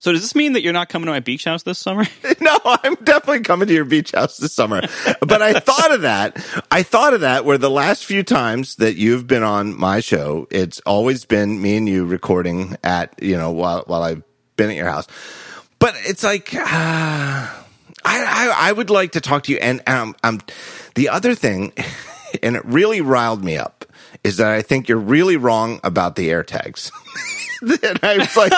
So does this mean that you're not coming to my beach house this summer? no, I'm definitely coming to your beach house this summer. but I thought of that. I thought of that where the last few times that you've been on my show, it's always been me and you recording at, you know, while, while I've been at your house. But it's like, uh, I, I, I would like to talk to you. And um, um, the other thing, and it really riled me up, is that I think you're really wrong about the AirTags. and I was like,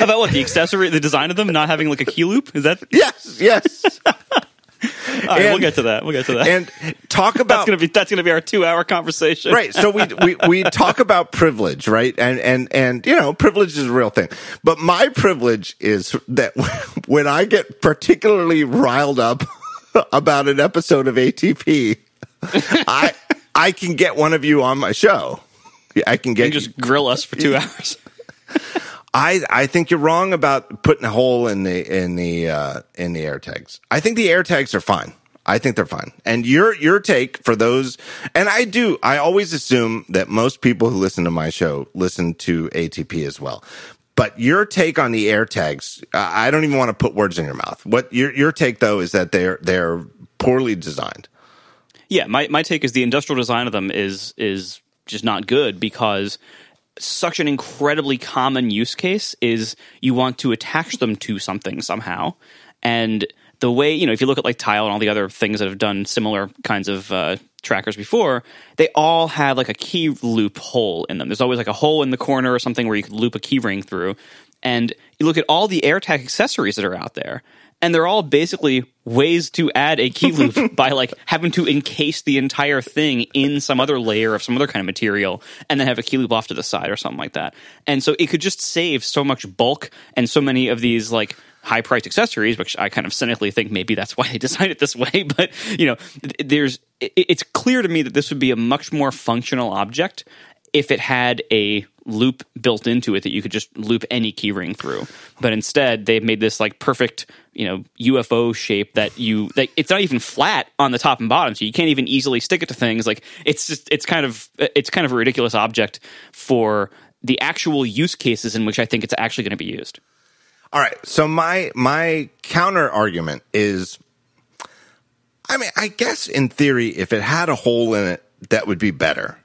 About what the accessory, the design of them not having like a key loop? Is that? yes, yes. All right, And- we'll get to that. We'll get to that. And talk that's about gonna be that's gonna be our two hour conversation. right so we, we we talk about privilege right and and and you know privilege is a real thing but my privilege is that when i get particularly riled up about an episode of atp i i can get one of you on my show i can get You just grill us for two hours. I I think you're wrong about putting a hole in the in the uh, in the AirTags. I think the AirTags are fine. I think they're fine. And your your take for those, and I do. I always assume that most people who listen to my show listen to ATP as well. But your take on the AirTags, uh, I don't even want to put words in your mouth. What your your take though is that they're they're poorly designed. Yeah, my, my take is the industrial design of them is is just not good because such an incredibly common use case is you want to attach them to something somehow. And the way, you know, if you look at like Tile and all the other things that have done similar kinds of uh, trackers before, they all have like a key loop hole in them. There's always like a hole in the corner or something where you could loop a key ring through. And you look at all the AirTag accessories that are out there, and they're all basically ways to add a key loop by like having to encase the entire thing in some other layer of some other kind of material and then have a key loop off to the side or something like that. And so it could just save so much bulk and so many of these like high priced accessories, which I kind of cynically think maybe that's why they designed it this way. But you know, there's it's clear to me that this would be a much more functional object if it had a loop built into it that you could just loop any keyring through. But instead, they've made this like perfect, you know, UFO shape that you that it's not even flat on the top and bottom, so you can't even easily stick it to things. Like it's just it's kind of it's kind of a ridiculous object for the actual use cases in which I think it's actually going to be used. All right. So my my counter argument is I mean, I guess in theory if it had a hole in it that would be better.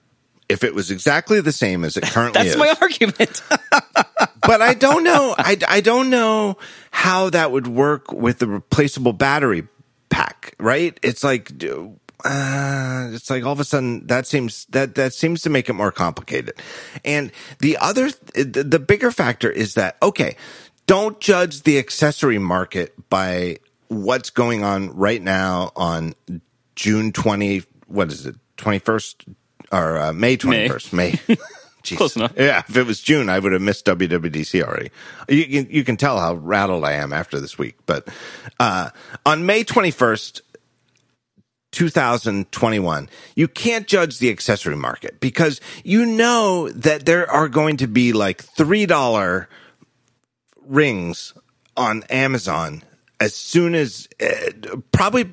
If it was exactly the same as it currently is. That's is. my argument. but I don't know I I don't know how that would work with the replaceable battery pack, right? It's like uh, it's like all of a sudden that seems that that seems to make it more complicated. And the other the, the bigger factor is that okay, don't judge the accessory market by what's going on right now on June 20 what is it? 21st or uh, May 21st, May. Jeez. Close enough. Yeah, if it was June, I would have missed WWDC already. You can, you can tell how rattled I am after this week. But uh, on May 21st, 2021, you can't judge the accessory market because you know that there are going to be like $3 rings on Amazon as soon as uh, probably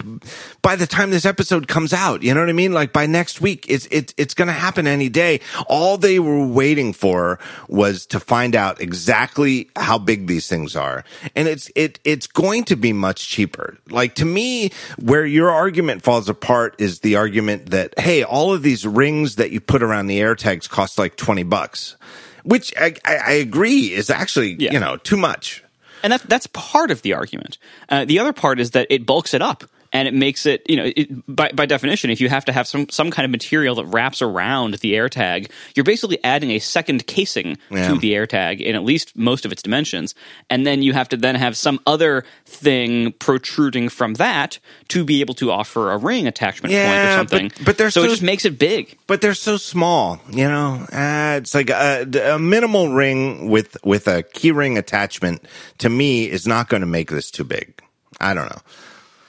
by the time this episode comes out you know what i mean? Like by next week it's it's it's going to happen any day. All they were waiting for was to find out exactly how big these things are. And it's it it's going to be much cheaper. Like to me where your argument falls apart is the argument that hey all of these rings that you put around the air tags cost like 20 bucks which i i, I agree is actually Yeah. you know too much and that that's part of the argument. Uh, the other part is that it bulks it up and it makes it, you know, it, by by definition, if you have to have some some kind of material that wraps around the AirTag, you're basically adding a second casing Yeah. to the AirTag in at least most of its dimensions, and then you have to then have some other thing protruding from that to be able to offer a ring attachment point or something. but- but they're so, so- it just makes it big. but they're so small, you know. Uh, it's like a, a minimal ring with with a key ring attachment. To me, is not going to make this too big. I don't know.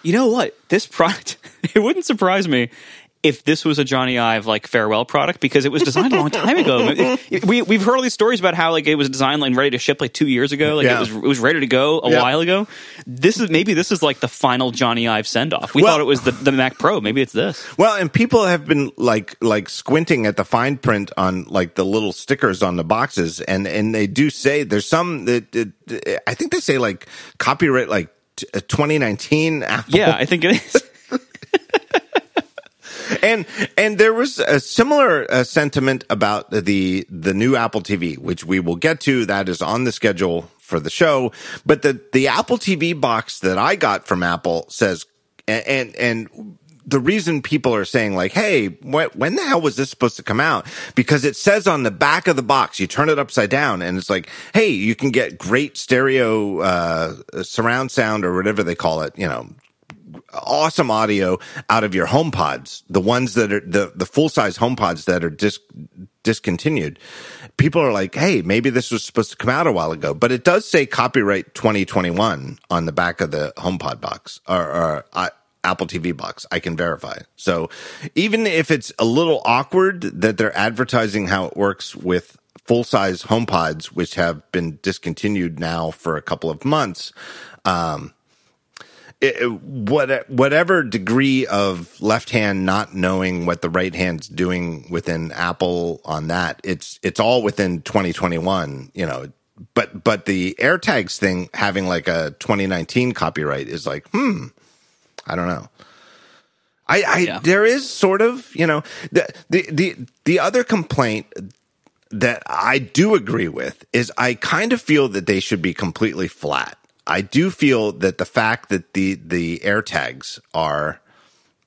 You know what? This product, it wouldn't surprise me if this was a Jony Ive like farewell product because it was designed a long time ago. It- it- we we've heard all these stories about how like it was designed like ready to ship like two years ago. Like Yeah. it was it was ready to go a Yeah. while ago. This is maybe this is like the final Jony Ive send off. We Well- thought it was the, the Mac Pro. Maybe it's this. Well, and people have been like like squinting at the fine print on like the little stickers on the boxes, and and they do say there's some that that- I think they say like copyright like t- uh, 2019 Apple. Yeah, I think it is. and and there was a similar uh, sentiment about the the new Apple TV, which we will get to. That is on the schedule for the show. But the the Apple TV box that I got from Apple says, and and. and the reason people are saying like, "Hey, wh- when the hell was this supposed to come out?" Because it says on the back of the box, you turn it upside down, and it's like, "Hey, you can get great stereo uh, surround sound or whatever they call it, you know, awesome audio out of your HomePods, the ones that are the, the full size HomePods that are dis, discontinued. People are like, hey, maybe this was supposed to come out a while ago, but it does say copyright 2021 on the back of the HomePod box or, or uh, Apple TV box. I can verify. So even if it's a little awkward that they're advertising how it works with full size HomePods, which have been discontinued now for a couple of months, it, what whatever degree of left hand not knowing what the right hand's doing within Apple on that, it's it's all within 2021. You know, but but the AirTags thing having like a 2019 copyright is like, hmm, I don't know. I, I Yeah. there is sort of you know the the the the other complaint that I do agree with is I kind of feel that they should be completely flat. I do feel that the fact that the the AirTags are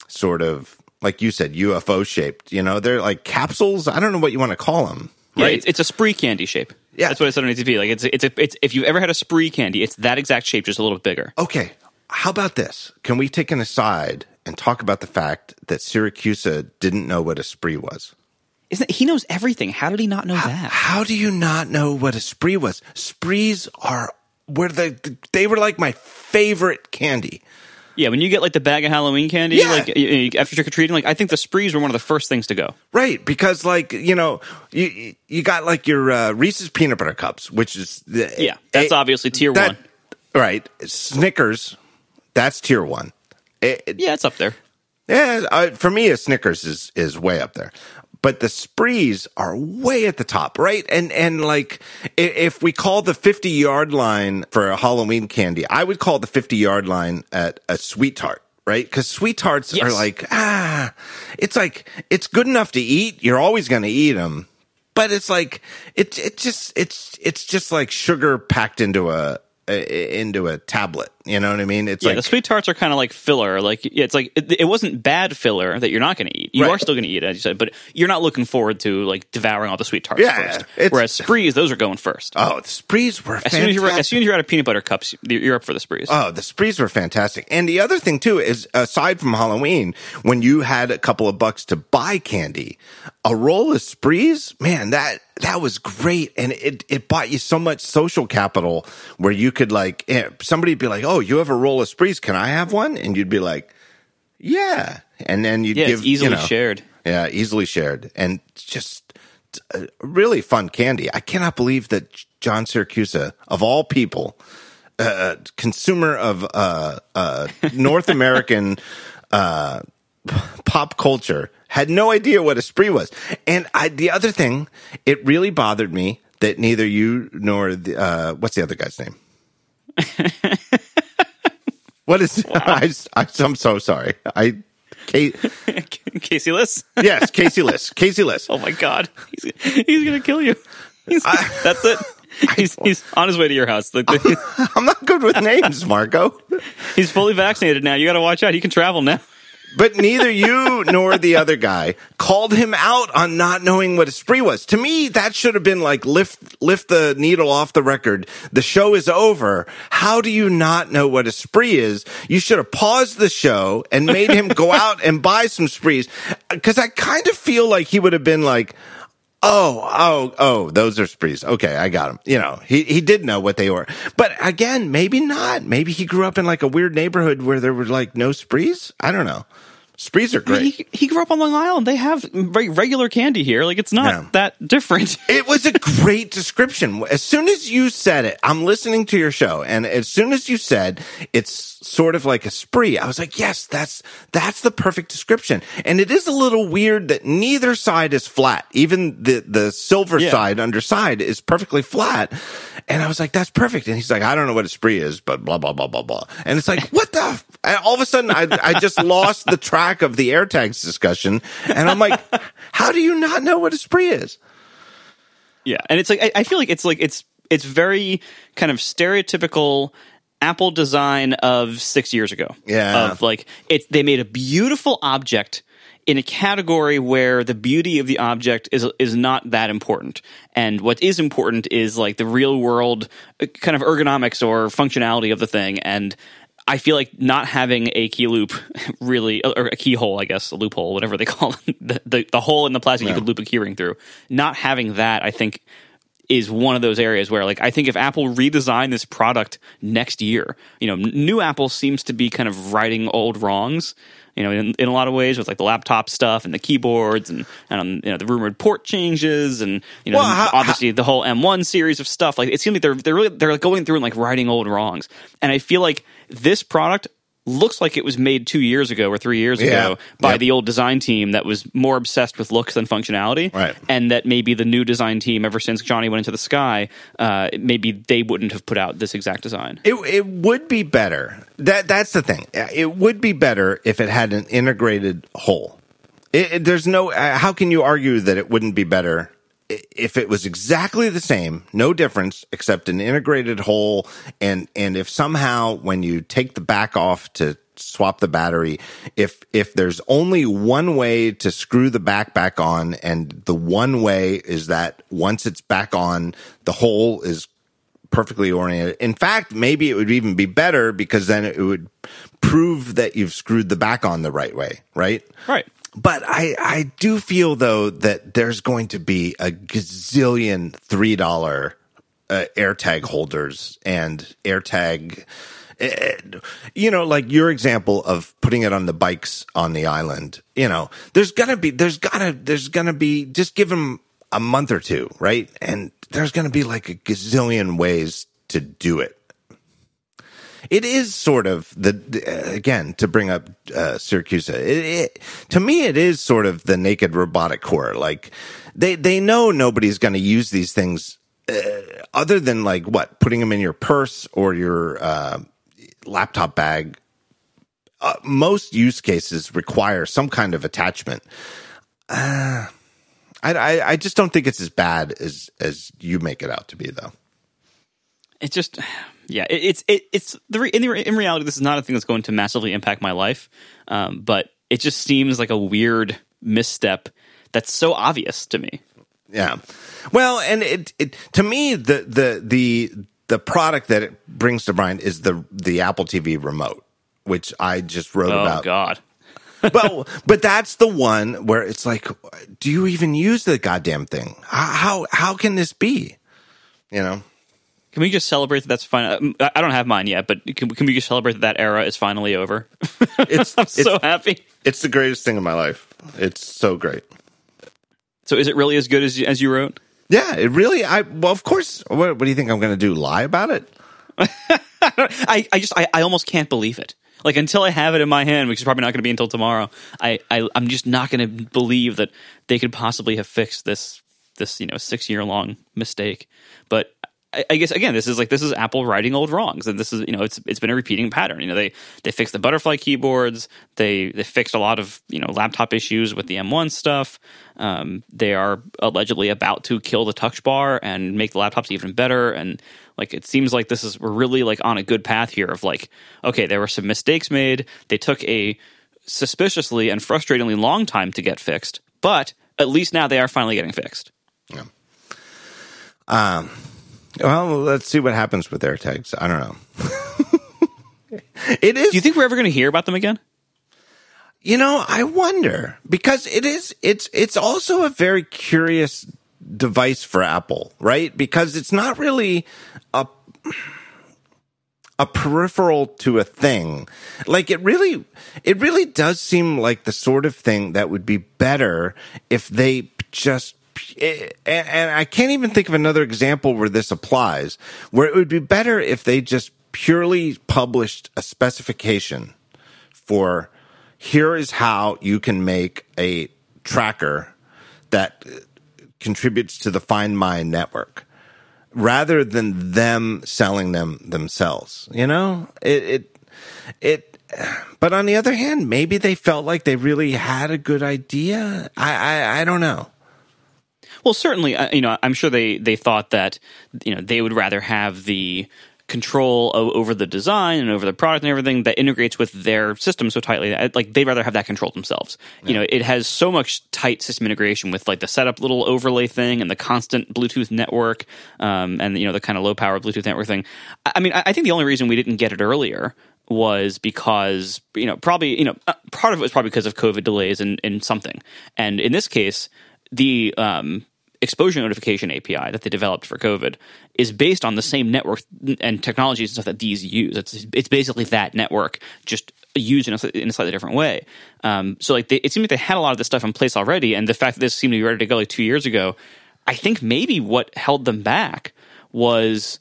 sort of like you said UFO shaped, you know, they're like capsules. I don't know what you want to call them. Yeah, Right? it's, it's a spree candy shape. Yeah. that's what I said on ATP. Like it's it's a, it's if you've ever had a spree candy, it's that exact shape, just a little bit bigger. okay. How about this? Can we take an aside and talk about the fact that Siracusa didn't know what a spree was? Isn't he knows everything? How did he not know that? How do you not know what a spree was? Sprees are where the they were like my favorite candy. Yeah, when you get like the bag of Halloween candy, Yeah. like you- you- after trick or treating, like I think the sprees were one of the first things to go. Right, because like you know, you you got like your uh, Reese's peanut butter cups, which is the, Yeah, that's eh, obviously tier that- one. Right, Snickers, that's tier one. It- Yeah, it's up there. yeah, uh, for me, a Snickers is is way up there. But the sprees are way at the top, right? And and like if we call the fifty yard line for a Halloween candy, I would call the fifty yard line at a sweet tart, right? Because sweet tarts Yes. are like ah, it's like it's good enough to eat. You're always going to eat them, but it's like it it just it's it's just like sugar packed into a, a into a tablet. You know what I mean? It's Yeah, like the sweet tarts are kind of like filler. Like it's like it, it wasn't bad filler that you're not going to eat. You Right. are still going to eat, as you said, but you're not looking forward to like devouring all the sweet tarts Yeah, first. Whereas sprees, those are going first. oh, the sprees were as fantastic. soon as you're as soon as you're out of peanut butter cups, you're you're up for the sprees. Oh, the sprees were fantastic. And the other thing too is aside from Halloween, when you had a couple of bucks to buy candy, a roll of sprees, man, that that was great. And it it bought you so much social capital where you could like eh, somebody'd be like, "Oh, you have a roll of sprees, can I have one?" And you'd be like, "Yeah." And then you'd yeah, give it's easily you know, shared. Yeah, easily shared. And just really fun candy. I cannot believe that John Siracusa, of all people, uh, consumer of uh, uh, North American uh, pop culture, had no idea what a spree was. And I, the other thing, it really bothered me that neither you nor the, uh, what's the other guy's name? what is? I, I, I'm so sorry. I. Kate, Casey Liss. yes, Casey Liss. Casey Liss. Oh my god, he's he's gonna kill you. He's, that's it. He's he's on his way to your house. I'm not good with names, Marco. he's fully vaccinated now. You got to watch out. He can travel now. But neither you nor the other guy called him out on not knowing what a spree was. To me, that should have been like lift lift the needle off the record. The show is over. How do you not know what a spree is? You should have paused the show and made him go out and buy some sprees. Cause I kind of feel like he would have been like, Oh, oh, oh, those are sprees. Okay, I got him. You know, he, he did know what they were. But again, maybe not. Maybe he grew up in like a weird neighborhood where there were like no sprees. I don't know. Sprees are great. He, he grew up on Long Island. They have re- regular candy here. Like it's not Yeah. that different. It was a great description. As soon as you said it, I'm listening to your show, and as soon as you said it's sort of like a spree, I was like, yes, that's that's the perfect description. And it is a little weird that neither side is flat. Even the the silver Yeah. side underside is perfectly flat. And I was like, that's perfect. And he's like, I don't know what a spree is, but blah blah blah blah blah. And it's like, what the? And all of a sudden, I I just lost the track of the AirTags discussion, and I'm like, how do you not know what a spree is? Yeah, and it's like I, I feel like it's like it's it's very kind of stereotypical Apple design of six years ago. Yeah. of like it's they made a beautiful object in a category where the beauty of the object is is not that important, and what is important is like the real world uh, kind of ergonomics or functionality of the thing and. I feel like not having a key loop really, or a keyhole, I guess, a loophole, whatever they call it, the, the, the hole in the plastic you could loop a keyring through. Not having that, I think, is one of those areas where like I think if Apple redesigned this product next year, you know, new Apple seems to be kind of righting old wrongs. You know, in, in a lot of ways with like the laptop stuff and the keyboards and and um, you know the rumored port changes and you know Well, how- obviously the whole M1 series of stuff. Like it seems like they're they're really they're going through and like righting old wrongs. And I feel like this product looks like it was made two years ago or three years Yeah. ago by Yep. the old design team that was more obsessed with looks than functionality Right. and that maybe the new design team, ever since Jony went into the sky, uh, maybe they wouldn't have put out this exact design. It it would be better. That that's the thing. It would be better if it had an integrated whole. It, it- there's no. uh, How can you argue that it wouldn't be better if it was exactly the same, no difference, except an integrated hole, And and if somehow when you take the back off to swap the battery, if if there's only one way to screw the back back on, and the one way is that once it's back on, the hole is perfectly oriented. In fact, maybe it would even be better because then it would prove that you've screwed the back on the right way, right? Right. But I, I do feel though that there's going to be a gazillion three dollar uh, AirTag holders and AirTag. eh, You know, like your example of putting it on the bikes on the island. You know, there's gonna be, there's gotta, there's gonna be. Just give them a month or two, right? And there's gonna be like a gazillion ways to do it it is sort of the uh, again to bring up uh, Siracusa. It, it, to me, it is sort of the naked robotic core. Like they they know nobody's going to use these things uh, other than like what putting them in your purse or your uh, laptop bag. Uh, most use cases require some kind of attachment. Uh, I, I I just don't think it's as bad as as you make it out to be, though. It's just, yeah, it, it's it, it's the re, in the in reality, this is not a thing that's going to massively impact my life. Um, but it just seems like a weird misstep that's so obvious to me. Yeah. Well, and it, it to me the the the the product that it brings to mind is the the Apple TV remote, which I just wrote Oh about. God. but but that's the one where it's like, do you even use the goddamn thing? How how, how can this be? You know. Can we just celebrate that that's fine? Um, I I don't have mine yet, but can, can we just celebrate that that era is finally over? It's I'm it's, so happy. it's the greatest thing in my life. It's so great. So is it really as good as you, as you wrote? Yeah, it really. I well, of course. What, what do you think I'm going to do? Lie about it? I, I just I, I almost can't believe it. Like until I have it in my hand, which is probably not going to be until tomorrow. I, I I'm just not going to believe that they could possibly have fixed this this you know six year long mistake. But I, guess again, this is like this is Apple righting old wrongs, and this is you know it's it's been a repeating pattern. You know they they fixed the butterfly keyboards, they they fixed a lot of you know laptop issues with the M1 stuff. Um, they are allegedly about to kill the touch bar and make the laptops even better. And like it seems like this is we're really like on a good path here of like okay there were some mistakes made. They took a suspiciously and frustratingly long time to get fixed but at least now they are finally getting fixed Well, let's see what happens with AirTags. I don't know. it is. do you think we're ever going to hear about them again You know, I wonder because it is it's it's also a very curious device for Apple, right? Because it's not really a a peripheral to a thing. Like it really, it really does seem like the sort of thing that would be better if they just Eh, and I can't even think of another example where this applies, where it would be better if they just purely published a specification for here is how you can make a tracker that contributes to the Find My network rather than them selling them themselves. You know, it, it, it, but on the other hand, maybe they felt like they really had a good idea. I, I, I don't know. Well, certainly, uh, you know, I'm sure they, they thought that, you know, they would rather have the control over the design and over the product and everything that integrates with their system so tightly that like they'd rather have that control themselves. Yeah. you know it has so much tight system integration with like the setup little overlay thing and the constant bluetooth network um, and you know the kind of low power bluetooth network thing. I mean i think the only reason we didn't get it earlier was because you know probably you know uh, part of it was probably because of covid delays and in something. And in this case the um, exposure notification API that they developed for COVID is based on the same network and technologies and stuff that these use. It's it's basically that network just used in a, in a slightly different way. Um, so like they, it seemed like they had a lot of this stuff in place already, and the fact that this seemed to be ready to go like two years ago, I think maybe what held them back was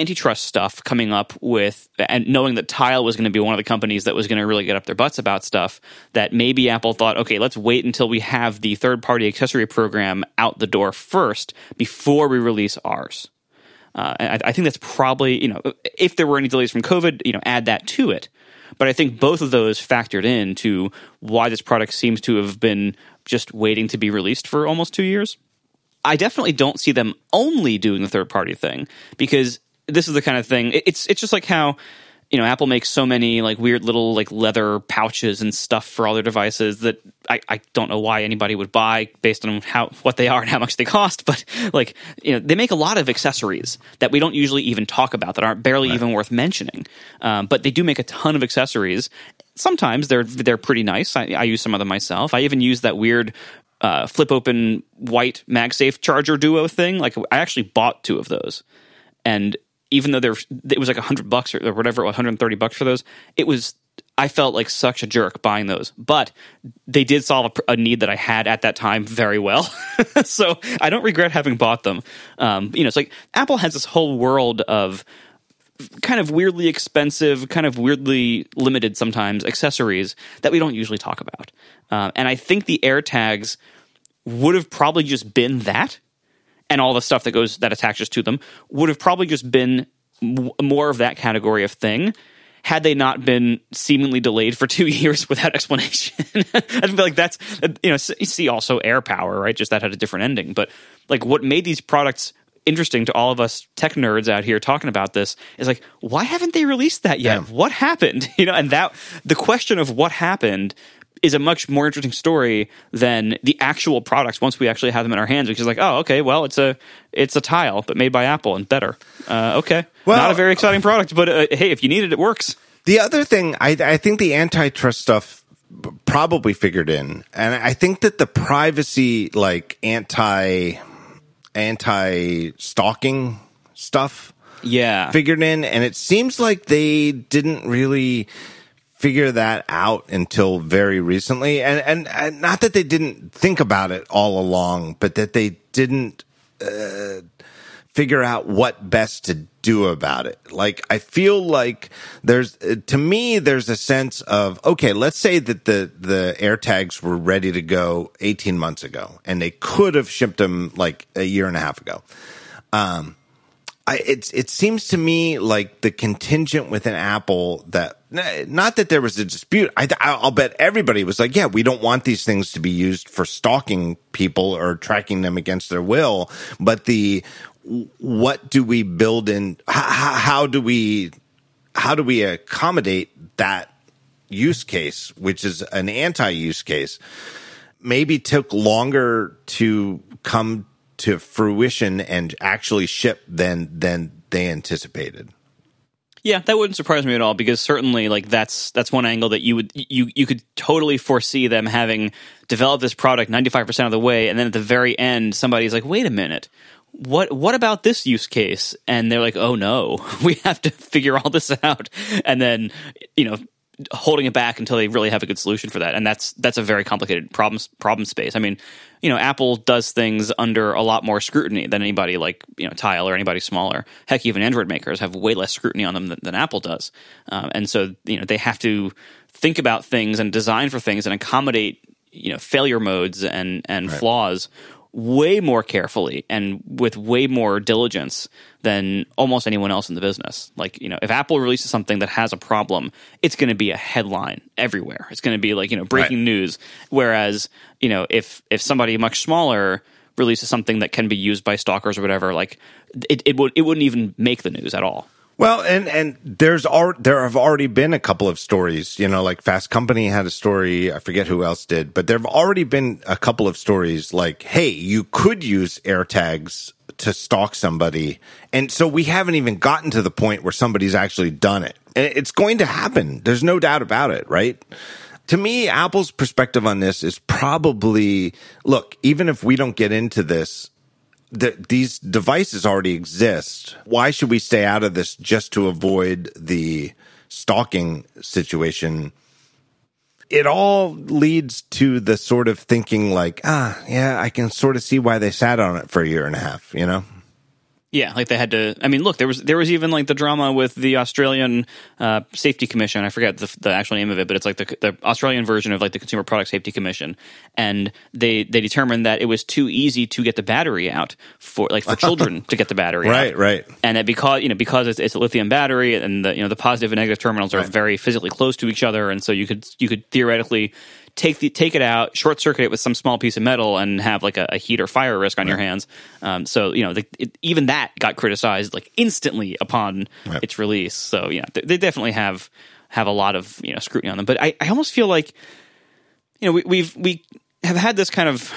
antitrust stuff coming up with and knowing that Tile was going to be one of the companies that was going to really get up their butts about stuff that maybe Apple thought okay let's wait until we have the third party accessory program out the door first before we release ours. Uh, I, I, think that's probably you know if there were any delays from COVID you know add that to it. But I think both of those factored in to why this product seems to have been just waiting to be released for almost two years. I definitely don't see them only doing the third party thing because this is the kind of thing. It's it's just like how you know Apple makes so many like weird little like leather pouches and stuff for all their devices that I, I don't know why anybody would buy based on how what they are and how much they cost. But like you know they make a lot of accessories that we don't usually even talk about that aren't barely right. even worth mentioning. Um, but they do make a ton of accessories. Sometimes they're they're pretty nice. I, I use some of them myself. I even use that weird uh, flip open white MagSafe charger duo thing. Like I actually bought two of those, and even though there it was like hundred bucks or, whatever, one hundred and thirty bucks for those, it was I felt like such a jerk buying those, but they did solve a, a need that I had at that time very well. so I don't regret having bought them. Um, you know, it's like Apple has this whole world of kind of weirdly expensive, kind of weirdly limited sometimes accessories that we don't usually talk about. Uh, and I think the AirTags would have probably just been that and all the stuff that goes that attaches to them would have probably just been m- more of that category of thing had they not been seemingly delayed for two years without explanation. I feel like that's you know see also AirPower right, just that had a different ending. But like what made these products interesting to all of us tech nerds out here talking about this is like why haven't they released that yet? Yeah. What happened? You know, and that the question of what happened is a much more interesting story than the actual products once we actually have them in our hands. Which is like, oh, okay, well, it's a it's a tile, but made by Apple and better. Uh, okay, well, not a very exciting product, but uh, hey, if you need it, it works. The other thing, I, I think the antitrust stuff probably figured in, and I think that the privacy, like anti anti stalking stuff, yeah, figured in, and it seems like they didn't really figure that out until very recently. And, and, and not that they didn't think about it all along but that they didn't uh, figure out what best to do about it. Like i feel like there's to me there's a sense of okay let's say that the the AirTags were ready to go 18 months ago and they could have shipped them like a year and a half ago. Um I, it it seems to me like the contingent within Apple that not that there was a dispute. I, I'll bet everybody was like, yeah, we don't want these things to be used for stalking people or tracking them against their will. But the what do we build in? How, how do we how do we accommodate that use case, which is an anti use case? Maybe took longer to come to fruition and actually ship than than they anticipated. Yeah, that wouldn't surprise me at all because certainly like that's that's one angle that you would you you could totally foresee them having developed this product 95% of the way and then at the very end somebody's like, "Wait a minute. what what about this use case? And they're like oh no. We have to figure all this out. And then you know holding it back until they really have a good solution for that. And that's that's a very complicated problem problem space. I mean you know apple does things under a lot more scrutiny than anybody like you know tile or anybody smaller. Heck even android makers have way less scrutiny on them than, than apple does. Um, and so you know they have to think about things and design for things and accommodate you know failure modes and and right. flaws way more carefully and with way more diligence than almost anyone else in the business. Like, you know, if Apple releases something that has a problem, it's going to be a headline everywhere. It's going to be like, you know, breaking right. news. Whereas, you know, if if somebody much smaller releases something that can be used by stalkers or whatever, like it, it would it wouldn't even make the news at all. Well, and and there's al- there have already been a couple of stories. You know, like Fast Company had a story. I forget who else did, but there have already been a couple of stories like, hey, you could use AirTags to stalk somebody, and so we haven't even gotten to the point where somebody's actually done it. And it's going to happen. There's no doubt about it, right? To me, Apple's perspective on this is probably look, even if we don't get into this, the, these devices already exist. Why should we stay out of this just to avoid the stalking situation? It all leads to the sort of thinking like, ah, yeah, I can sort of see why they sat on it for a year and a half, you know? Yeah, like they had to. I mean, look, there was there was even like the drama with the Australian uh, Safety Commission. I forget the, the, actual name of it, but it's like the, the Australian version of like the Consumer Product Safety Commission, and they they determined that it was too easy to get the battery out for like for children to get the battery right, out. right, and that because you know because it's, it's, a lithium battery and the you know the positive and negative terminals are right. very physically close to each other, and so you could you could theoretically take the take it out, short circuit it with some small piece of metal, and have like a, a heat or fire risk on right. your hands. Um, so you know, the, it, even that got criticized like instantly upon right. its release. So yeah, they, they, definitely have have a lot of you know scrutiny on them. But I, I almost feel like you know we, we've we have had this kind of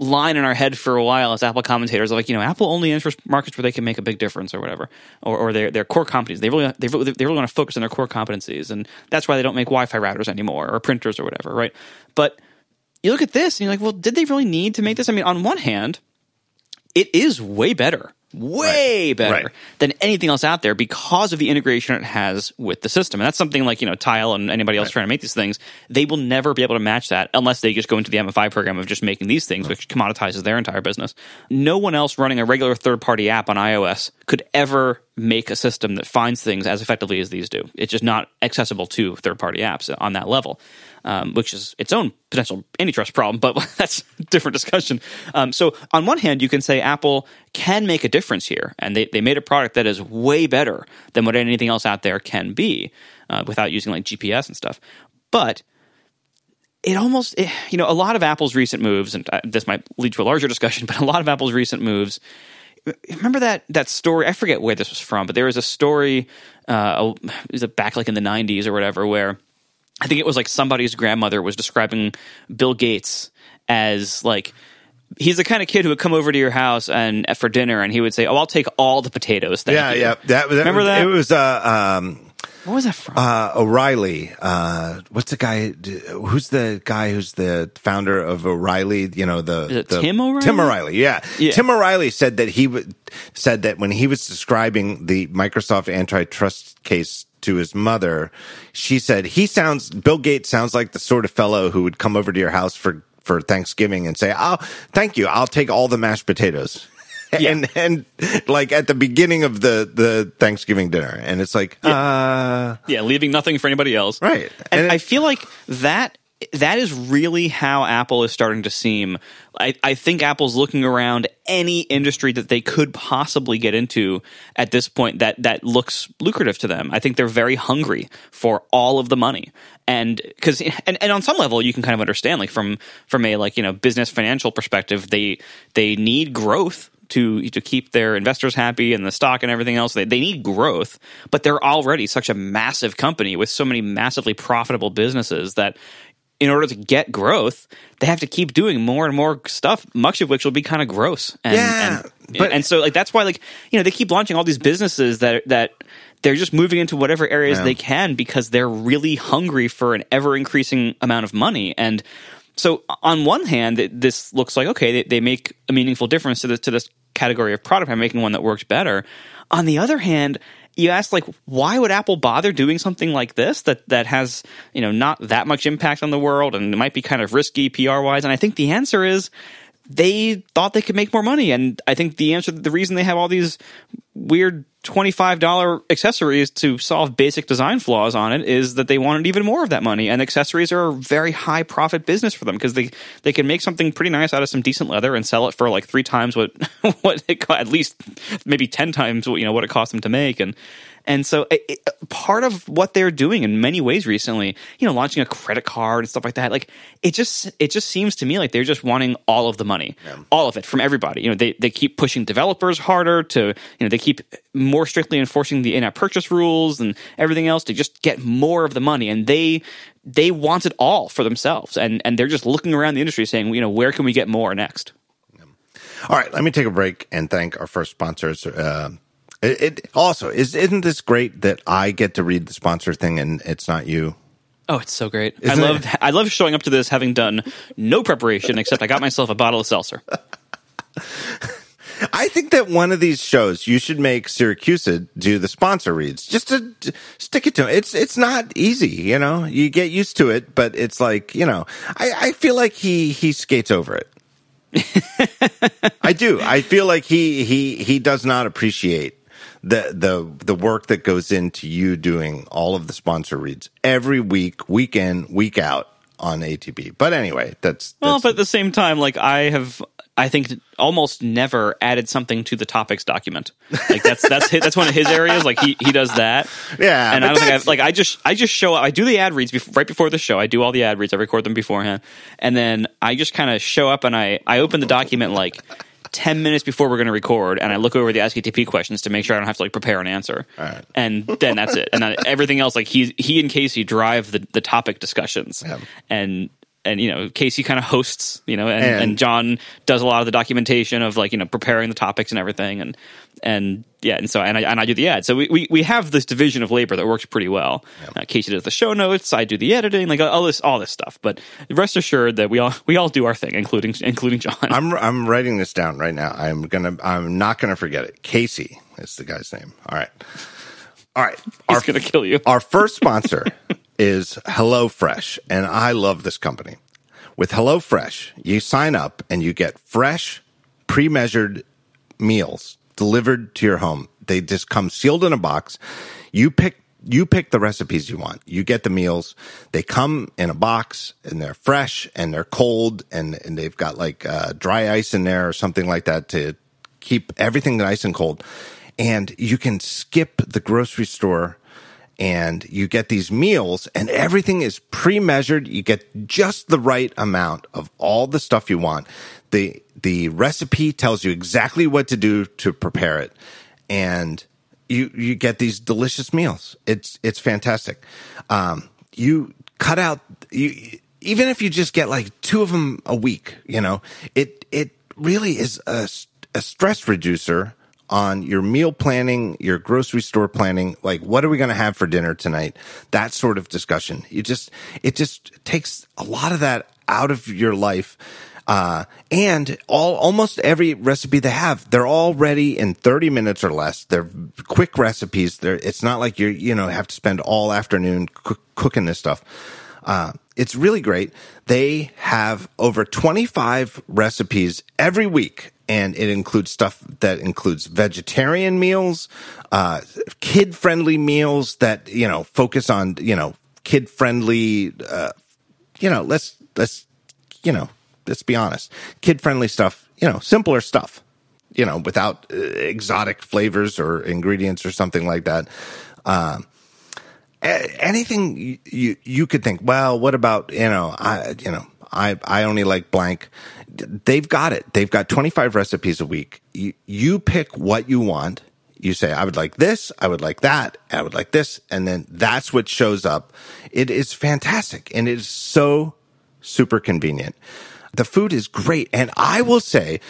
line in our head for a while as Apple commentators, like you know, Apple only enters markets where they can make a big difference or whatever, or, or their their core competencies. They really they really, they really want to focus on their core competencies, and that's why they don't make Wi-Fi routers anymore or printers or whatever, right? But you look at this and you're like, well, did they really need to make this? I mean, on one hand, it is way better way right. better right. than anything else out there because of the integration it has with the system. And that's something like, you know, Tile and anybody else right. trying to make these things, they will never be able to match that unless they just go into the MFI program of just making these things, which commoditizes their entire business. No one else running a regular third party app on iOS could ever make a system that finds things as effectively as these do. It's just not accessible to third party apps on that level um, which is its own potential antitrust problem, but that's a different discussion. Um, so, on one hand, you can say Apple can make a difference here, and they, they made a product that is way better than what anything else out there can be uh, without using like GPS and stuff. But it almost, it, you know, a lot of Apple's recent moves, and uh, this might lead to a larger discussion, but a lot of Apple's recent moves remember that that story i forget where this was from but there was a story uh it was back like in the 90s or whatever where I think it was like somebody's grandmother was describing Bill Gates as like he's the kind of kid who would come over to your house and for dinner and he would say, "Oh, I'll take all the potatoes." Thank yeah, you. yeah. That, that, Remember that? It was uh, um, what was that from? Uh, O'Reilly. Uh, what's the guy? Who's the guy who's the founder of O'Reilly? You know the, the Tim O'Reilly. Tim O'Reilly. Yeah. yeah. Tim O'Reilly said that he w- said that when he was describing the Microsoft antitrust case to his mother, she said he sounds Bill Gates sounds like the sort of fellow who would come over to your house for for Thanksgiving and say, "Oh, thank you. I'll take all the mashed potatoes." Yeah. and and like at the beginning of the the Thanksgiving dinner, and it's like, yeah, uh, yeah leaving nothing for anybody else, right? And, and it, I feel like that that is really how Apple is starting to seem. I, I, think Apple's looking around any industry that they could possibly get into at this point that that looks lucrative to them. I think they're very hungry for all of the money, and because and, and on some level you can kind of understand, like from from a like you know business financial perspective, they they need growth to to keep their investors happy and the stock and everything else. They, they need growth, but they're already such a massive company with so many massively profitable businesses that in order to get growth, they have to keep doing more and more stuff, much of which will be kind of gross. And, yeah, and, but, and so like that's why like you know they keep launching all these businesses that that they're just moving into whatever areas yeah. they can because they're really hungry for an ever increasing amount of money and. So on one hand, this looks like okay, they, they make a meaningful difference to this to this category of product by making one that works better. On the other hand, you ask like why would Apple bother doing something like this that that has you know not that much impact on the world and it might be kind of risky PR wise? And I think the answer is they thought they could make more money. And I think the answer, the reason they have all these weird $25 accessories to solve basic design flaws on it is that they wanted even more of that money. And accessories are a very high profit business for them because they, they can make something pretty nice out of some decent leather and sell it for like three times what, what it cost, at least maybe 10 times what, you know, what it cost them to make. And, and so it, it, part of what they're doing in many ways recently, you know, launching a credit card and stuff like that, like it just it just seems to me like they're just wanting all of the money, yeah. all of it from everybody. You know, they they keep pushing developers harder to, you know, they keep more strictly enforcing the in-app purchase rules and everything else to just get more of the money and they they want it all for themselves and and they're just looking around the industry saying, you know, where can we get more next? All right, let me take a break and thank our first sponsors. Uh, it, it also is. Isn't this great that I get to read the sponsor thing and it's not you? Oh, it's so great! Isn't I love it? I love showing up to this having done no preparation except I got myself a bottle of seltzer. I think that one of these shows you should make Siracusa do the sponsor reads just to, to stick it to him. It's it's not easy, you know. You get used to it, but it's like you know. I, I feel like he he skates over it. I do. I feel like he he he does not appreciate the the the work that goes into you doing all of the sponsor reads every week, week in, week out on ATP. But anyway, that's, that's well. But at the same time, like I have, I think almost never added something to the topics document. Like that's that's his, that's one of his areas. Like he he does that. Yeah, and I don't think I've, like I just I just show up. I do the ad reads before, right before the show. I do all the ad reads. I record them beforehand, and then I just kind of show up and I I open the document like 10 minutes before we're going to record and I look over the AskATP questions to make sure I don't have to like prepare an answer. Right. And then that's it. And then everything else, like he, he and Casey drive the, the topic discussions yeah. and, and you know Casey kind of hosts, you know, and, and, and, John does a lot of the documentation of like you know preparing the topics and everything, and and yeah, and so and I, and I do the ad. So we, we, we have this division of labor that works pretty well. Uh, Casey does the show notes, I do the editing, like all this all this stuff. But rest assured that we all we all do our thing, including including John. I'm I'm writing this down right now. I'm gonna I'm not gonna forget it. Casey is the guy's name. All right, all right. He's our, gonna kill you. Our first sponsor is HelloFresh, and I love this company. With HelloFresh, you sign up and you get fresh, pre-measured meals delivered to your home. They just come sealed in a box. You pick you pick the recipes you want. You get the meals. They come in a box and they're fresh and they're cold and, and they've got like uh, dry ice in there or something like that to keep everything nice and cold. And you can skip the grocery store and you get these meals and everything is pre-measured. You get just the right amount of all the stuff you want. The the recipe tells you exactly what to do to prepare it, and you you get these delicious meals. It's it's fantastic. Um, you cut out you even if you just get like two of them a week. You know it it really is a, a stress reducer on your meal planning, your grocery store planning, like what are we going to have for dinner tonight? That sort of discussion. You just, it just takes a lot of that out of your life uh, and all almost every recipe they have, they're all ready in 30 minutes or less. They're quick recipes. They're, it's not like you you know have to spend all afternoon cooking this stuff. Uh, it's really great. They have over 25 recipes every week, and it includes stuff that includes vegetarian meals, uh, kid friendly meals that you know focus on you know kid friendly. Uh, you know, let's let's you know let's be honest, kid friendly stuff, you know, simpler stuff, you know, without uh, exotic flavors or ingredients or something like that. Um, anything you, you, you could think, well, what about, you know, I, you know, I, I only like blank. They've got it. They've got 25 recipes a week. You, you pick what you want. You say, I would like this. I would like that. I would like this. And then that's what shows up. It is fantastic and it is so super convenient. The food is great. And I will say,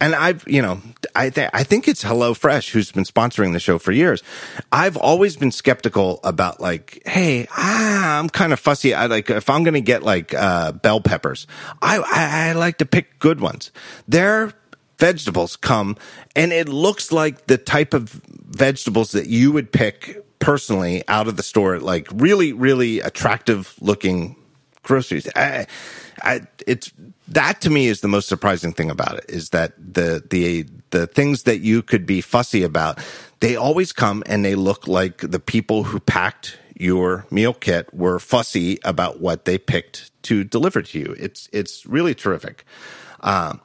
and I've, you know, I, th- I think it's HelloFresh who's been sponsoring the show for years. I've always been skeptical about like, hey, ah, I'm kind of fussy. I like if I'm going to get like uh, bell peppers, I, I I like to pick good ones. Their vegetables come and it looks like the type of vegetables that you would pick personally out of the store, like really, really attractive looking groceries. I, I, it's that to me is the most surprising thing about it is that the the the things that you could be fussy about, they always come and they look like the people who packed your meal kit were fussy about what they picked to deliver to you. It's it's really terrific. Um,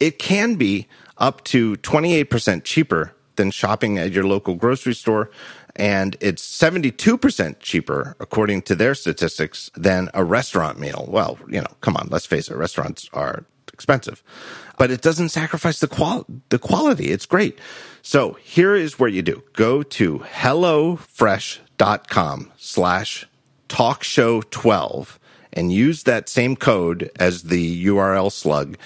it can be up to 28% cheaper than shopping at your local grocery store. And it's 72% cheaper, according to their statistics, than a restaurant meal. Well, you know, come on, let's face it, restaurants are expensive, but it doesn't sacrifice the qual the quality. It's great. So here is where you do. Go to HelloFresh.com slash talkshow12 and use that same code as the URL slug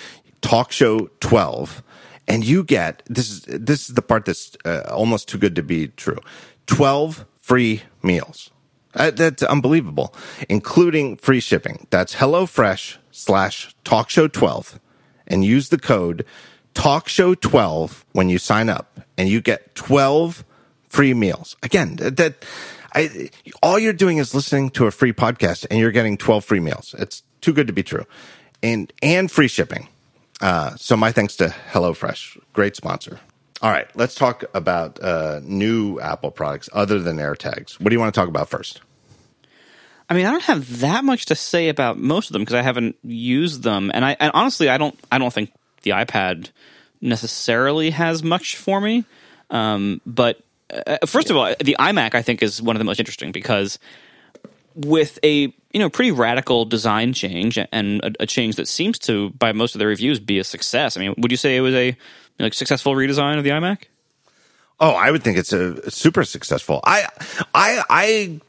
talk show 12 and you get this is this is the part that's uh, almost too good to be true 12 free meals. Uh, that's unbelievable including free shipping. That's hellofresh slash talk show 12 and use the code talk show 12 when you sign up and you get 12 free meals. Again that I, all you're doing is listening to a free podcast and you're getting 12 free meals. It's too good to be true. And and free shipping. Uh, so my thanks to HelloFresh, great sponsor. All right, let's talk about uh, new Apple products other than AirTags. What do you want to talk about first? I mean, I don't have that much to say about most of them because I haven't used them, and I and honestly, I don't I don't think the iPad necessarily has much for me. Um, but uh, first of all, the iMac I think is one of the most interesting because with a you know pretty radical design change and a, a, change that seems to by most of the reviews be a success. I mean, would you say it was a like successful redesign of the iMac? Oh, I would think it's a super successful. I I I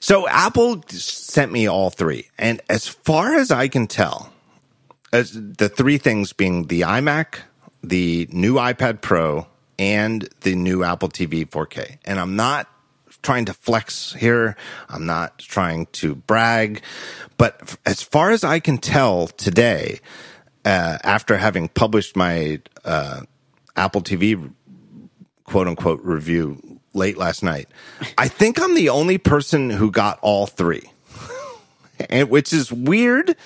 so Apple sent me all three, and as far as I can tell, as the three things being the iMac, the new iPad Pro, and the new Apple TV 4K. And I'm not trying to flex here. I'm not trying to brag. But as far as I can tell today, uh, after having published my uh, Apple TV quote unquote review late last night, I think I'm the only person who got all three, and, which is weird.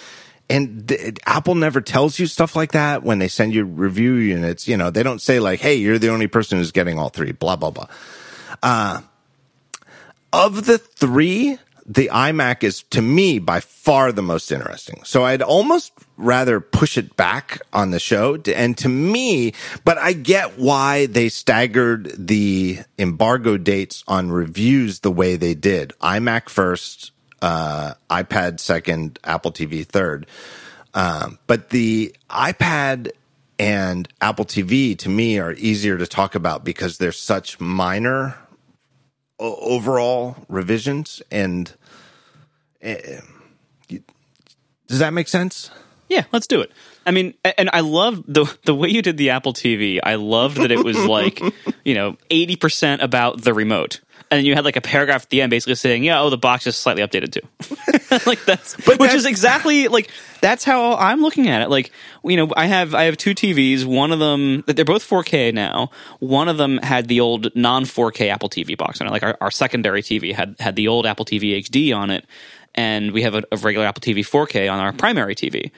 And th- Apple never tells you stuff like that when they send you review units. You know, they don't say like, "Hey, you're the only person who's getting all three, Blah blah blah. Uh, of the three, the iMac is to me by far the most interesting. So I'd almost rather push it back on the show. And to me, but I get why they staggered the embargo dates on reviews the way they did. iMac first, uh, iPad second, Apple TV third. Um, but the iPad and Apple TV to me are easier to talk about because they're such minor overall revisions and uh, does that make sense? Yeah let's do it. I mean and i love the the way you did the apple tv i loved that it was like you know 80% about the remote and then you had like a paragraph at the end basically saying, "Yeah, oh, the box is slightly updated too." like that's, but which that's, is exactly like that's how I'm looking at it. Like, you know, I have I have two TVs. One of them they're both 4K now. One of them had the old non 4K Apple TV box on it. Like our, our secondary TV had had the old Apple TV HD on it, and we have a, a regular Apple TV 4K on our primary TV.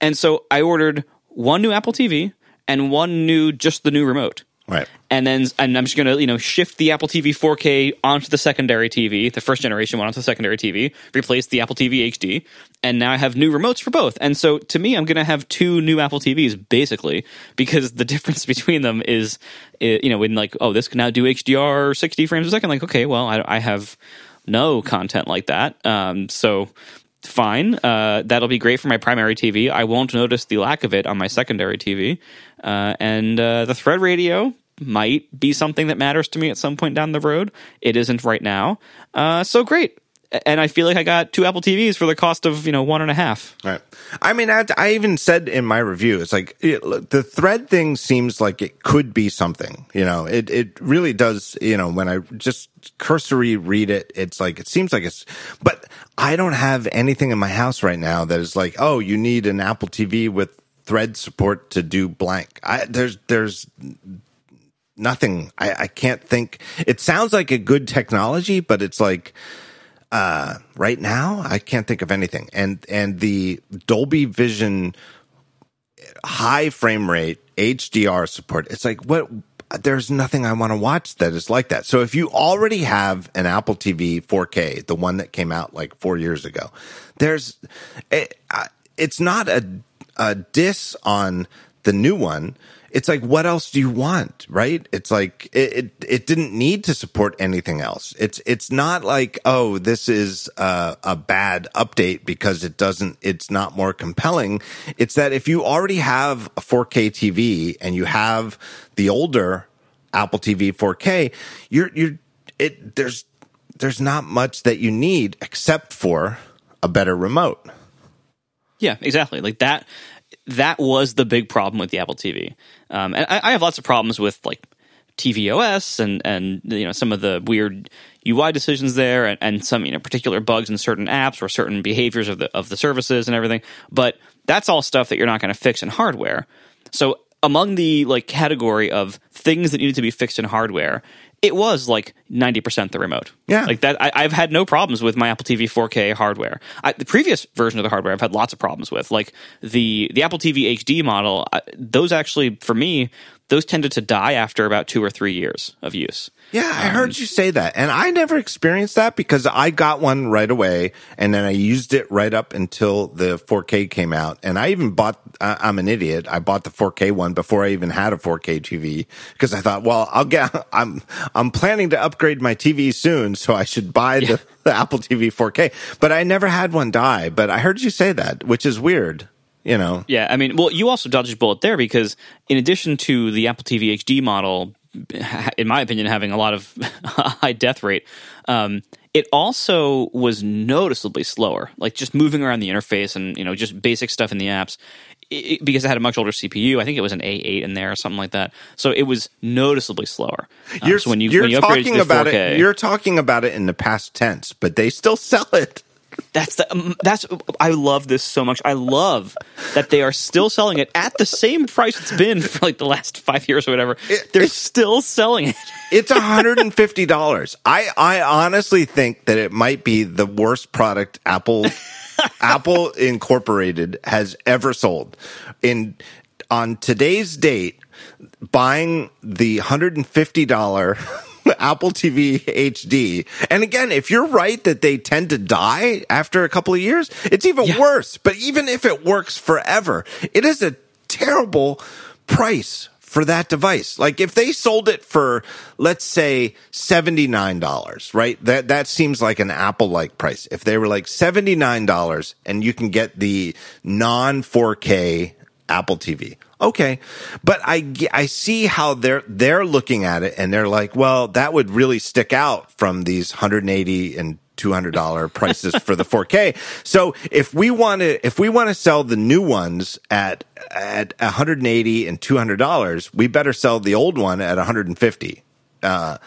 And so I ordered one new Apple TV and one new just the new remote Right. And then and I'm just going to, you know, shift the Apple TV 4K onto the secondary TV, the first generation one onto the secondary TV, replace the Apple TV HD, and now I have new remotes for both. And so to me, I'm going to have two new Apple TVs basically because the difference between them is, you know, in like, oh, this can now do HDR 60 frames a second. Like, okay, well, I, I have no content like that. Um, so fine. Uh, that'll be great for my primary TV. I won't notice the lack of it on my secondary TV. Uh, and uh, the Thread Radio, might be something that matters to me at some point down the road. It isn't right now. Uh, so great. And I feel like I got two Apple TVs for the cost of you know one and a half. Right. I mean, I, I even said in my review, it's like it, the thread thing seems like it could be something. You know, it it really does. You know, when I just cursory read it, it's like it seems like it's. But I don't have anything in my house right now that is like, oh, you need an Apple TV with thread support to do blank. I, there's there's nothing. I, I can't think. It sounds like a good technology, but it's like uh, right now I can't think of anything. And and the Dolby Vision high frame rate HDR support. It's like what there's nothing I want to watch that is like that. So if you already have an Apple TV 4K, the one that came out like 4 years ago, there's it, it's not a a diss on the new one it's like what else do you want right? It's like it, it, it didn't need to support anything else. It's it's not like oh this is a, a bad update because it doesn't it's not more compelling. It's that if you already have a 4k tv and you have the older apple tv 4k you're you're it there's there's not much that you need except for a better remote yeah, exactly. Like that. That was the big problem with the Apple TV. Um, and I, I have lots of problems with like tvOS and and you know some of the weird UI decisions there, and, and some you know particular bugs in certain apps or certain behaviors of the of the services and everything. But that's all stuff that you're not going to fix in hardware. So among the like category of things that needed to be fixed in hardware, it was like 90% the remote. Yeah. Like that, I, have had no problems with my Apple TV 4K hardware. I, the previous version of the hardware, I've had lots of problems with. Like the, the Apple TV HD model, I, those actually, for me, those tended to die after about two or three years of use. Yeah, I um, heard you say that. And I never experienced that because I got one right away and then I used it right up until the 4K came out. And I even bought, I'm an idiot. I bought the 4K one before I even had a 4K TV because I thought, well, I'll get, I'm, I'm planning to upgrade my TV soon. So I should buy yeah. the, the Apple TV 4K. But I never had one die. But I heard you say that, which is weird you know. Yeah, I mean, well, you also dodged a bullet there because in addition to the Apple TV HD model in my opinion, having a lot of high death rate. Um, it also was noticeably slower, like just moving around the interface and you know just basic stuff in the apps. It, because it had a much older CPU, I think it was an A8 in there or something like that. So it was noticeably slower. Um, you're, so when you, you talking about 4K, it. You're talking about it in the past tense, but they still sell it. That's the um, that's I love this so much. I love that they are still selling it at the same price it's been for like the last five years or whatever. It, They're still selling it. it's hundred and fifty dollars. I I honestly think that it might be the worst product Apple Apple Incorporated has ever sold. In on today's date, buying the hundred and fifty dollar Apple TV HD. And again, if you're right that they tend to die after a couple of years, it's even yeah. worse. But even if it works forever, it is a terrible price for that device. Like if they sold it for let's say $79, right? That that seems like an Apple like price. If they were like $79 and you can get the non 4K Apple TV. Okay. But I, I see how they're, they're looking at it and they're like, well, that would really stick out from these 180 and $200 prices for the 4K. So if we want to, if we want to sell the new ones at, at 180 and $200, we better sell the old one at 150. Uh,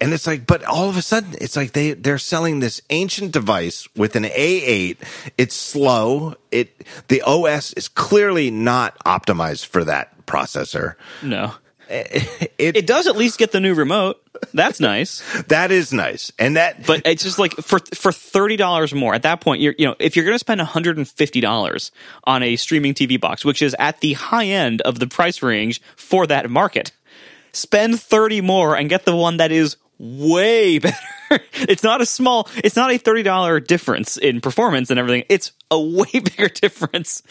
and it's like, but all of a sudden, it's like they they're selling this ancient device with an A8. It's slow. It the OS is clearly not optimized for that processor. No. It, it, it, does at least get the new remote. That's nice. that is nice, and that. But it's just like for for thirty dollars more. At that point, you're you know if you're going to spend one hundred and fifty dollars on a streaming TV box, which is at the high end of the price range for that market, spend thirty more and get the one that is way better. it's not a small, it's not a $30 difference in performance and everything. It's a way bigger difference.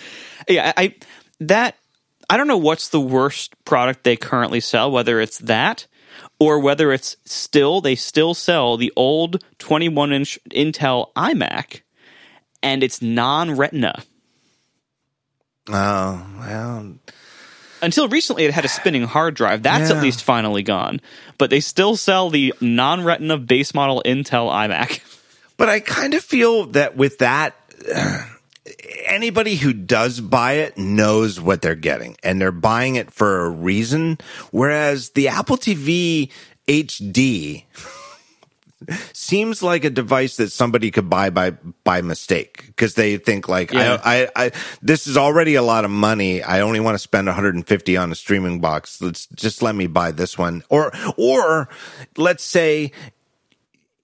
Yeah, I, that, I don't know what's the worst product they currently sell, whether it's that or whether it's still, they still sell the old 21 inch Intel iMac and it's non retina. Oh, well until recently it had a spinning hard drive. That's yeah. at least finally gone. But they still sell the non retina base model Intel iMac. But I kind of feel that with that, anybody who does buy it knows what they're getting and they're buying it for a reason. Whereas the Apple TV HD seems like a device that somebody could buy by by mistake because they think like Yeah. I, I I this is already a lot of money. I only want to spend 150 on a streaming box. Let's just let me buy this one. Or or let's say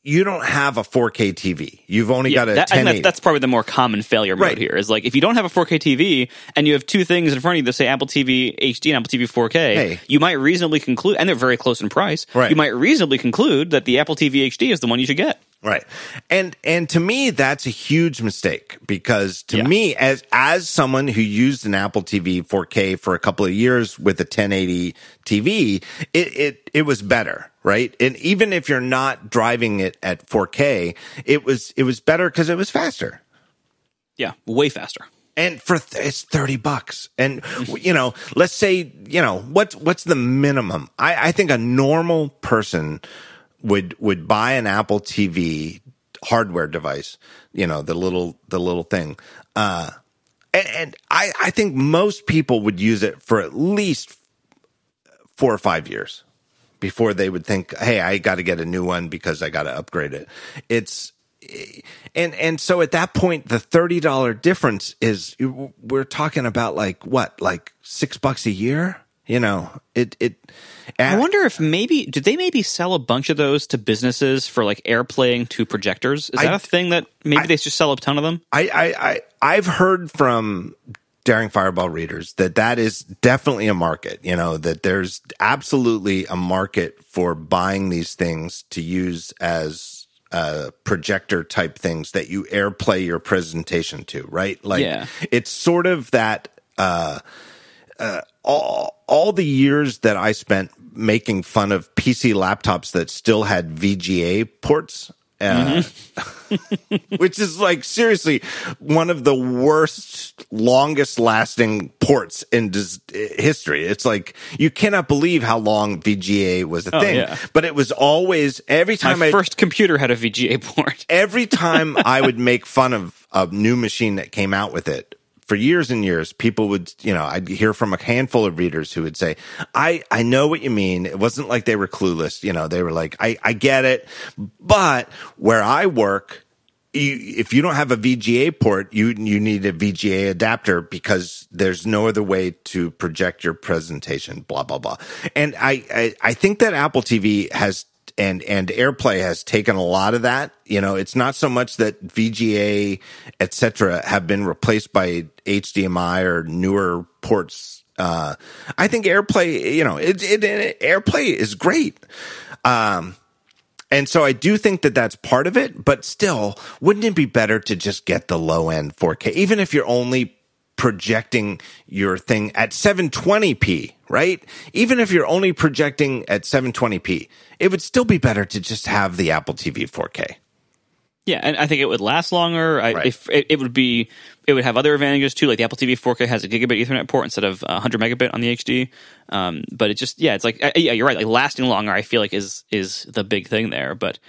you don't have a 4K TV. You've only got a that, I 1080. that's, that's probably the more common failure mode Right. here. Is like if you don't have a 4K TV and you have two things in front of you that say Apple TV HD and Apple TV 4K, Hey. you might reasonably conclude, and they're very close in price. Right. You might reasonably conclude that the Apple TV HD is the one you should get. Right. And and to me that's a huge mistake because to Yeah. me as as someone who used an Apple TV 4K for a couple of years with a 1080 TV, it it it was better, right? And even if you're not driving it at 4K, it was it was better cuz it was faster. Yeah, way faster. And for th- it's 30 bucks. And you know, let's say, you know, what's what's the minimum? I I think a normal person would would buy an Apple TV hardware device, you know, the little the little thing. Uh and, and I I think most people would use it for at least 4 or 5 years before they would think, "Hey, I got to get a new one because I got to upgrade it." It's and and so at that point the $30 difference is we're talking about like what? Like 6 bucks a year? You know, it it I wonder if maybe did they maybe sell a bunch of those to businesses for like airplaying to projectors? Is I- that a thing that maybe I- they just sell a ton of them? I, I, I, I've heard from Daring Fireball readers that that is definitely a market, you know, that there's absolutely a market for buying these things to use as uh, projector type things that you airplay your presentation to, right? Like Yeah. it's sort of that, uh, uh, all, all the years that I spent making fun of PC laptops that still had VGA ports, uh, which is like seriously one of the worst, longest lasting ports in dis- history. It's like you cannot believe how long VGA was a thing, yeah. but it was always every time My I first computer had a VGA port. every time I would make fun of a new machine that came out with it for years and years, people would, you know, I'd hear from a handful of readers who would say, I, I know what you mean. It wasn't like they were clueless. You know, they were like, I, I get it. But where I work, you, if you don't have a VGA port, you, you need a VGA adapter because there's no other way to project your presentation, blah, blah, blah. And I, I, I think that Apple TV has and and AirPlay has taken a lot of that. You know, it's not so much that VGA, etc., have been replaced by HDMI or newer ports. Uh, I think AirPlay, you know, it, it, it AirPlay is great. Um, and so I do think that that's part of it, but still, wouldn't it be better to just get the low end 4K, even if you're only projecting your thing at 720p, right? Even if you're only projecting at 720p, it would still be better to just have the Apple TV 4K. Yeah, and I think it would last longer. I, Right. If it, it would be, it would have other advantages too. Like the Apple TV 4K has a gigabit Ethernet port instead of uh, 100 megabit on the HD. Um, but it just, yeah, it's like, yeah, you're right. Like lasting longer, I feel like is is the big thing there. But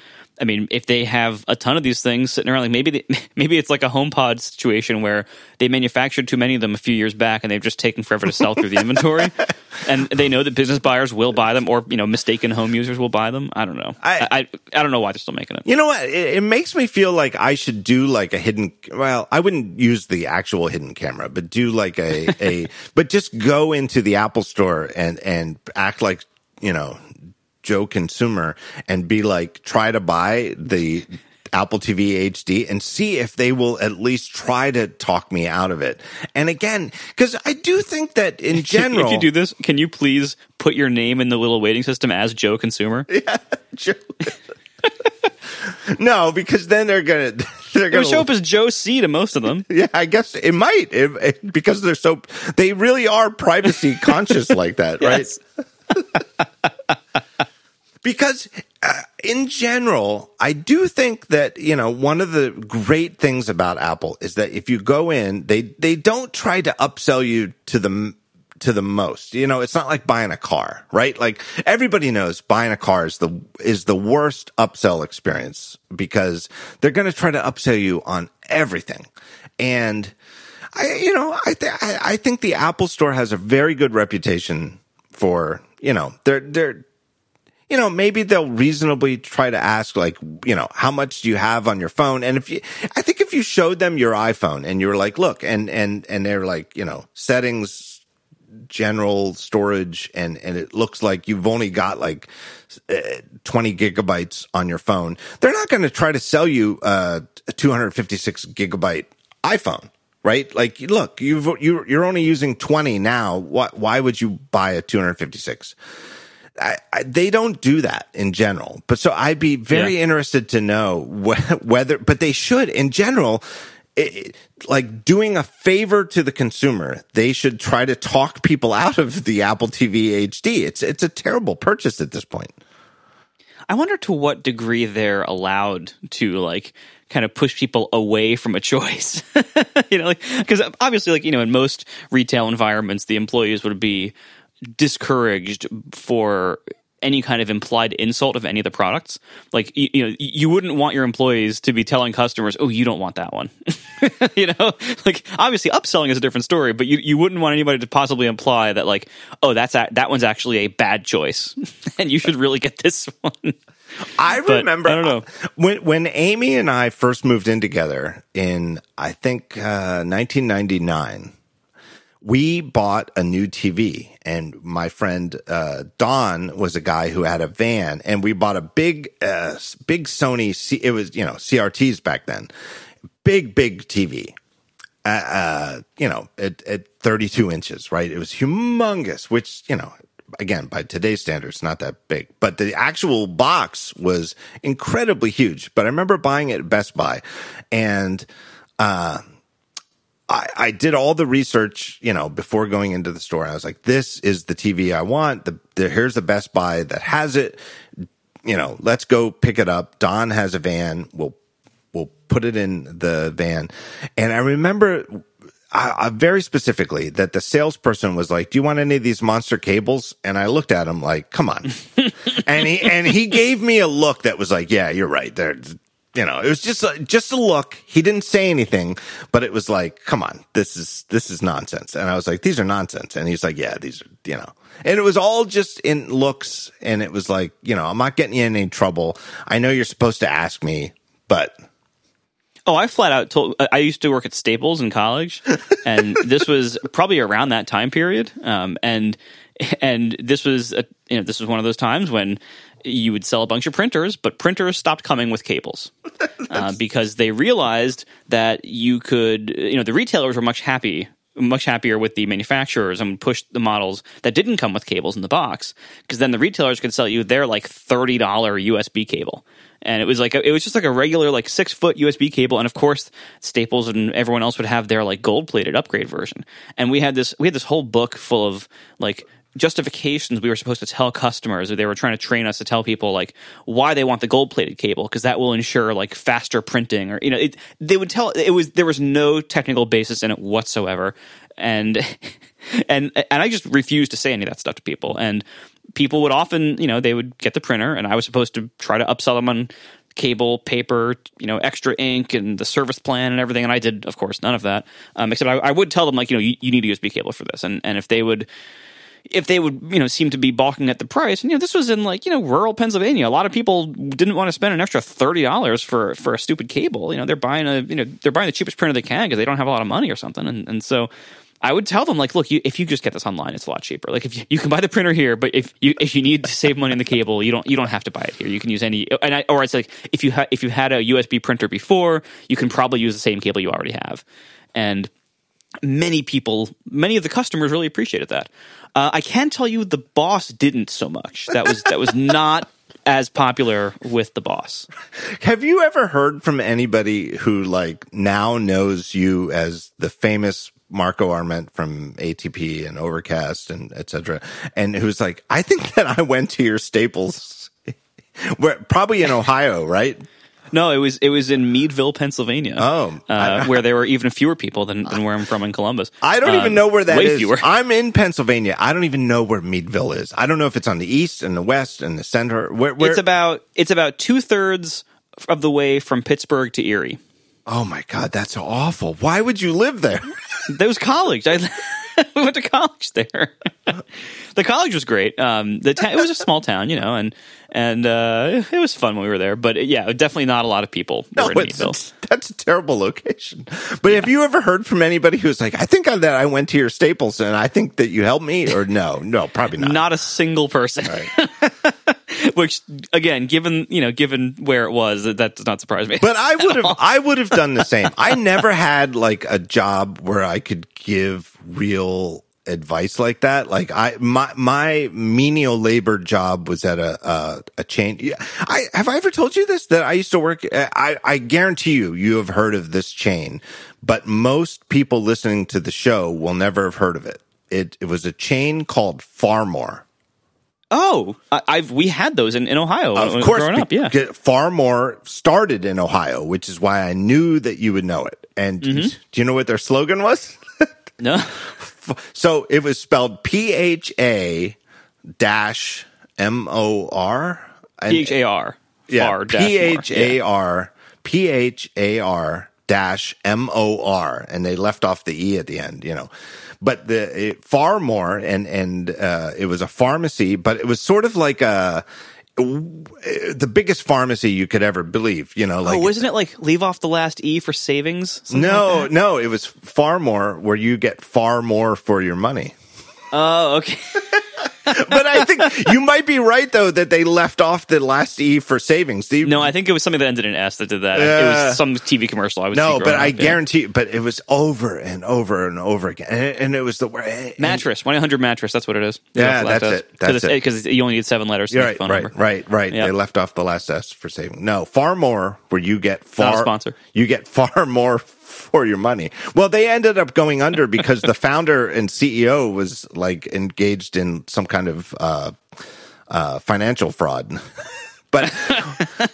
I mean, if they have a ton of these things sitting around, like maybe they, maybe it's like a HomePod situation where they manufactured too many of them a few years back, and they've just taken forever to sell through the inventory. And they know that business buyers will buy them, or you know, mistaken home users will buy them. I don't know. I- I I, don't know why they're still making it. You know what? It, it makes me feel like I should do like a hidden. Well, I wouldn't use the actual hidden camera, but do like a a. but just go into the Apple Store and and act like you know Joe consumer and be like try to buy the Apple TV HD and see if they will at least try to talk me out of it. And again, because I do think that in general, if you do this, can you please put your name in the little waiting system as Joe Consumer? Joe- no, because then they're gonna they're gonna show up as Joe C to most of them. Yeah, I guess it might it, it- because they're so they really are privacy conscious like that, right? Because uh, in general, I do think that you know one of the great things about Apple is that if you go in, they they don't try to upsell you to the to the most. You know, it's not like buying a car, right? Like everybody knows buying a car is the is the worst upsell experience because they're going to try to upsell you on everything. And I you know, I th- I I think the Apple Store has a very good reputation for, you know, they're they're you know, maybe they'll reasonably try to ask, like, you know, how much do you have on your phone? And if you, I think if you showed them your iPhone and you were like, look, and, and, and they're like, you know, settings, general storage and and it looks like you've only got like uh, 20 gigabytes on your phone they're not going to try to sell you uh, a 256 gigabyte iphone right? Like look you've you you're only using 20 now. What why would you buy a 256 I, I, they don't do that in general but so i'd be very Yeah. interested to know wh- whether but they should in general it, like doing a favor to the consumer, they should try to talk people out of the Apple TV HD. It's it's a terrible purchase at this point. I wonder to what degree they're allowed to like kind of push people away from a choice. you know, like because obviously, like you know, in most retail environments, the employees would be discouraged for any kind of implied insult of any of the products. Like you, you know, you wouldn't want your employees to be telling customers, "Oh, you don't want that one." you know, like obviously upselling is a different story, but you you wouldn't want anybody to possibly imply that like, "Oh, that's a, that one's actually a bad choice, and you should really get this one." I But, remember I don't know. when when Amy and I first moved in together in I think uh, 1999. We bought a new TV, and my friend uh, Don was a guy who had a van, and we bought a big, uh, big Sony. C- it was you know CRTs back then, big big TV. Uh, uh, you know, at, at 32 inches, right? It was humongous, which, you know, again, by today's standards, not that big, but the actual box was incredibly huge. But I remember buying it at Best Buy and, uh, I, I did all the research, you know, before going into the store. I was like, this is the TV I want. The, the here's the Best Buy that has it. You know, let's go pick it up. Don has a van. We'll we'll put it in the van. And I remember I, I very specifically that the salesperson was like, "Do you want any of these monster cables?" And I looked at him like, "Come on," and he and he gave me a look that was like, "Yeah, you're right." There, you know, it was just a, just a look. He didn't say anything, but it was like, "Come on, this is this is nonsense." And I was like, "These are nonsense." And he's like, "Yeah, these are," you know. And it was all just in looks, and it was like, you know, I'm not getting you in any trouble. I know you're supposed to ask me, but Oh, I flat out told. I used to work at Staples in college, and this was probably around that time period. Um, and and this was a, you know this was one of those times when you would sell a bunch of printers, but printers stopped coming with cables uh, because they realized that you could. You know, the retailers were much happy. Much happier with the manufacturers and would push the models that didn't come with cables in the box because then the retailers could sell you their like thirty dollar USB cable, and it was like a, it was just like a regular like six foot USB cable, and of course Staples and everyone else would have their like gold plated upgrade version, and we had this we had this whole book full of like justifications we were supposed to tell customers or they were trying to train us to tell people like why they want the gold plated cable because that will ensure like faster printing or you know it, they would tell it was there was no technical basis in it whatsoever and and and I just refused to say any of that stuff to people and people would often you know they would get the printer and I was supposed to try to upsell them on cable, paper, you know, extra ink and the service plan and everything. And I did, of course, none of that. Um, except I, I would tell them like, you know, you, you need a USB cable for this. And, and if they would, if they would, you know, seem to be balking at the price, and you know, this was in like, you know, rural Pennsylvania. A lot of people didn't want to spend an extra thirty dollars for for a stupid cable. You know, they're buying a, you know, they're buying the cheapest printer they can because they don't have a lot of money or something. And and so I would tell them like, look, you, if you just get this online, it's a lot cheaper. Like if you, you can buy the printer here, but if you if you need to save money on the cable, you don't you don't have to buy it here. You can use any, and I, or it's like if you if you had a USB printer before, you can probably use the same cable you already have, and many people, many of the customers really appreciated that. Uh, I can tell you the boss didn't so much. That was that was not as popular with the boss. Have you ever heard from anybody who like now knows you as the famous Marco Arment from ATP and Overcast and etc. and who's like, I think that I went to your Staples, where probably in Ohio, right? No, it was it was in Meadville, Pennsylvania. Oh. uh, where there were even fewer people than, than where I'm from in Columbus. I don't Uh, even know where that way is. fewer. I'm in Pennsylvania. I don't even know where Meadville is. I don't know if it's on the east and the west and the center. Where? where It's about it's about two thirds of the way from Pittsburgh to Erie. oh my god, that's awful. Why would you live there? That was college. I we went to college there. the college was great. Um, the ta- it was a small town, you know, and and uh, it was fun when we were there. But yeah, definitely not a lot of people No, were in it's, that's a terrible location. But have you ever heard from anybody who's like, I think that I went to your Staples and I think that you helped me? Or no, no, probably not. Not a single person. Which again, given you know, given where it was, that, that does not surprise me. But I would have, I would have done the same. I never had like a job where I could give real advice like that. Like I, my, my menial labor job was at a, a, a chain. Yeah, I, have I ever told you this? That I used to work, eh, I, I guarantee you, you have heard of this chain, but most people listening to the show will never have heard of it. It, it was a chain called Phar-Mor. Oh, I, I've we had those in, in Ohio Of course, growing up. Yeah, because Phar-Mor started in Ohio, which is why I knew that you would know it. And Mm-hmm. do you know what their slogan was? no, So it was spelled P H A dash M O R. P H A R. Yeah, Far P H more. A. R P H A R dash M O R, and they left off the e at the end. You know, but the it, far more, and and uh, it was a pharmacy, but it was sort of like a the biggest pharmacy you could ever believe. You know, like oh, wasn't it like leave off the last e for savings? No, like no, it was far more where you get far more for your money. Oh, okay. but I think you might be right though that they left off the last E for savings. The, No, I think it was something that ended in S that did that. it was some TV commercial. I was no, but I guarantee. But it was over and over and over again, and, and it was the and- eh, eh. mattress one eight hundred mattress. That's what it is. Yeah, that's S. it. That's it. Because you only need seven letters. to right, phone right, number. right, right. Yeah. They left off the last S for saving. No, far more where you get far sponsor. You get far more for your money. Well, they ended up going under because the founder and CEO was like engaged in some kind of uh, uh, financial fraud. but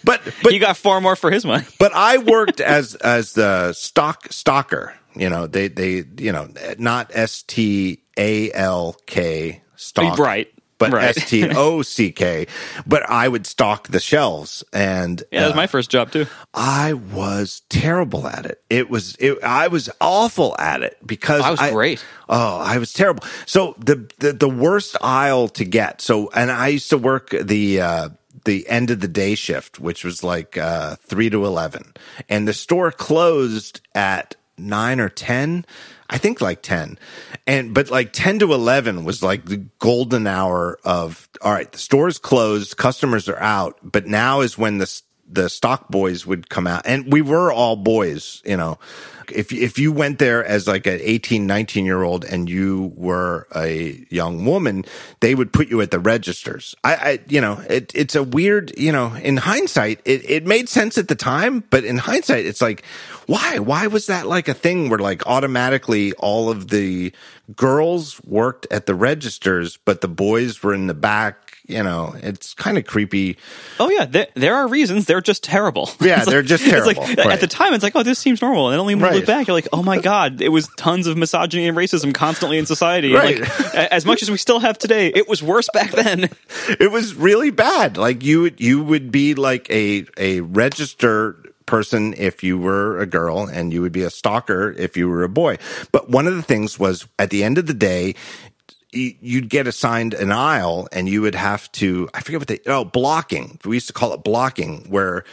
but but you got far more for his money. but I worked as as the stock stalker. You know, they they you know not S T A L K stock, Right. But Right. S T O C K. But I would stock the shelves, and Yeah, that was uh, my first job too. I was terrible at it. It was it, I was awful at it because I was great. Oh, I was terrible. So the, the the worst aisle to get. So and I used to work the uh the end of the day shift, which was like uh 3 to 11. And the store closed at 9 or 10. I think like 10. And but like 10 to 11 was like the golden hour of all right, the store's closed, customers are out, but now is when the the stock boys would come out and we were all boys, you know. If if you went there as like an 18, 19 year old and you were a young woman, they would put you at the registers. I, I you know, it, it's a weird, you know, in hindsight, it, it made sense at the time, but in hindsight, it's like, why? Why was that like a thing where like automatically all of the girls worked at the registers, but the boys were in the back? You know, it's kind of creepy. Oh yeah, there, there are reasons. They're just terrible. Yeah, like- they're just it's like- terrible. at the time, it's like, oh, this seems normal, and then when you Right. look back, you're like, oh my god, it was tons of misogyny and racism constantly in society. Right. Like, as much as we still have today, it was worse back then. it was really bad. Like you would you would be like a a registered person if you were a girl and you would be a stalker if you were a boy. But one of the things was at the end of the day you'd get assigned an aisle and you would have to I forget what they oh blocking. We used to call it blocking where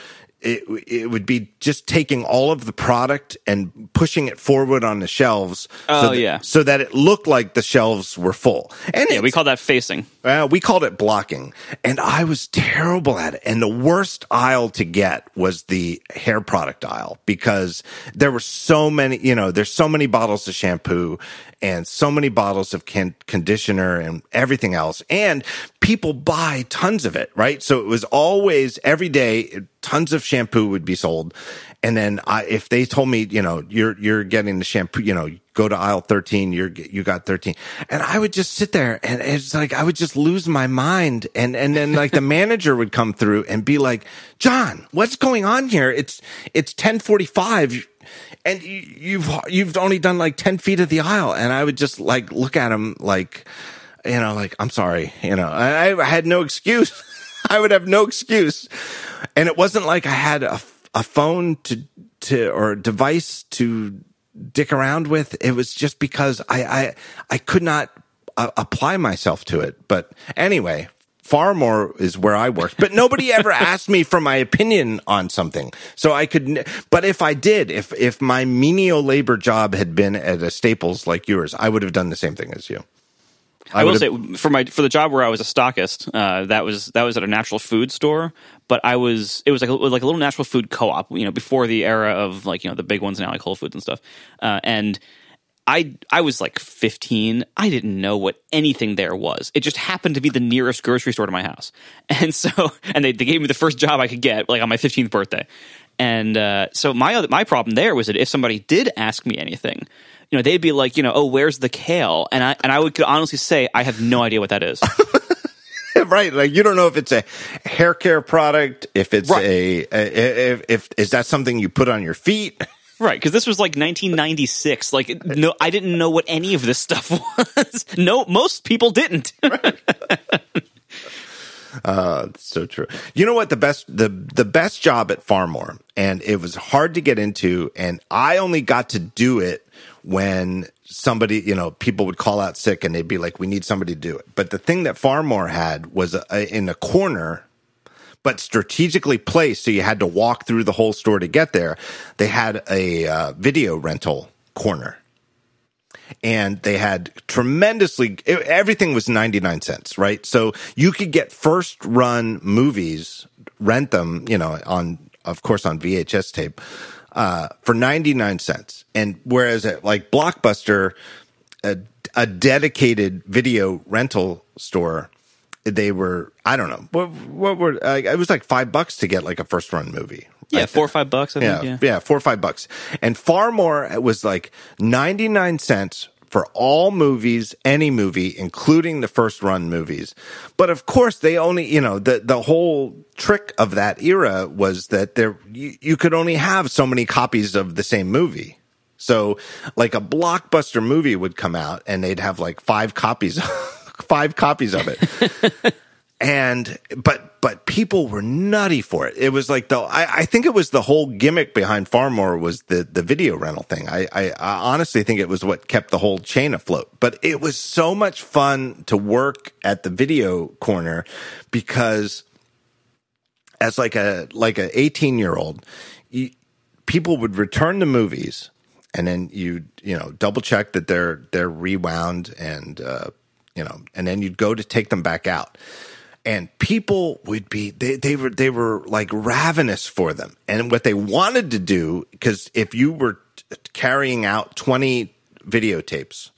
it it would be just taking all of the product and pushing it forward on the shelves Oh, so that, yeah. so that it looked like the shelves were full. And Yeah, we call that facing. well, we called it blocking, and I was terrible at it. And the worst aisle to get was the hair product aisle because there were so many, you know, there's so many bottles of shampoo and so many bottles of can- conditioner and everything else. And people buy tons of it, right? So it was always every day, tons of shampoo would be sold. And then I, if they told me, you know, you're, you're getting the shampoo, you know, go to aisle 13, you're, you got 13. And I would just sit there and it's like, I would just lose my mind. And, and then like the manager would come through and be like, John, what's going on here? It's, it's 1045 and you, you've, you've only done like 10 feet of the aisle. And I would just like look at him like, you know, like, I'm sorry, you know, I, I had no excuse. I would have no excuse. And it wasn't like I had a, a phone to, to, or a device to dick around with. It was just because I I, I could not uh, apply myself to it. But anyway, Phar-Mor is where I worked, but nobody ever asked me for my opinion on something. So I could, but if I did, if, if my menial labor job had been at a Staples like yours, I would have done the same thing as you. I, I will say for my for the job where I was a stockist, uh, that was that was at a natural food store, but I was it was like a, like a little natural food co op, you know, before the era of like you know the big ones now like Whole Foods and stuff, uh, and I I was like 15. I didn't know what anything there was. It just happened to be the nearest grocery store to my house, and so and they, they gave me the first job I could get like on my 15th birthday, and uh, so my other, my problem there was that if somebody did ask me anything, you know, they'd be like, you know, oh, where's the kale? And I and I would could honestly say I have no idea what that is. right like you don't know if it's a hair care product if it's right. a, a if, if is that something you put on your feet Right, because this was like 1996. Like, no, I didn't know what any of this stuff was. no, most people didn't. uh, so true. You know what? The best, the the best job at Phar-Mor, and it was hard to get into, and I only got to do it when somebody, you know, people would call out sick, and they'd be like, "We need somebody to do it." But the thing that Phar-Mor had was a, in a corner but strategically placed. So you had to walk through the whole store to get there. They had a uh, video rental corner and they had tremendously everything was 99 cents right so you could get first run movies rent them you know on of course on vhs tape uh, for 99 cents and whereas at like blockbuster a, a dedicated video rental store they were I don't know what what were uh, it was like five bucks to get like a first run movie. Yeah, four or five bucks. I yeah, think, yeah, yeah, four or five bucks, and far more it was like ninety nine cents for all movies, any movie, including the first run movies. But of course, they only, you know, the, the whole trick of that era was that there, you, you could only have so many copies of the same movie. So like a blockbuster movie would come out and they'd have like five copies five copies of it. and but but people were nutty for it. It was like the I, I think it was the whole gimmick behind Phar-Mor was the the video rental thing. I, I, I honestly think it was what kept the whole chain afloat. But it was so much fun to work at the video corner because as like a like a 18 year old, people would return the movies and then you you know double check that they're they're rewound and uh, you know, and then you'd go to take them back out. And people would be they they were they were like ravenous for them. And what they wanted to do because if you were carrying out 20 videotapes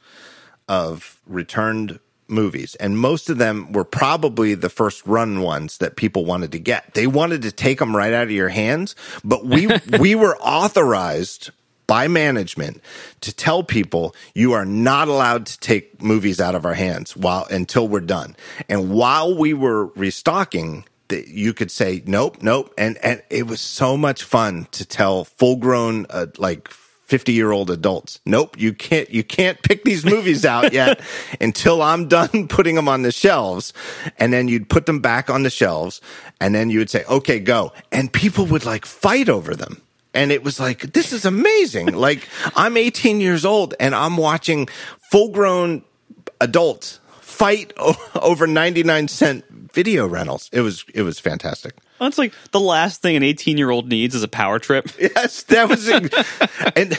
of returned movies and most of them were probably the first run ones that people wanted to get they wanted to take them right out of your hands but we we were authorized by management to tell people you are not allowed to take movies out of our hands while until we're done. And while we were restocking, that you could say nope, nope, and and it was so much fun to tell full grown uh, like 50 year old adults. Nope, you can't, you can't pick these movies out yet until I'm done putting them on the shelves. And then you'd put them back on the shelves and then you would say, okay, go. And people would like fight over them and it was like this is amazing. Like i'm 18 years old and i'm watching full grown adults fight over 99 cent video rentals. It was it was fantastic. That's like the last thing an 18 year old needs is a power trip. Yes that was and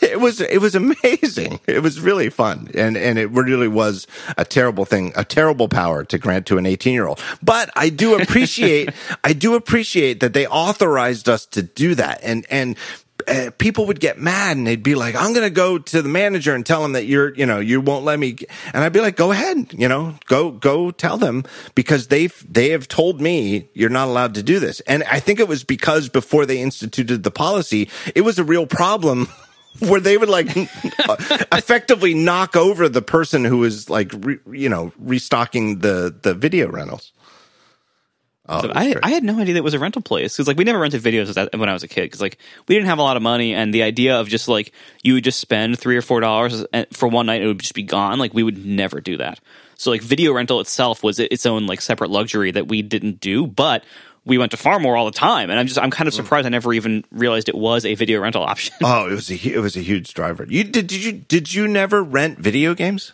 it was it was amazing. It was really fun, and and it really was a terrible thing, a terrible power to grant to an eighteen year old. But I do appreciate I do appreciate that they authorized us to do that, and and uh, people would get mad and they'd be like, I'm going to go to the manager and tell him that you're, you know, you won't let me. And I'd be like, go ahead, you know, go, go tell them because they've, they have told me you're not allowed to do this. And I think it was because before they instituted the policy, it was a real problem where they would like uh, effectively knock over the person who was like re, you know restocking the the video rentals. Oh, so I, I had no idea that it was a rental place because like we never rented videos when I was a kid because like we didn't have a lot of money and the idea of just like you would just spend three or four dollars uh, for one night it would just be gone like we would never do that. So like video rental itself was its own like separate luxury that we didn't do, but we went to Phar-Mor all the time, and I'm just I'm kind of hmm. surprised I never even realized it was a video rental option. Oh, it was a it was a huge driver. You did did you did you never rent video games?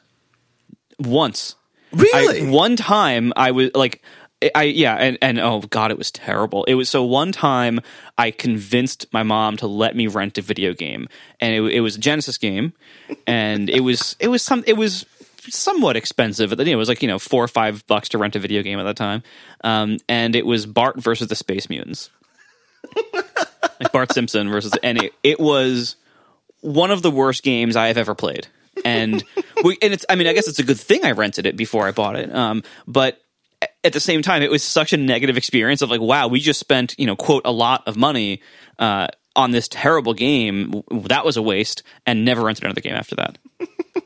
Once, Really? I, one time I was like. I yeah and, and oh god it was terrible it was so one time I convinced my mom to let me rent a video game and it, it was a Genesis game and it was it was some it was somewhat expensive. At the it was like you know four or five bucks to rent a video game at that time. Um, and it was Bart versus the Space Mutants. Like Bart Simpson versus and it, it was one of the worst games I have ever played. And we, and it's I mean I guess it's a good thing I rented it before I bought it. Um, but at the same time, it was such a negative experience of like, wow, we just spent, you know, quote, a lot of money uh, on this terrible game. That was a waste, and never rented another game after that.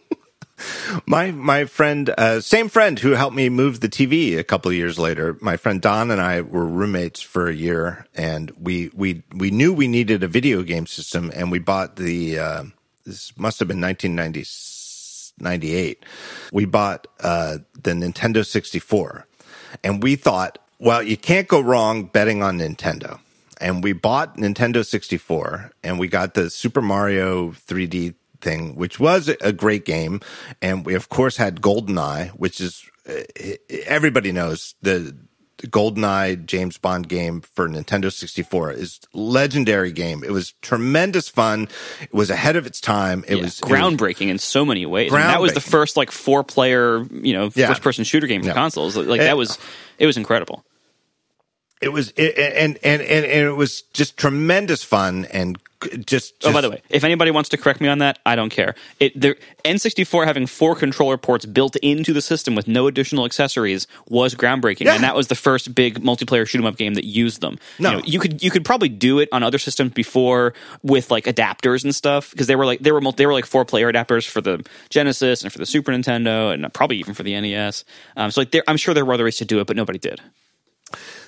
My my friend, uh, same friend who helped me move the TV a couple of years later. My friend Don and I were roommates for a year, and we we we knew we needed a video game system, and we bought the. Uh, this must have been 1998. We bought uh, the Nintendo 64, and we thought, well, you can't go wrong betting on Nintendo. And we bought Nintendo 64, and we got the Super Mario 3D thing, which was a great game. And we, of course, had GoldenEye, which is uh, everybody knows the GoldenEye James Bond game for Nintendo 64 is legendary game. It was tremendous fun. It was ahead of its time. It Yeah, was groundbreaking in so many ways. Mean, that was the first like four player, you know, Yeah. first person shooter game for Yeah. consoles. Like that was it was incredible. It was it, and, and and and it was just tremendous fun and just, just Oh, by the way, if anybody wants to correct me on that, I don't care. It the N64 having four controller ports built into the system with no additional accessories was groundbreaking, Yeah. and that was the first big multiplayer shoot 'em up game that used them. No. you, know, you could you could probably do it on other systems before with like adapters and stuff because they were like they were multi, they were like four player adapters for the Genesis and for the Super Nintendo and probably even for the NES. Um, so like I'm sure there were other ways to do it, but nobody did.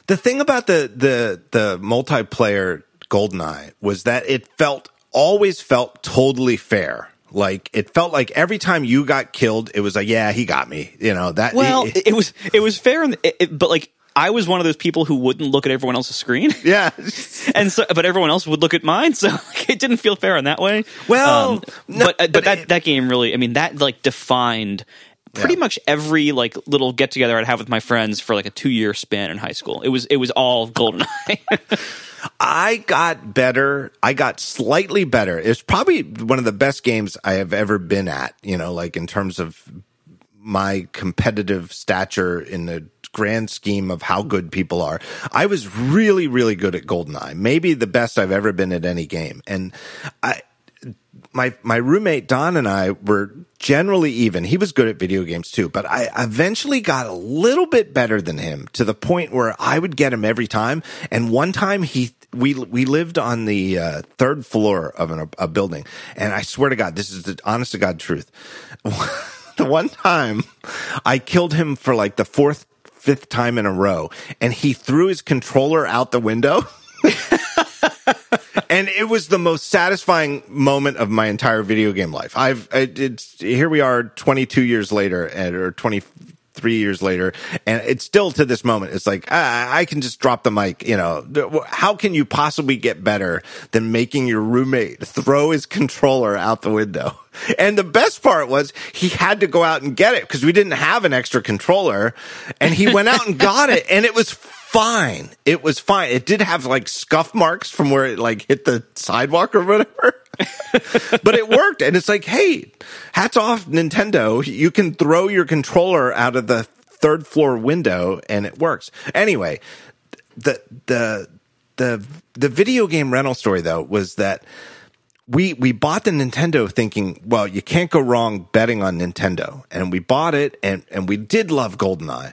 the thing about the the the multiplayer Goldeneye was that it felt always felt totally fair. Like it felt like every time you got killed, it was like, yeah, he got me. You know that. Well, it- it, it was it was fair, in- it, it- but like I was one of those people who wouldn't look at everyone else's screen. yeah. and so but everyone else would look at mine so like, it didn't feel fair in that way Well, no, but uh, but but that that game really i mean that like defined pretty Yeah. much every like little get together i'd have with my friends for like a two year span in high school it was it was all goldeneye I got better. I got slightly better. It's probably one of the best games I have ever been at, you know, like in terms of my competitive stature in the grand scheme of how good people are. I was really, really good at GoldenEye. Maybe the best I've ever been at any game. And I, my my roommate Don and I were generally even. He was good at video games too, but I eventually got a little bit better than him to the point where I would get him every time. And one time he we we lived on the uh, third floor of an, a building, and I swear to God, this is the honest to God truth. the one time I killed him for like the fourth fifth time in a row, and he threw his controller out the window. and it was the most satisfying moment of my entire video game life. I've it's here we are 22 years later and or 23 years later and it's still to this moment it's like ah, I can just drop the mic, you know. How can you possibly get better than making your roommate throw his controller out the window? And the best part was he had to go out and get it because we didn't have an extra controller and he went out and got it and it was fine. It was fine. It did have like scuff marks from where it like hit the sidewalk or whatever. but it worked. And it's like, hey, hats off Nintendo. You can throw your controller out of the third floor window and it works. Anyway, the the the the video game rental story though was that we we bought the Nintendo thinking, well, you can't go wrong betting on Nintendo. And we bought it and and we did love GoldenEye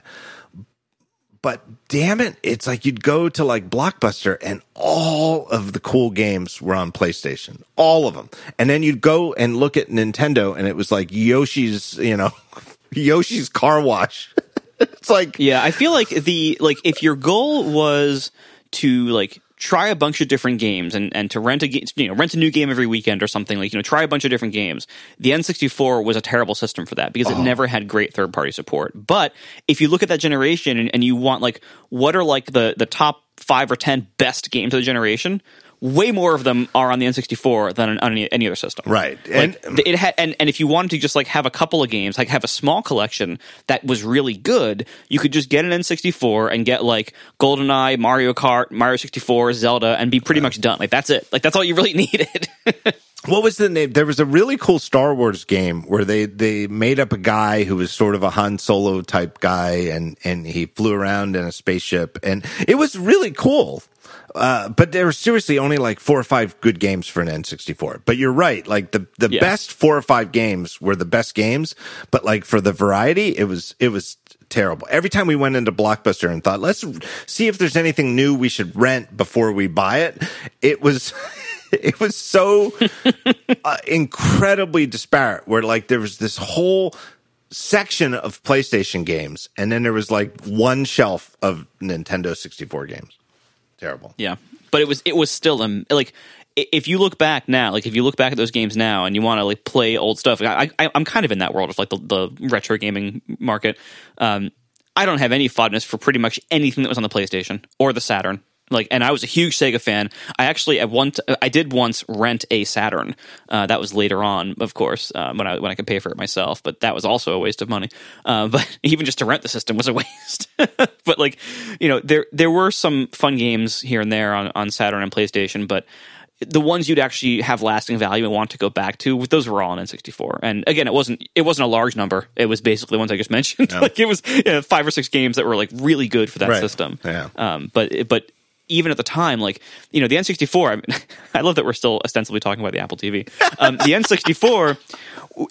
but damn it, it's like you'd go to like Blockbuster and all of the cool games were on PlayStation, all of them. And then you'd go and look at Nintendo and it was like Yoshi's, you know, Yoshi's car wash. it's like, yeah i feel like the like if your goal was to like try a bunch of different games and, and to rent a game, you know, rent a new game every weekend or something like, you know, try a bunch of different games. The N64 was a terrible system for that because it uh-huh. never had great third party support. But if you look at that generation and, and you want like, what are like the, the top five or 10 best games of the generation? Way more of them are on the N64 than on any, any other system. Right. Like, And- it had, and, and if you wanted to just like have a couple of games, like have a small collection that was really good, you could just get an N64 and get like GoldenEye, Mario Kart, Mario 64, Zelda, and be pretty much done. Like that's it. Like that's all you really needed. What was the name? There was a really cool Star Wars game where they they made up a guy who was sort of a Han Solo type guy, and and he flew around in a spaceship, and it was really cool. Uh, but there were seriously only like four or five good games for an N64. But you're right, like the the Yes. best four or five games were the best games, but like for the variety, it was it was terrible. Every time we went into Blockbuster and thought, let's see if there's anything new we should rent before we buy it, it was. It was so uh, incredibly disparate where like there was this whole section of PlayStation games and then there was like one shelf of Nintendo 64 games. Terrible. yeah, but it was it was still um, like if you look back now, like if you look back at those games now and you want to like play old stuff, I, I I'm kind of in that world of like the, the retro gaming market. Um, I don't have any fondness for pretty much anything that was on the PlayStation or the Saturn. Like, and I was a huge Sega fan. I actually at one t- I did once rent a Saturn. Uh, that was later on, of course, um, when I when I could pay for it myself. But that was also a waste of money. Uh, but even just to rent the system was a waste. but like, you know, there there were some fun games here and there on on Saturn and PlayStation, but the ones you'd actually have lasting value and want to go back to, those were all on N64. And again, it wasn't it wasn't a large number. It was basically the ones I just mentioned. like it was you know, five or six games that were like really good for that Right. system. Yeah. Um, but but even at the time, like you know, the N64. I, mean, I love that we're still ostensibly talking about the Apple TV. Um, the N64.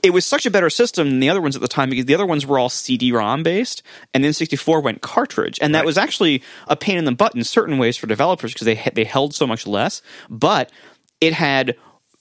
It was such a better system than the other ones at the time because the other ones were all CD-ROM based, and the N64 went cartridge, and that Right. was actually a pain in the butt in certain ways for developers because they they held so much less, but it had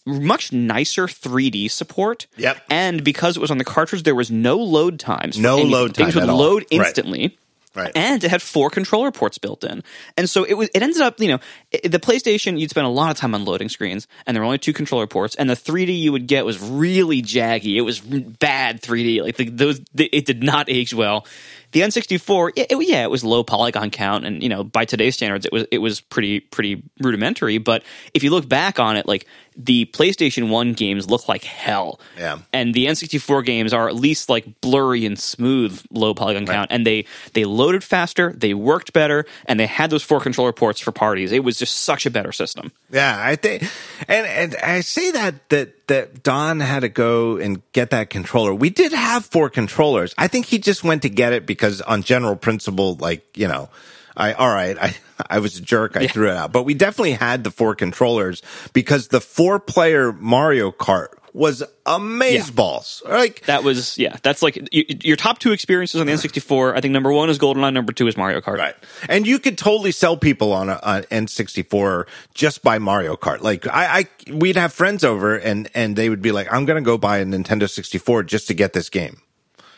much nicer 3D support. Yep. And because it was on the cartridge, there was no load times. No load Things time would at all. load Right. Right. And it had four controller ports built in, and so it was. It ended up, you know, i the PlayStation. You'd spend a lot of time on loading screens, and there were only two controller ports, and the 3D you would get was really jaggy. It was bad 3D. Like the, those, it did not age well. The N64, it, it- yeah, it was low polygon count, and you know, by today's standards, it was it was pretty pretty rudimentary. But if you look back on it, like the PlayStation One games look like hell, Yeah. and the N64 games are at least like blurry and smooth low polygon count and they they loaded faster, they worked better and they had those four controller ports for parties. It was just such a better system. Yeah, I think, and and I say that that that Don had to go and get that controller. We did have four controllers. I think he just went to get it because, on general principle, like you know, I all right, I I was a jerk, I threw it out. But we definitely had the four controllers because the four player Mario Kart was amaze Yeah. balls. Like That was yeah, that's like y- your top two experiences on the N64. I think number 1 is GoldenEye, number 2 is Mario Kart. Right. And you could totally sell people on an N64 just by Mario Kart. Like I, I, we'd have friends over and, and they would be like, I'm going to go buy a Nintendo 64 just to get this game.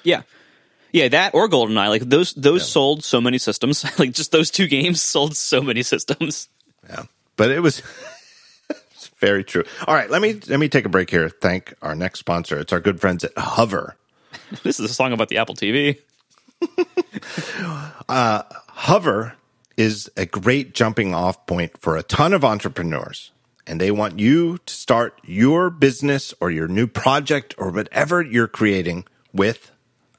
Yeah. Yeah, that or GoldenEye, like those those sold so many systems. like just those two games sold so many systems. Yeah. But it was very true. All right. Let me, let me take a break here. Thank our next sponsor. It's our good friends at Hover. This is a song about the Apple TV. Uh, Hover is a great jumping off point for a ton of entrepreneurs. And they want you to start your business or your new project or whatever you're creating with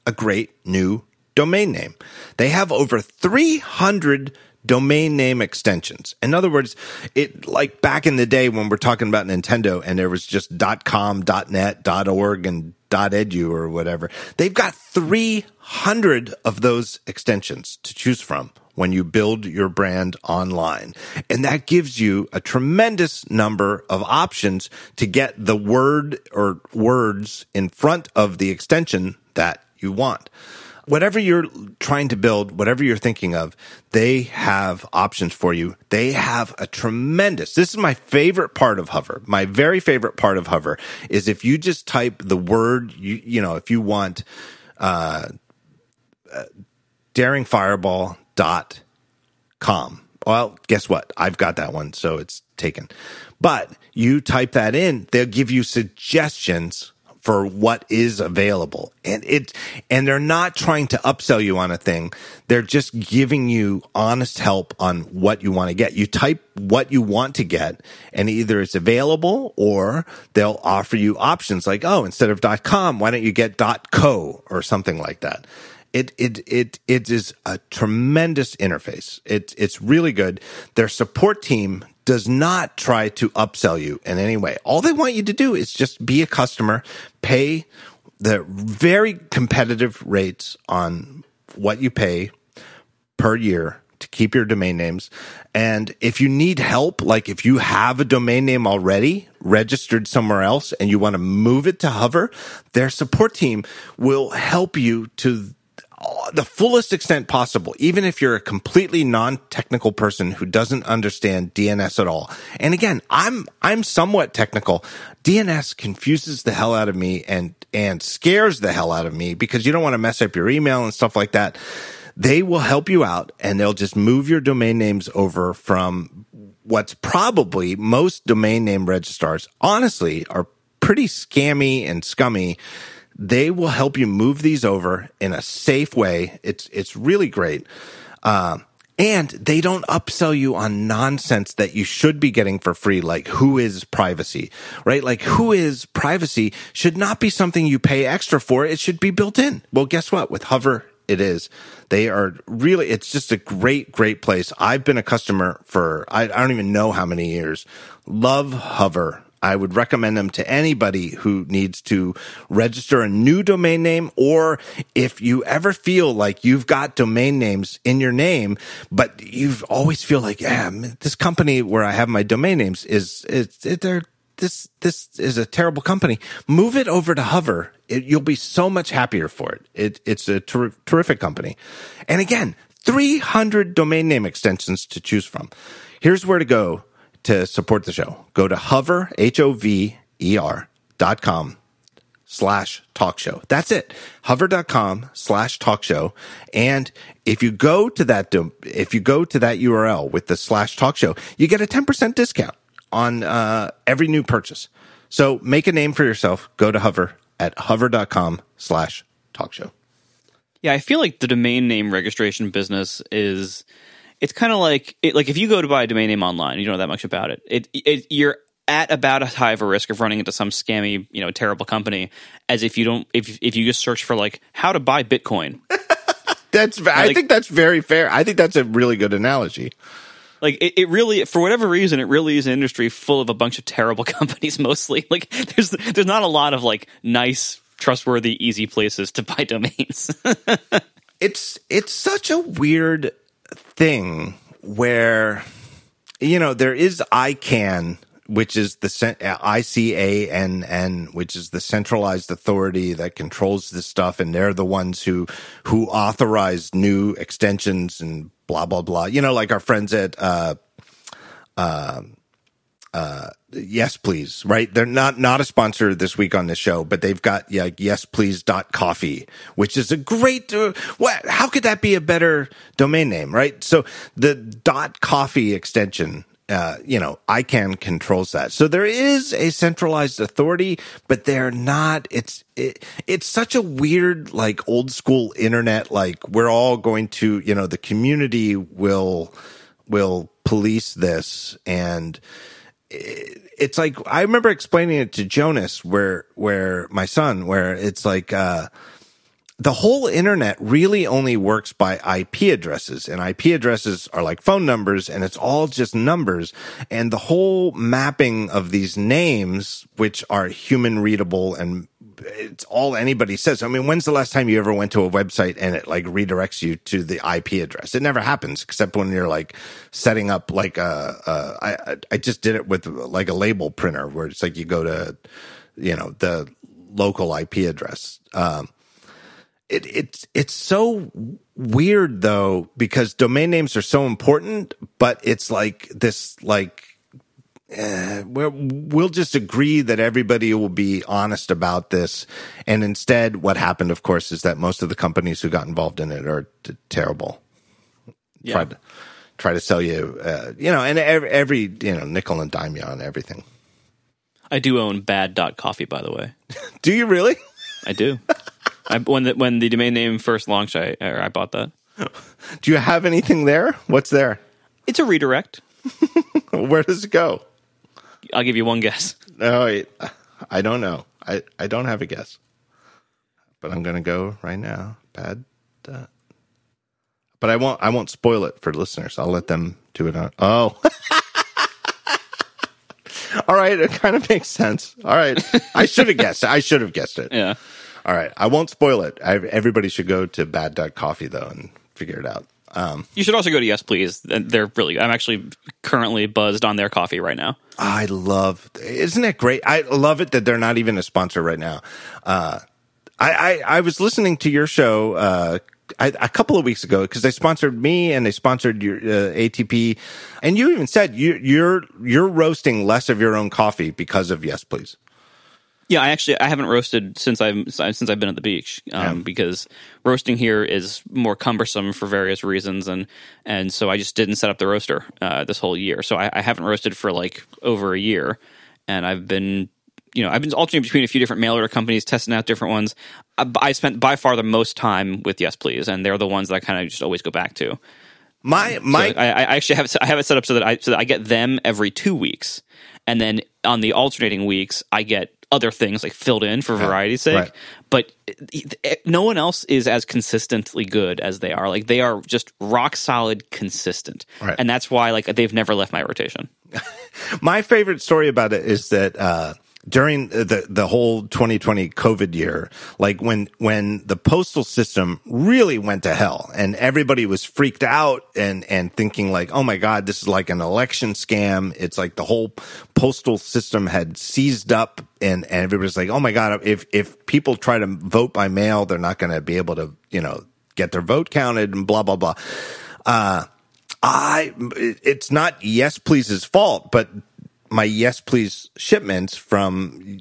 a great new domain name. They have over 300 domain name extensions. In other words, it like back in the day when we're talking about Nintendo and there was just .com, .net, .org and .edu or whatever. They've got 300 of those extensions to choose from when you build your brand online. And that gives you a tremendous number of options to get the word or words in front of the extension that you want. Whatever you're trying to build, whatever you're thinking of, they have options for you. They have a tremendous, this is my favorite part of Hover. My very favorite part of Hover is if you just type the word, you, you know, if you want, uh, uh, daringfireball.com Well, guess what? I've got that one, so it's taken. But you type that in, they'll give you suggestions for what is available. And it, and they're not trying to upsell you on a thing. They're just giving you honest help on what you want to get. You type what you want to get and either it's available or they'll offer you options like, oh, instead of .com, why don't you get .co or something like that. It, it, it, it is a tremendous interface. It, it's really good. Their support team does not try to upsell you in any way. All they want you to do is just be a customer, pay the very competitive rates on what you pay per year to keep your domain names. And if you need help, like if you have a domain name already registered somewhere else and you want to move it to Hover, their support team will help you to Uh, the fullest extent possible, even if you're a completely non-technical person who doesn't understand DNS at all. And again, I'm, I'm somewhat technical. DNS confuses the hell out of me and, and scares the hell out of me because you don't want to mess up your email and stuff like that. They will help you out and they'll just move your domain names over from what's probably most domain name registrars, honestly, are pretty scammy and scummy they will help you move these over in a safe way. It's it's really great. Uh, and they don't upsell you on nonsense that you should be getting for free, like who is privacy, right? Like who is privacy should not be something you pay extra for. It should be built in. Well, guess what? With Hover, it is. They are really, it's just a great, great place. I've been a customer for, I, I don't even know how many years. Love Hover. I would recommend them to anybody who needs to register a new domain name or if you ever feel like you've got domain names in your name, but you always feel like, yeah, this company where I have my domain names is, is, it, they're, this, this is a terrible company. Move it over to Hover. It, you'll be so much happier for it. it it's a ter- terrific company. And again, 300 domain name extensions to choose from. Here's where to go to support the show, go to hover, H-O-V-E-R dot com slash talk show. That's it. Hover.com slash talk show. And if you go to that, if you go to that URL with the slash talk show, you get a 10% discount on uh, every new purchase. So make a name for yourself. Go to hover at hover.com slash talk show. Yeah, I feel like the domain name registration business is it's kind of like it, like if you go to buy a domain name online, you don't know that much about it. It, it you're at about as high of a risk of running into some scammy, you know, terrible company as if you don't if if you just search for like how to buy Bitcoin. that's I like, think that's very fair. I think that's a really good analogy. Like it, it really, for whatever reason, it really is an industry full of a bunch of terrible companies. Mostly, like there's there's not a lot of like nice, trustworthy, easy places to buy domains. it's it's such a weird thing where you know there is ICANN, which is the I C A N N, which is the centralized authority that controls this stuff, and they're the ones who who authorize new extensions and blah blah blah. You know, like our friends at uh, uh, uh, yes please right they're not not a sponsor this week on the show but they've got yeah yes please dot coffee which is a great uh, what how could that be a better domain name right so the dot coffee extension uh, you know, ICANN controls that. So there is a centralized authority, but they're not, it's, it, it's such a weird, like old school internet, like we're all going to, you know, the community will, will police this and, it's like I remember explaining it to Jonas, where where my son, where it's like uh, the whole internet really only works by IP addresses, and IP addresses are like phone numbers, and it's all just numbers, and the whole mapping of these names, which are human readable and it's all anybody says. I mean, when's the last time you ever went to a website and it like redirects you to the IP address? It never happens except when you're like setting up like a, a I, I just did it with like a label printer where it's like you go to, you know, the local IP address. Um, it, it's, it's so weird though, because domain names are so important, but it's like this, like, uh, we'll just agree that everybody will be honest about this. And instead, what happened, of course, is that most of the companies who got involved in it are t- terrible. Yeah. Tried, try to sell you, uh, you know, and every, every you know nickel and dime you on everything. I do own bad.coffee, by the way. Do you really? I do. I, when the when the domain name first launched, I I bought that. Do you have anything there? What's there? It's a redirect. Where does it go? I'll give you one guess. No, I, I don't know. I, I don't have a guess. But I'm going to go right now. Bad. Uh, but I won't. I won't spoil it for listeners. I'll let them do it on. Oh. All right, it kind of makes sense. All right, I should have guessed. I should have guessed it. Yeah. All right, I won't spoil it. I, everybody should go to Bad Coffee though and figure it out. Um, You should also go to Yes Please. They're really. I'm actually currently buzzed on their coffee right now. I love. Isn't it great? I love it that they're not even a sponsor right now. Uh, I, I I was listening to your show uh, I, a couple of weeks ago because they sponsored me and they sponsored your uh, ATP, and you even said you, you're you're roasting less of your own coffee because of Yes Please. Yeah, I actually I haven't roasted since I'm since I've been at the beach um, Yeah. because roasting here is more cumbersome for various reasons, and and so I just didn't set up the roaster uh, this whole year. So I, I haven't roasted for like over a year, and I've been you know I've been alternating between a few different mail order companies, testing out different ones. I, I spent by far the most time with Yes Please, and they're the ones that I kind of just always go back to. My my So I, I actually have it, I have it set up so that I so that I get them every two weeks, and then on the alternating weeks I get other things like filled in for variety's sake. right. But it- no one else is as consistently good as they are. Like they are just rock solid consistent, Right. and that's why like they've never left my rotation. my favorite story about it is that uh, during the the whole 2020 COVID year, like when when the postal system really went to hell and everybody was freaked out and and thinking like, oh my god, this is like an election scam. It's like the whole postal system had seized up and and everybody's like, oh my god, if if people try to vote by mail, they're not going to be able to you know get their vote counted and blah blah blah. Uh, I it's not Yes Please's fault, but my Yes Please shipments from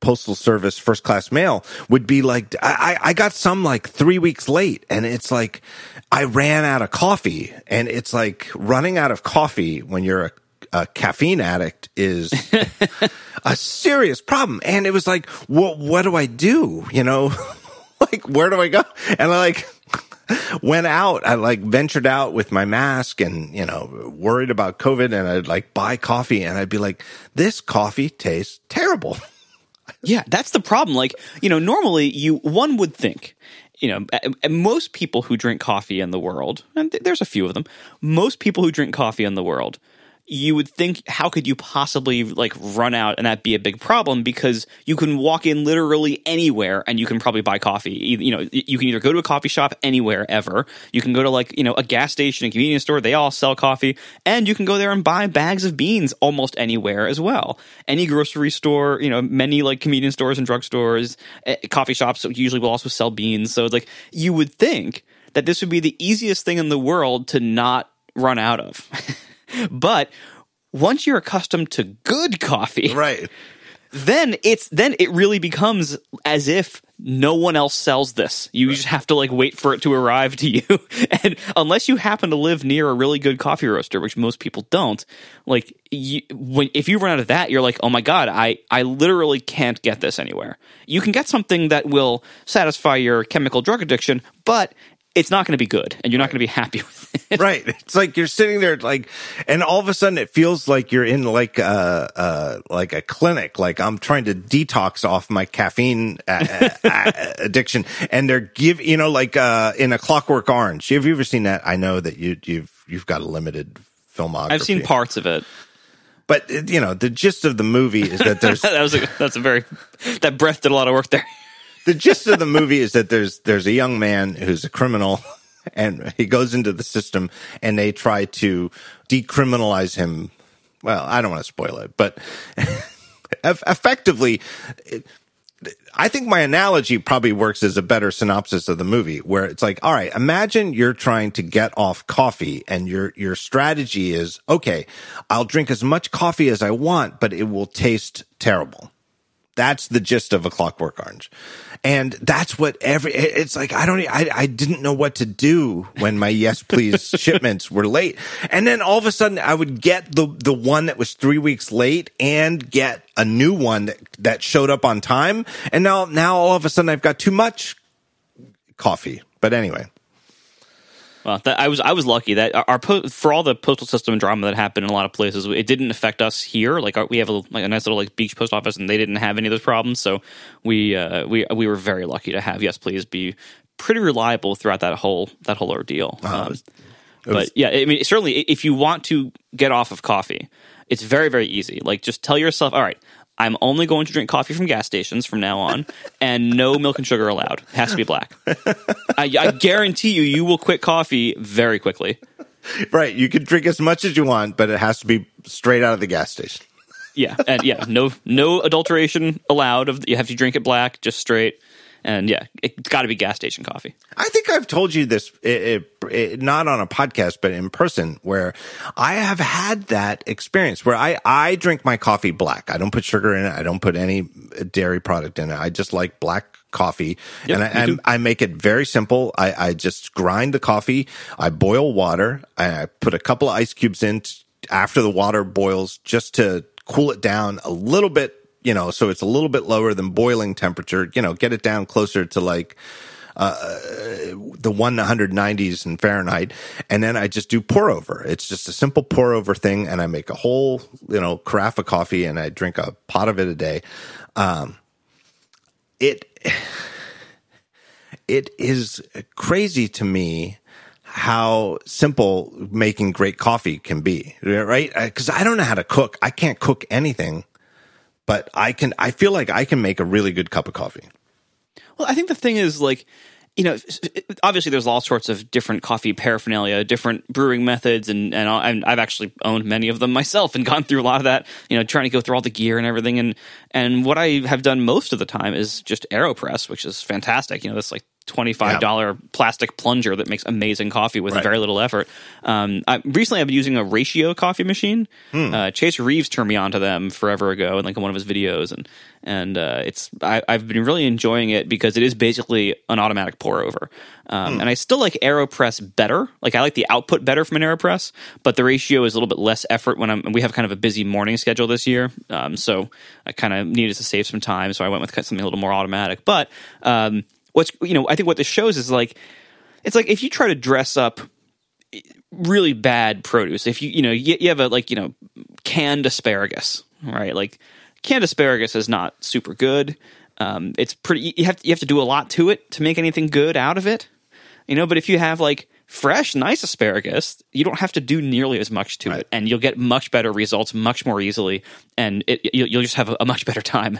postal service first class mail would be like I, I got some like three weeks late and it's like I ran out of coffee and it's like running out of coffee when you're a, a caffeine addict is a serious problem. And it was like what what do I do? You know like where do I go? And I like went out I like ventured out with my mask and you know worried about covid and I'd like buy coffee and I'd be like this coffee tastes terrible Yeah, that's the problem. Like, you know, normally you one would think, you know, most people who drink coffee in the world, and th- there's a few of them, most people who drink coffee in the world, you would think, how could you possibly like run out and that be a big problem? Because you can walk in literally anywhere and you can probably buy coffee. You know, you can either go to a coffee shop anywhere ever, you can go to like you know a gas station, a convenience store, they all sell coffee, and you can go there and buy bags of beans almost anywhere as well. Any grocery store, you know, many like convenience stores and drugstores, eh, coffee shops usually will also sell beans. So it's like you would think that this would be the easiest thing in the world to not run out of. but once you're accustomed to good coffee, right then it's then it really becomes as if no one else sells this. You just have to like wait for it to arrive to you. and unless you happen to live near a really good coffee roaster, which most people don't, like you, when if you run out of that, you're like, "Oh my god, I I literally can't get this anywhere." You can get something that will satisfy your chemical drug addiction, but it's not going to be good and you're not going to be happy with it. right it's like you're sitting there like and all of a sudden it feels like you're in like a uh like a clinic like i'm trying to detox off my caffeine uh, uh, addiction and they're give you know like uh in a clockwork orange have you ever seen that i know that you you've you've got a limited filmography I've seen parts of it. but uh, you know the gist of the movie is that there's That was a, that's a very that breath did a lot of work there. The gist of the movie is that there's there's a young man who's a criminal and he goes into the system and they try to decriminalize him well i don't want to spoil it but effectively I think my analogy probably works as a better synopsis of the movie where it's like, all right, imagine you're trying to get off coffee and your, your strategy is, okay, I'll drink as much coffee as I want, but it will taste terrible. That's the gist of a Clockwork Orange, and that's what every. It's like I don't. I I didn't know what to do when my Yes Please shipments were late, and then all of a sudden I would get the the one that was three weeks late and get a new one that that showed up on time, and now now all of a sudden I've got too much coffee. But anyway. Well, that, I was I was lucky that our po- for all the postal system drama that happened in a lot of places, it didn't affect us here. Like our, we have a, like a nice little like beach post office, and they didn't have any of those problems. So we uh, we we were very lucky to have Yes Please be pretty reliable throughout that whole that whole ordeal. Uh, um, but yeah, I mean, certainly if you want to get off of coffee, it's very very easy. Like just tell yourself, all right, I'm only going to drink coffee from gas stations from now on, and no milk and sugar allowed. It has to be black. I, I guarantee you, you will quit coffee very quickly. Right. You can drink as much as you want, but it has to be straight out of the gas station. Yeah, and yeah, no no adulteration allowed. Of you have to drink it black, just straight. And yeah, it's got to be gas station coffee. I think I've told you this, it, it, it, not on a podcast, but in person, where I have had that experience where I, I drink my coffee black. I don't put sugar in it. I don't put any dairy product in it. I just like black coffee Yep, and I, me too. I, I make it very simple. I, I just grind the coffee. I boil water. I put a couple of ice cubes in t- after the water boils just to cool it down a little bit, you know, so it's a little bit lower than boiling temperature, you know, get it down closer to like, the 190s in Fahrenheit. And then I just do pour over. It's just a simple pour over thing. And I make a whole, you know, carafe of coffee and I drink a pot of it a day. Um, it, it is crazy to me how simple making great coffee can be, right? Because I don't know how to cook. I can't cook anything, but I can. I feel like I can make a really good cup of coffee. Well, I think the thing is like, you know, obviously there's all sorts of different coffee paraphernalia, different brewing methods, and and I've actually owned many of them myself and gone through a lot of that. You know, trying to go through all the gear and everything, and and what I have done most of the time is just Aeropress, which is fantastic. You know, this like. Twenty-five dollar plastic plunger that makes amazing coffee with Right. very little effort. Um, I, recently, I've been using a ratio coffee machine. Uh, Chase Reeves turned me onto them forever ago, in like one of his videos, and and uh, it's I, I've been really enjoying it because it is basically an automatic pour over. Um, And I still like Aeropress better. Like I like the output better from an Aeropress, but the ratio is a little bit less effort when I'm. We have kind of a busy morning schedule this year, um, so I kind of needed to save some time, so I went with something a little more automatic. But um, what's you know I think what this shows is like it's like if you try to dress up really bad produce. If you you know you, you have a like you know canned asparagus, right? Like canned asparagus is not super good. Um, it's pretty. You have to, you have to do a lot to it to make anything good out of it. You know, but if you have like fresh, nice asparagus, you don't have to do nearly as much to Right. it, and you'll get much better results much more easily, and it, you'll, you'll just have a, a much better time.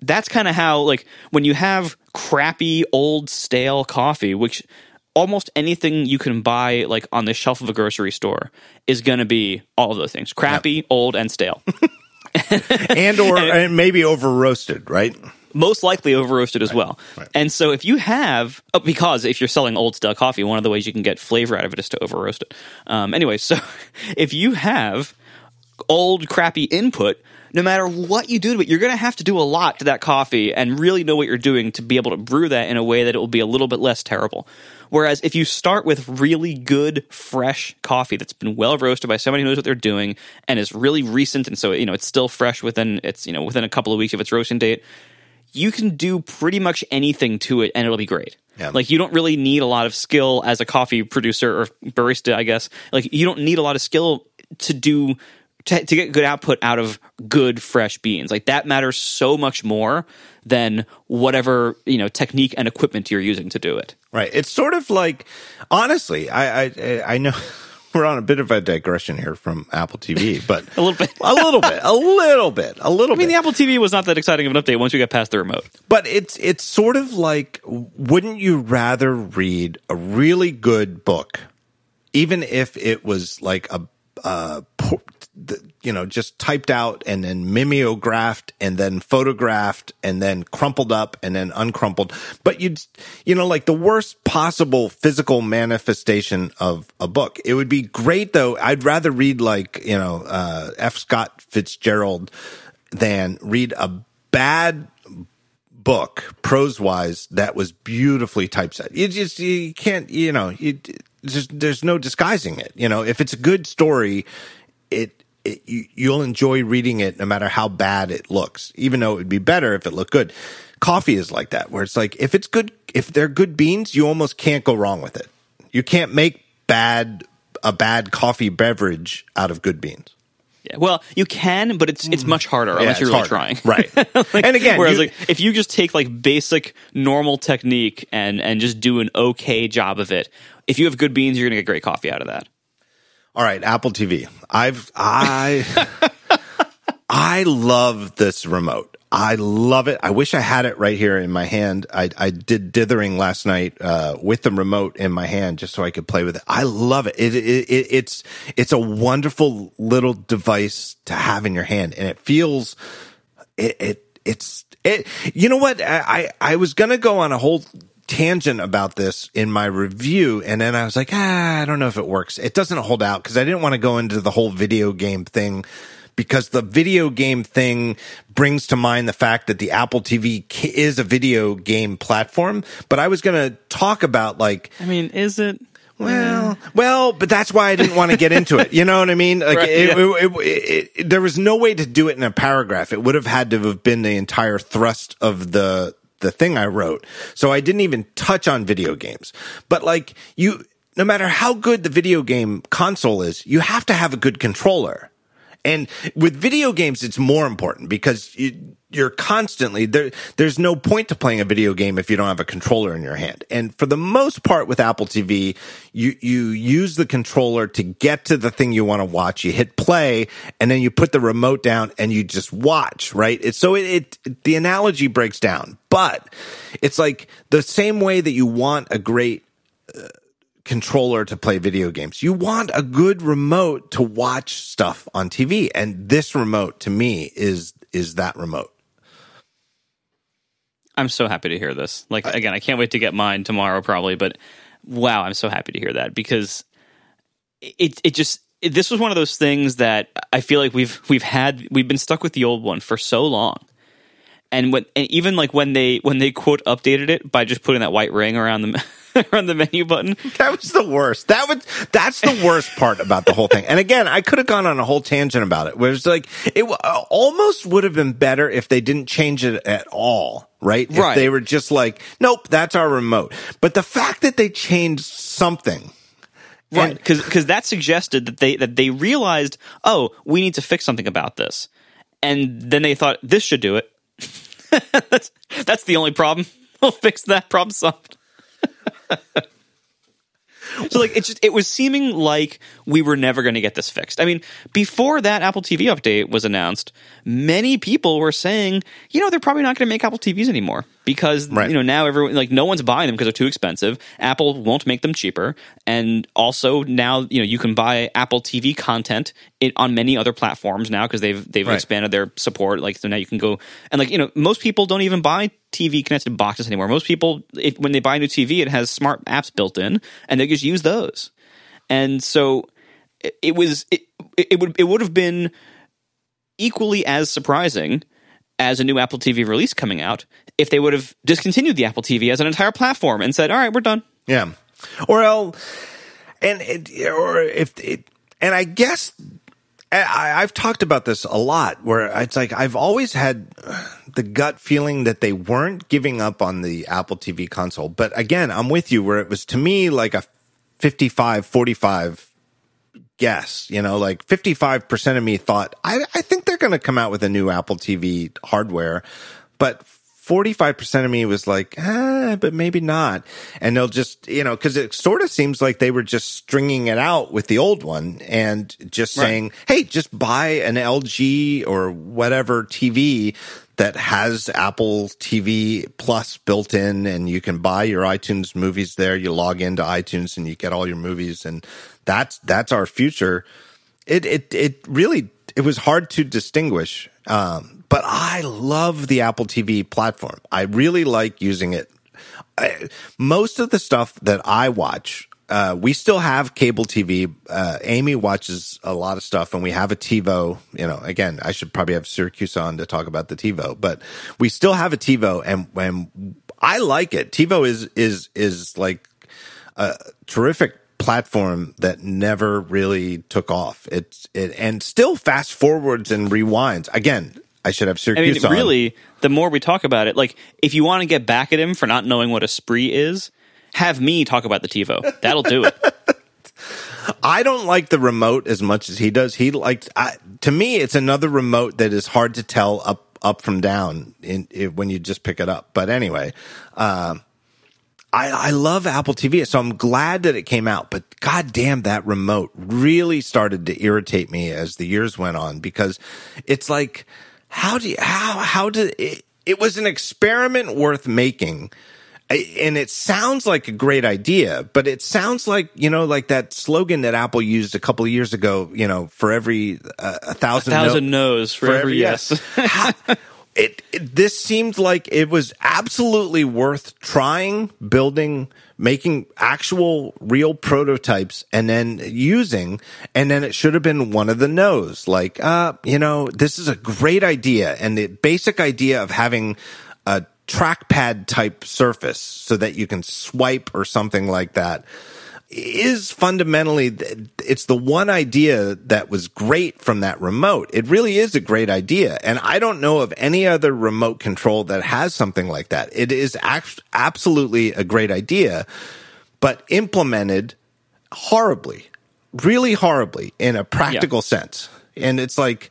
That's kind of how like when you have crappy old stale coffee, which almost anything you can buy like on the shelf of a grocery store is going to be all of those things crappy old and stale and or and maybe over roasted, right? Most likely over roasted as well. Right. and so if you have oh, because if you're selling old stale coffee one of the ways you can get flavor out of it is to over roast it. Um, anyway so if you have old crappy input no matter what you do to it you're going to have to do a lot to that coffee and really know what you're doing to be able to brew that in a way that it will be a little bit less terrible. Whereas if you start with really good fresh coffee that's been well roasted by somebody who knows what they're doing and is really recent and so you know it's still fresh within it's you know within a couple of weeks of its roasting date you can do pretty much anything to it and it'll be great. Yeah. Like you don't really need a lot of skill as a coffee producer or barista, I guess. Like you don't need a lot of skill to do to, to get good output out of good fresh beans. Like that matters so much more than whatever, you know, technique and equipment you're using to do it. Right. It's sort of like, honestly, I I, I know we're on a bit of a digression here from Apple TV, but A little bit. a little bit, a little bit, a little bit. I mean, bit. the Apple TV was not that exciting of an update once we got past the remote. But it's it's sort of like, wouldn't you rather read a really good book, even if it was like a, uh, the- you know, just typed out and then mimeographed and then photographed and then crumpled up and then uncrumpled. But you'd, you know, like the worst possible physical manifestation of a book. It would be great though. I'd rather read like, you know, uh, F. Scott Fitzgerald than read a bad book prose wise that was beautifully typeset. You just you can't you know you just there's no disguising it. You know if it's a good story, it. It, you, you'll enjoy reading it no matter how bad it looks, even though it would be better if it looked good. Coffee is like that, where it's like if it's good, if they're good beans, you almost can't go wrong with it. You can't make bad a bad coffee beverage out of good beans. Yeah, well, you can, but it's it's mm. much harder unless you're really harder. trying. right? Like, and again, whereas you- like if you just take like basic normal technique and and just do an okay job of it, if you have good beans, you're gonna get great coffee out of that. All right, Apple TV. I've I I love this remote. I love it. I wish I had it right here in my hand. I, I did dithering last night uh, with the remote in my hand just so I could play with it. I love it. It, it, it. It's it's a wonderful little device to have in your hand, and it feels it. it it's it. You know what? I I, I was gonna go on a whole tangent about this in my review and then I was like, ah, I don't know if it works. It doesn't hold out because I didn't want to go into the whole video game thing because the video game thing brings to mind the fact that the Apple TV is a video game platform. But I was going to talk about like, I mean, is it? well, well, but that's why I didn't want to get into it. You know what I mean? Like, Right, it, yeah. it- it- it- there was no way to do it in a paragraph. It would have had to have been the entire thrust of the the thing I wrote. So I didn't even touch on video games. But like you, no matter how good the video game console is, you have to have a good controller. And with video games, it's more important because you, you're constantly there. There's no point to playing a video game if you don't have a controller in your hand. And for the most part with Apple TV, you, you use the controller to get to the thing you want to watch. You hit play and then you put the remote down and you just watch, right? So it, it the analogy breaks down, but it's like the same way that you want a great uh, controller to play video games. You want a good remote to watch stuff on TV, and this remote to me is is that remote. I'm so happy to hear this. Like again, I can't wait to get mine tomorrow, probably. But wow, I'm so happy to hear that because it it just it, this was one of those things that I feel like we've we've had we've been stuck with the old one for so long. And when and even like when they when they quote updated it by just putting that white ring around the around the menu button, That was the worst. That was that's the worst part about the whole thing. And again, I could have gone on a whole tangent about it. Where it's like it uh, almost would have been better if they didn't change it at all, right? If Right. they were just like, nope, that's our remote. But the fact that they changed something, right? Because that suggested that they that they realized, oh, we need to fix something about this, and then they thought this should do it. that's that's the only problem. We'll fix that problem solved. So like it just it was seeming like we were never going to get this fixed. I mean, before that Apple TV update was announced, many people were saying, you know, they're probably not going to make Apple TVs anymore because Right. you know now everyone like no one's buying them because they're too expensive. Apple won't make them cheaper, and also now you know you can buy Apple TV content in, on many other platforms now because they've they've Right. expanded their support. Like so now you can go and like you know most people don't even buy TV connected boxes anymore. Most people, when they buy a new TV, it has smart apps built in, and they just use those. And so it, it was it, it would it would have been equally as surprising as a new Apple TV release coming out if they would have discontinued the Apple TV as an entire platform and said, "All right, we're done." Yeah. Or else, and it, or if it, and I guess I, I've talked about this a lot where it's like I've always had the gut feeling that they weren't giving up on the Apple TV console. But again, I'm with you where it was to me like a 55 45 guess, you know, like 55% of me thought, I, I think they're going to come out with a new Apple TV hardware, but 45% of me was like, ah, but maybe not. And they'll just, you know, cause it sort of seems like they were just stringing it out with the old one and just Right. saying, Hey, just buy an LG or whatever TV that has Apple TV Plus built in and you can buy your iTunes movies there. You log into iTunes and you get all your movies and that's, that's our future. It, it, it really, it was hard to distinguish. Um, but I love the Apple TV platform. I really like using it. I, most of the stuff that I watch uh, we still have cable TV. Uh, Amy watches a lot of stuff, and we have a TiVo. You know, again, I should probably have Siracusa on to talk about the TiVo, but we still have a TiVo, and when I like it, TiVo is is is like a terrific platform that never really took off. It's it and still fast forwards and rewinds. Again, I should have I Siracusa mean, on. really, the more we talk about it, like if you want to get back at him for not knowing what a spree is, have me talk about the TiVo. That'll do it. I don't like the remote as much as he does. He likes I, to me, it's another remote that is hard to tell up up from down in, in when you just pick it up. But anyway, um, I, I love Apple TV, so I'm glad that it came out. But goddamn, that remote really started to irritate me as the years went on because it's like, how do you, how how did it? It was an experiment worth making. And it sounds like a great idea, but it sounds like you know, like that slogan that Apple used a couple of years ago. You know, for every uh, a thousand, no- Thousand no's for, every yes. How- it, it this seemed like it was absolutely worth trying, building, making actual real prototypes and then using. And then it should have been one of the no's like, uh, you know, this is a great idea. And the basic idea of having a trackpad type surface so that you can swipe or something like that is fundamentally it's the one idea that was great from that remote. It really is a great idea. And I don't know of any other remote control that has something like that. It is absolutely a great idea, but implemented horribly, really horribly in a practical sense. And it's like,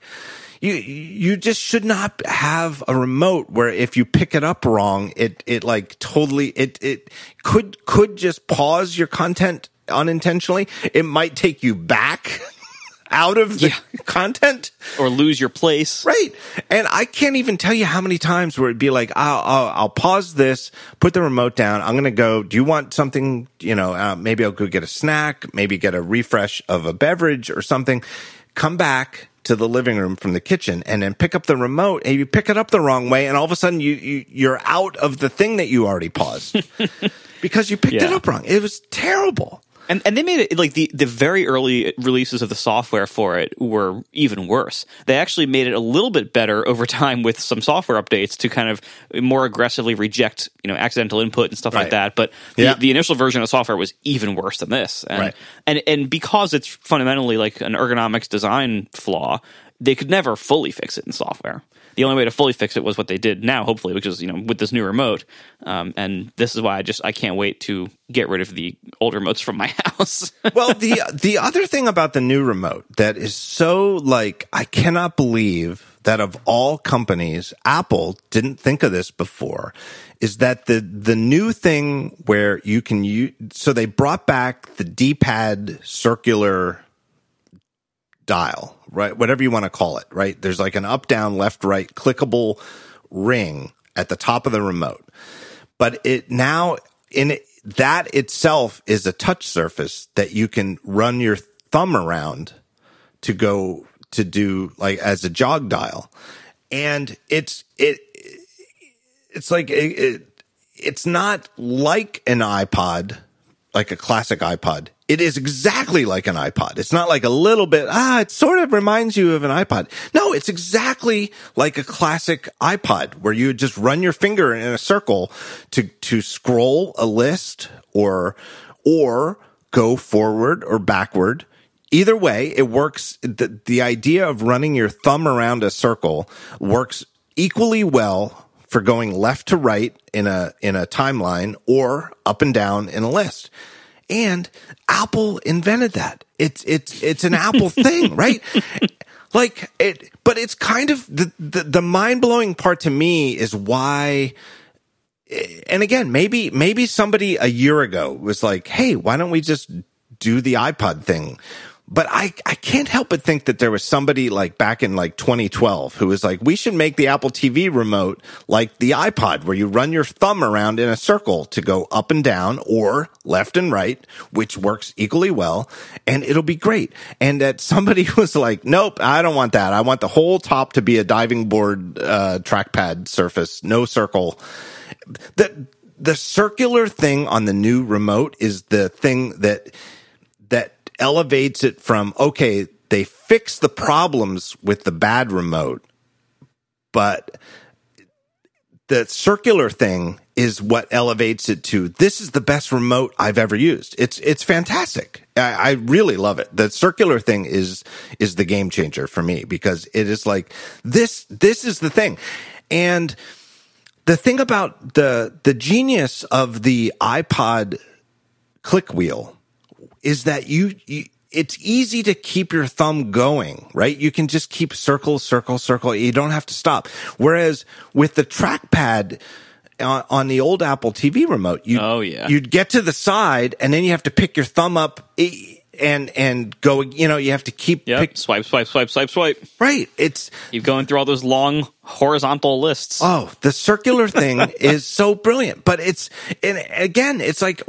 you you just should not have a remote where if you pick it up wrong, it it like totally it it could could just pause your content unintentionally. It might take you back out of the content. or lose your place. Right. And I can't even tell you how many times where it'd be like, I'll, I'll, I'll pause this, put the remote down. I'm going to go, do you want something? You know, uh, maybe I'll go get a snack, maybe get a refresh of a beverage or something. Come back to the living room from the kitchen and then pick up the remote and you pick it up the wrong way. And all of a sudden you, you you're out of the thing that you already paused because you picked it up wrong. It was terrible. And and they made it like the the very early releases of the software for it were even worse. They actually made it a little bit better over time with some software updates to kind of more aggressively reject you know accidental input and stuff Right. like that. But the, Yeah. the initial version of software was even worse than this. And, Right. and and because it's fundamentally like an ergonomics design flaw, they could never fully fix it in software. The only way to fully fix it was what they did now, hopefully, which is you know with this new remote. Um, and this is why I just I can't wait to get rid of the old remotes from my house. well, the the other thing about the new remote that is so like I cannot believe that of all companies, Apple didn't think of this before, is that the the new thing where you can use so they brought back the D pad circular dial, right? Whatever you want to call it, right? There's like an up, down, left, right clickable ring at the top of the remote. But it now in it, that itself is a touch surface that you can run your thumb around to go to do like as a jog dial. And it's, it, it's like, it, it, it's not like an iPod, like a classic iPod. It is exactly like an iPod. It's not like a little bit, ah, it sort of reminds you of an iPod. No, it's exactly like a classic iPod where you just run your finger in a circle to, to scroll a list or, or go forward or backward. Either way, it works. The, the idea of running your thumb around a circle works equally well for going left to right in a in a timeline or up and down in a list. And Apple invented that. It's it's it's an Apple thing, right? Like it but it's kind of the the, the mind-blowing part to me is why and again, maybe maybe somebody a year ago was like, "Hey, why don't we just do the iPod thing?" But I I can't help but think that there was somebody like back in like 2012 who was like, "We should make the Apple TV remote like the iPod where you run your thumb around in a circle to go up and down or left and right, which works equally well, and it'll be great." And that somebody was like, "Nope, I don't want that. I want the whole top to be a diving board uh trackpad surface, no circle." that the circular thing on the new remote is the thing that that elevates it from okay, they fix the problems with the bad remote, but the circular thing is what elevates it to this is the best remote I've ever used. It's it's fantastic. I, I, really love it. The circular thing is is the game changer for me because it is like this this is the thing. And the thing about the the genius of the iPod click wheel is that you, you it's easy to keep your thumb going, right? You can just keep circle, circle, circle. You don't have to stop. Whereas with the trackpad on, on the old Apple TV remote, you, oh, yeah. you'd get to the side and then you have to pick your thumb up and, and go, you know, you have to keep yep. pick, swipe, swipe, swipe, swipe, swipe. Right. It's you're going through all those long horizontal lists. Oh, the circular thing is so brilliant, but it's, and again, it's like,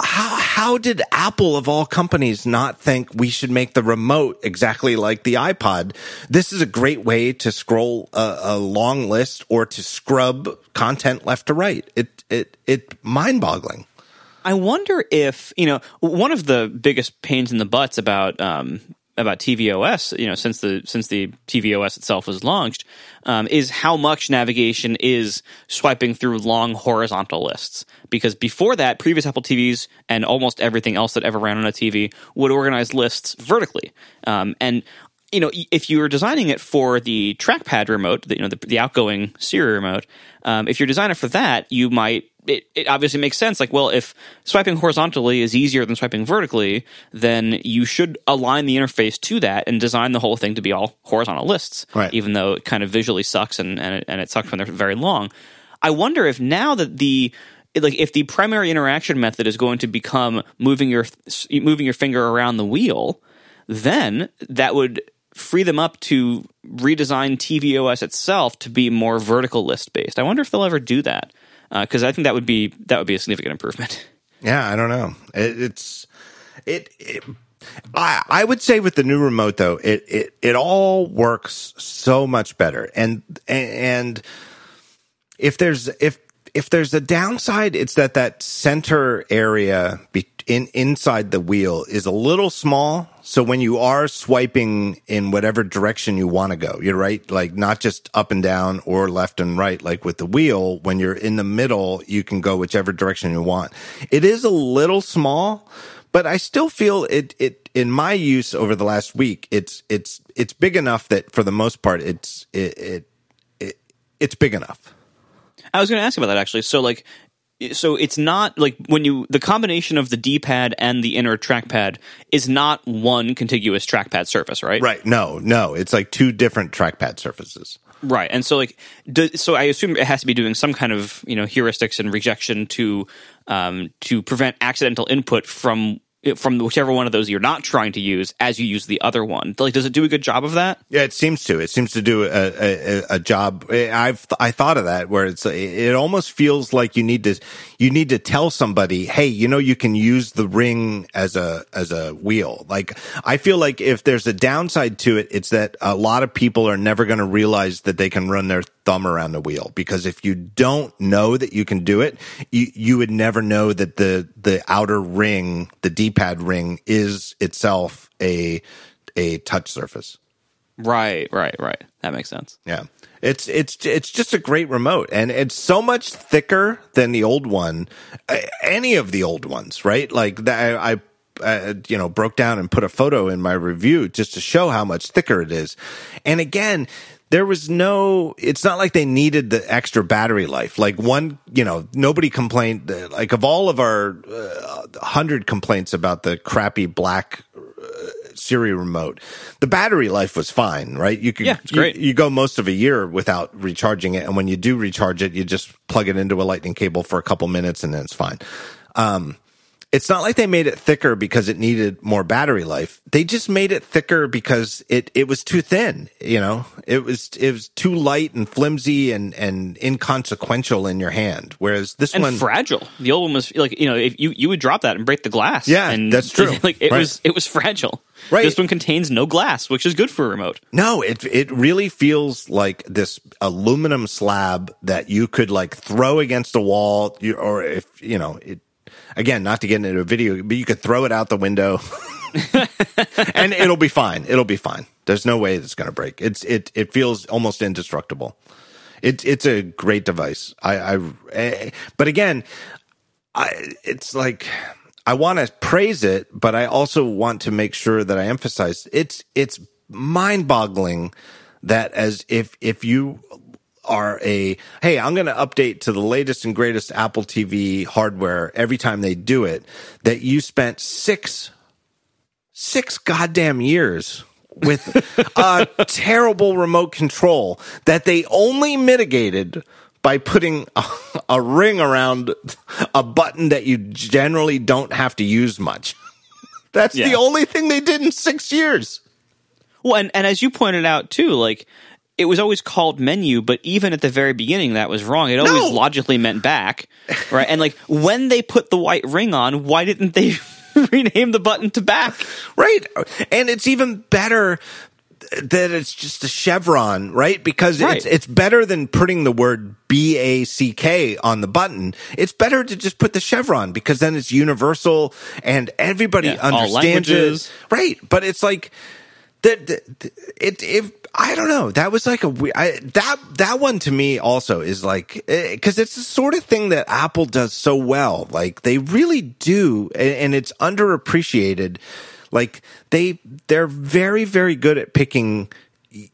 how how did Apple of all companies not think we should make the remote exactly like the iPod? This is a great way to scroll a, a long list or to scrub content left to right. It it it mind boggling. I wonder if you know one of the biggest pains in the butts about um, about tvOS, you know, since the since the tvOS itself was launched, um, is how much navigation is swiping through long horizontal lists. Because before that, previous Apple TVs and almost everything else that ever ran on a TV would organize lists vertically. Um, and you know, if you were designing it for the trackpad remote, the, you know, the, the outgoing Siri remote, um, if you're designing for that, you might it, it obviously makes sense. Like, well, if swiping horizontally is easier than swiping vertically, then you should align the interface to that and design the whole thing to be all horizontal lists. Right. Even though it kind of visually sucks and and it, and it sucks when they're very long. I wonder if now that the like if the primary interaction method is going to become moving your moving your finger around the wheel, then that would free them up to redesign tvOS itself to be more vertical list based. I wonder if they'll ever do that because uh, I think that would be that would be a significant improvement. Yeah, I don't know. It, it's it, it. I I would say with the new remote though, it it it all works so much better. And and if there's if if there's a downside, it's that that center area be, in inside the wheel is a little small. So when you are swiping in whatever direction you want to go, you're right, like not just up and down or left and right, like with the wheel. When you're in the middle, you can go whichever direction you want. It is a little small, but I still feel it. It in my use over the last week, it's it's it's big enough that for the most part, it's it, it, it it's big enough. I was going to ask about that actually. So like so it's not like when you the combination of the D-pad and the inner trackpad is not one contiguous trackpad surface, right? Right. No, no, it's like two different trackpad surfaces. Right. And so like do, so I assume it has to be doing some kind of, you know, heuristics and rejection to um to prevent accidental input from from whichever one of those you're not trying to use as you use the other one. Like, does it do a good job of that? Yeah, it seems to. It seems to do a, a, a job. I've I thought of that where it's it almost feels like you need to you need to tell somebody, hey, you know, you can use the ring as a as a wheel. Like, I feel like if there's a downside to it, it's that a lot of people are never going to realize that they can run their thumb around the wheel because if you don't know that you can do it, you you would never know that the the outer ring, the D pad ring, is itself a a touch surface. Right, right, right. That makes sense. Yeah. It's it's it's just a great remote and it's so much thicker than the old one any of the old ones, right? Like that I uh, you know broke down and put a photo in my review just to show how much thicker it is. And again, there was no it's not like they needed the extra battery life. Like one you know nobody complained like of all of our uh, 100 complaints about the crappy black uh, Siri remote the battery life was fine right? You could yeah, it's great. You, you go most of a year without recharging it and when you do recharge it you just plug it into a lightning cable for a couple minutes and then it's fine. Um it's not like they made it thicker because it needed more battery life. They just made it thicker because it, it was too thin. You know, it was, it was too light and flimsy and, and inconsequential in your hand. Whereas this and one, fragile. The old one was like you know if you you would drop that and break the glass. Yeah, and that's true. Like it Right. was it was fragile. Right. This one contains no glass, which is good for a remote. no, it, it really feels like this aluminum slab that you could like throw against a wall or if, you know, it, again, not to get into a video, but you could throw it out the window and it'll be fine. It'll be fine. There's no way it's going to break. It's it it feels almost indestructible. It's it's a great device. I I eh, but again, I it's like I want to praise it, but I also want to make sure that I emphasize it's it's mind-boggling that as if if you are a hey i'm going to update to the latest and greatest apple tv hardware every time they do it that you spent six six goddamn years with a terrible remote control that they only mitigated by putting a, a ring around a button that you generally don't have to use much. That's Yeah. the only thing they did in six years. Well, and, and as you pointed out too, like it was always called menu, but even at the very beginning, that was wrong. It always No. logically meant back, right? and like when they put the white ring on, why didn't they rename the button to back? Right. And it's even better that it's just a chevron, right? Because Right. it's it's better than putting the word B A C K on the button. It's better to just put the chevron because then it's universal and everybody Yeah, understands it. Right. But it's like that it I don't know. That was like a that that one to me also is like eh, because it's the sort of thing that Apple does so well. Like they really do, and, and it's underappreciated. Like they they're very very good at picking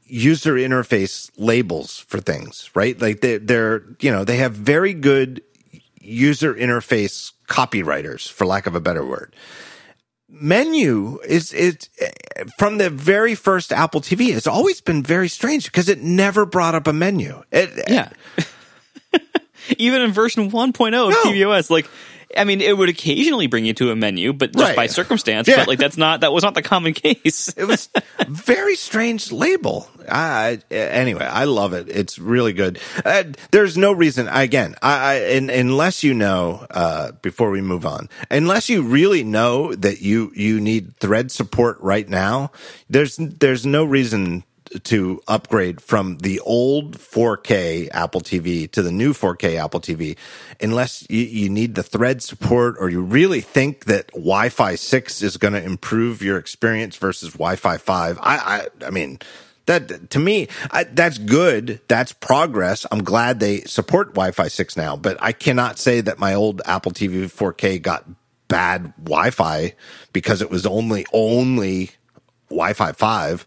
user interface labels for things, right? Like they they're you know they have very good user interface copywriters, for lack of a better word menu is it from the very first Apple TV. It's always been very strange because it never brought up a menu. It, Yeah. Even in version 1.0 of No. tvOS, like, I mean, it would occasionally bring you to a menu, but just Right. by circumstance. Yeah. But like, that's not that was not the common case. it was very strange label. I, anyway, I love it. It's really good. Uh, there's no reason. Again, I, I in, unless you know uh, before we move on, unless you really know that you you need Thread support right now, there's there's no reason to upgrade from the old 4K Apple TV to the new 4K Apple TV unless you, you need the thread support or you really think that Wi-Fi 6 is going to improve your experience versus Wi-Fi 5. I I, I mean that to me I, that's good. That's progress. I'm glad they support Wi-Fi 6 now, but I cannot say that my old Apple TV 4K got bad Wi-Fi because it was only only Wi-Fi 5.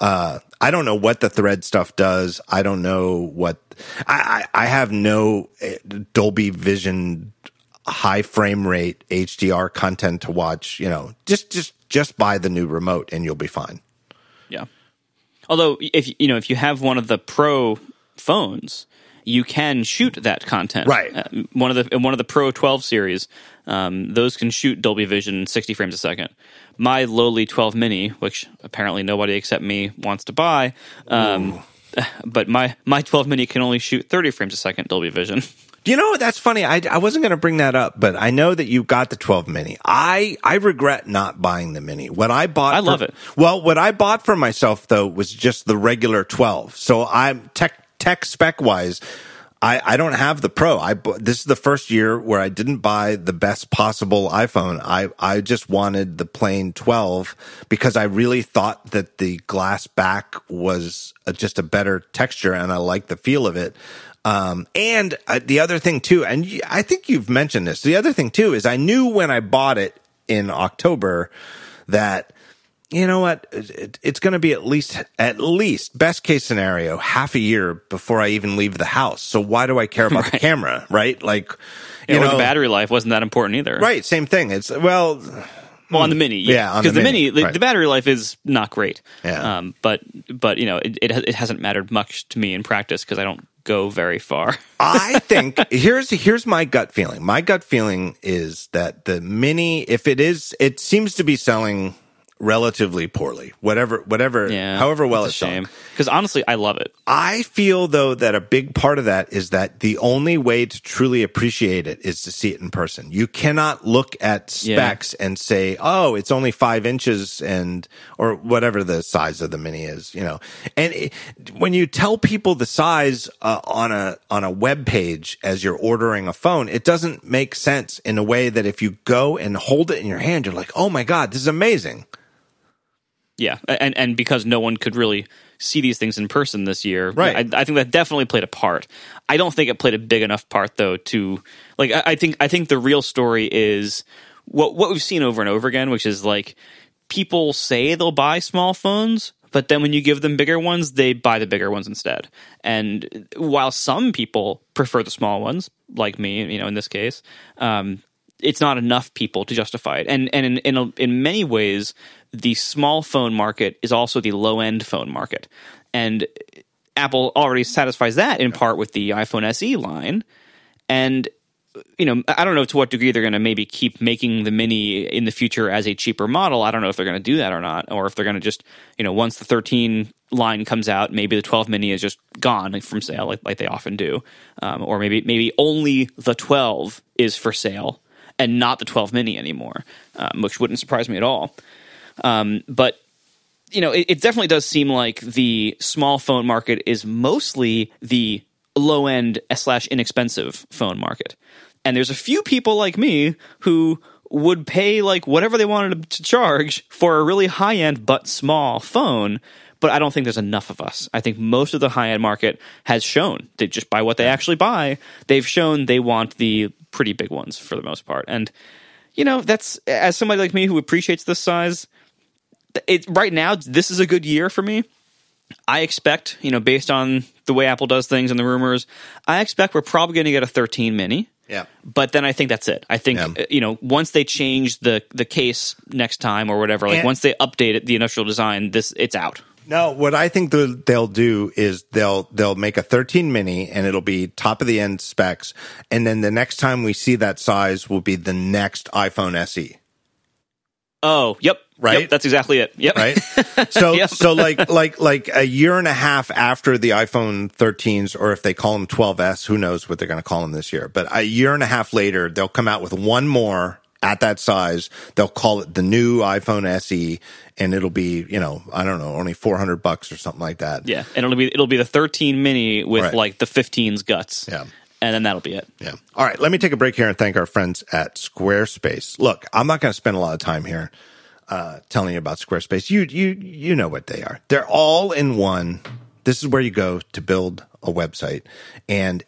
Uh, I don't know what the thread stuff does. I don't know what I, I, I have no eh, Dolby Vision high frame rate HDR content to watch. You know, just just just buy the new remote and you'll be fine. Yeah. Although, if you know, if you have one of the Pro phones, you can shoot that content. Right. Uh, one of the one of the Pro 12 series, um, those can shoot Dolby Vision 60 frames a second. My lowly 12 mini, which apparently nobody except me wants to buy, um, but my my 12 mini can only shoot 30 frames a second Dolby Vision. You know, that's funny. I, I wasn't going to bring that up, but I know that you got the 12 mini. I, I regret not buying the mini. What I bought, I for- love it. Well, what I bought for myself though was just the regular 12. So I'm tech, tech spec wise. I, I don't have the pro. I this is the first year where I didn't buy the best possible iPhone. I I just wanted the plain 12 because I really thought that the glass back was a, just a better texture and I like the feel of it. Um, and uh, the other thing too, and I think you've mentioned this. The other thing too is I knew when I bought it in October that you know what it, it's going to be at least at least best case scenario half a year before I even leave the house. So why do I care about the camera, right? Like you or know, the battery life wasn't that important either. right? Same thing. It's well, Well, on the mini, Yeah, because the the, Mini, right. the battery life is not great. Yeah. Um, but but you know, it it, it hasn't mattered much to me in practice because I don't go very far. I think here's here's my gut feeling. My gut feeling is that the mini, if it is, it seems to be selling relatively poorly. Whatever, whatever, Yeah, however well it's it's a selling. shame because honestly, I love it. I feel though that a big part of that is that the only way to truly appreciate it is to see it in person. You cannot look at Yeah. specs and say, "Oh, it's only five inches," and or whatever the size of the mini is. You know, and it, when you tell people the size uh, on a on a web page as you're ordering a phone, it doesn't make sense in a way that if you go and hold it in your hand, you're like, "Oh my god, this is amazing." Yeah, and and because no one could really see these things in person this year, Right. I, I think that definitely played a part. I don't think it played a big enough part though to like. I, I think I think the real story is what what we've seen over and over again, which is like people say they'll buy small phones. But then when you give them bigger ones, they buy the bigger ones instead. And while some people prefer the small ones, like me, you know, in this case, um, it's not enough people to justify it. And and in in, a, in many ways, the small phone market is also the low end phone market, and Apple already satisfies that in part with the iPhone SE line. And you know, I don't know to what degree they're going to maybe keep making the mini in the future as a cheaper model. I don't know if they're going to do that or not, or if they're going to just, you know, once the 13 line comes out, maybe the 12 mini is just gone from sale, like, like they often do, um, or maybe maybe only the 12 is for sale and not the 12 mini anymore, um, which wouldn't surprise me at all. Um, but you know, it, it definitely does seem like the small phone market is mostly the low end slash inexpensive phone market. And there's a few people like me who would pay like whatever they wanted to charge for a really high end but small phone. But I don't think there's enough of us. I think most of the high end market has shown that just by what they actually buy, they've shown they want the pretty big ones for the most part. And you know, that's as somebody like me who appreciates this size, it right now this is a good year for me. I expect, you know, based on the way Apple does things and the rumors, I expect we're probably going to get a 13 mini. Yeah. But then I think that's it. I think Yeah. you know once they change the the case next time or whatever, like And- once they update it, the industrial design, this it's out. No, what I think the, they'll do is they'll they'll make a 13 mini and it'll be top of the end specs, and then the next time we see that size will be the next iPhone SE, Oh, yep, Right? Yep, that's exactly it. Yep, right? So Yep. so like like like a year and a half after the iPhone 13s, or if they call them 12s, who knows what they're going to call them this year? But a year and a half later, they'll come out with one more at that size. They'll call it the new iPhone SE, and it'll be you know I don't know only 400 bucks or something like that. yeah, and it'll be it'll be the 13 mini with Right. like the 15's guts. Yeah. and then that'll be it. Yeah. All right. Let me take a break here and thank our friends at Squarespace. Look, I'm not going to spend a lot of time here uh, telling you about Squarespace. You you you know what they are. They're all in one. This is where you go to build a website, and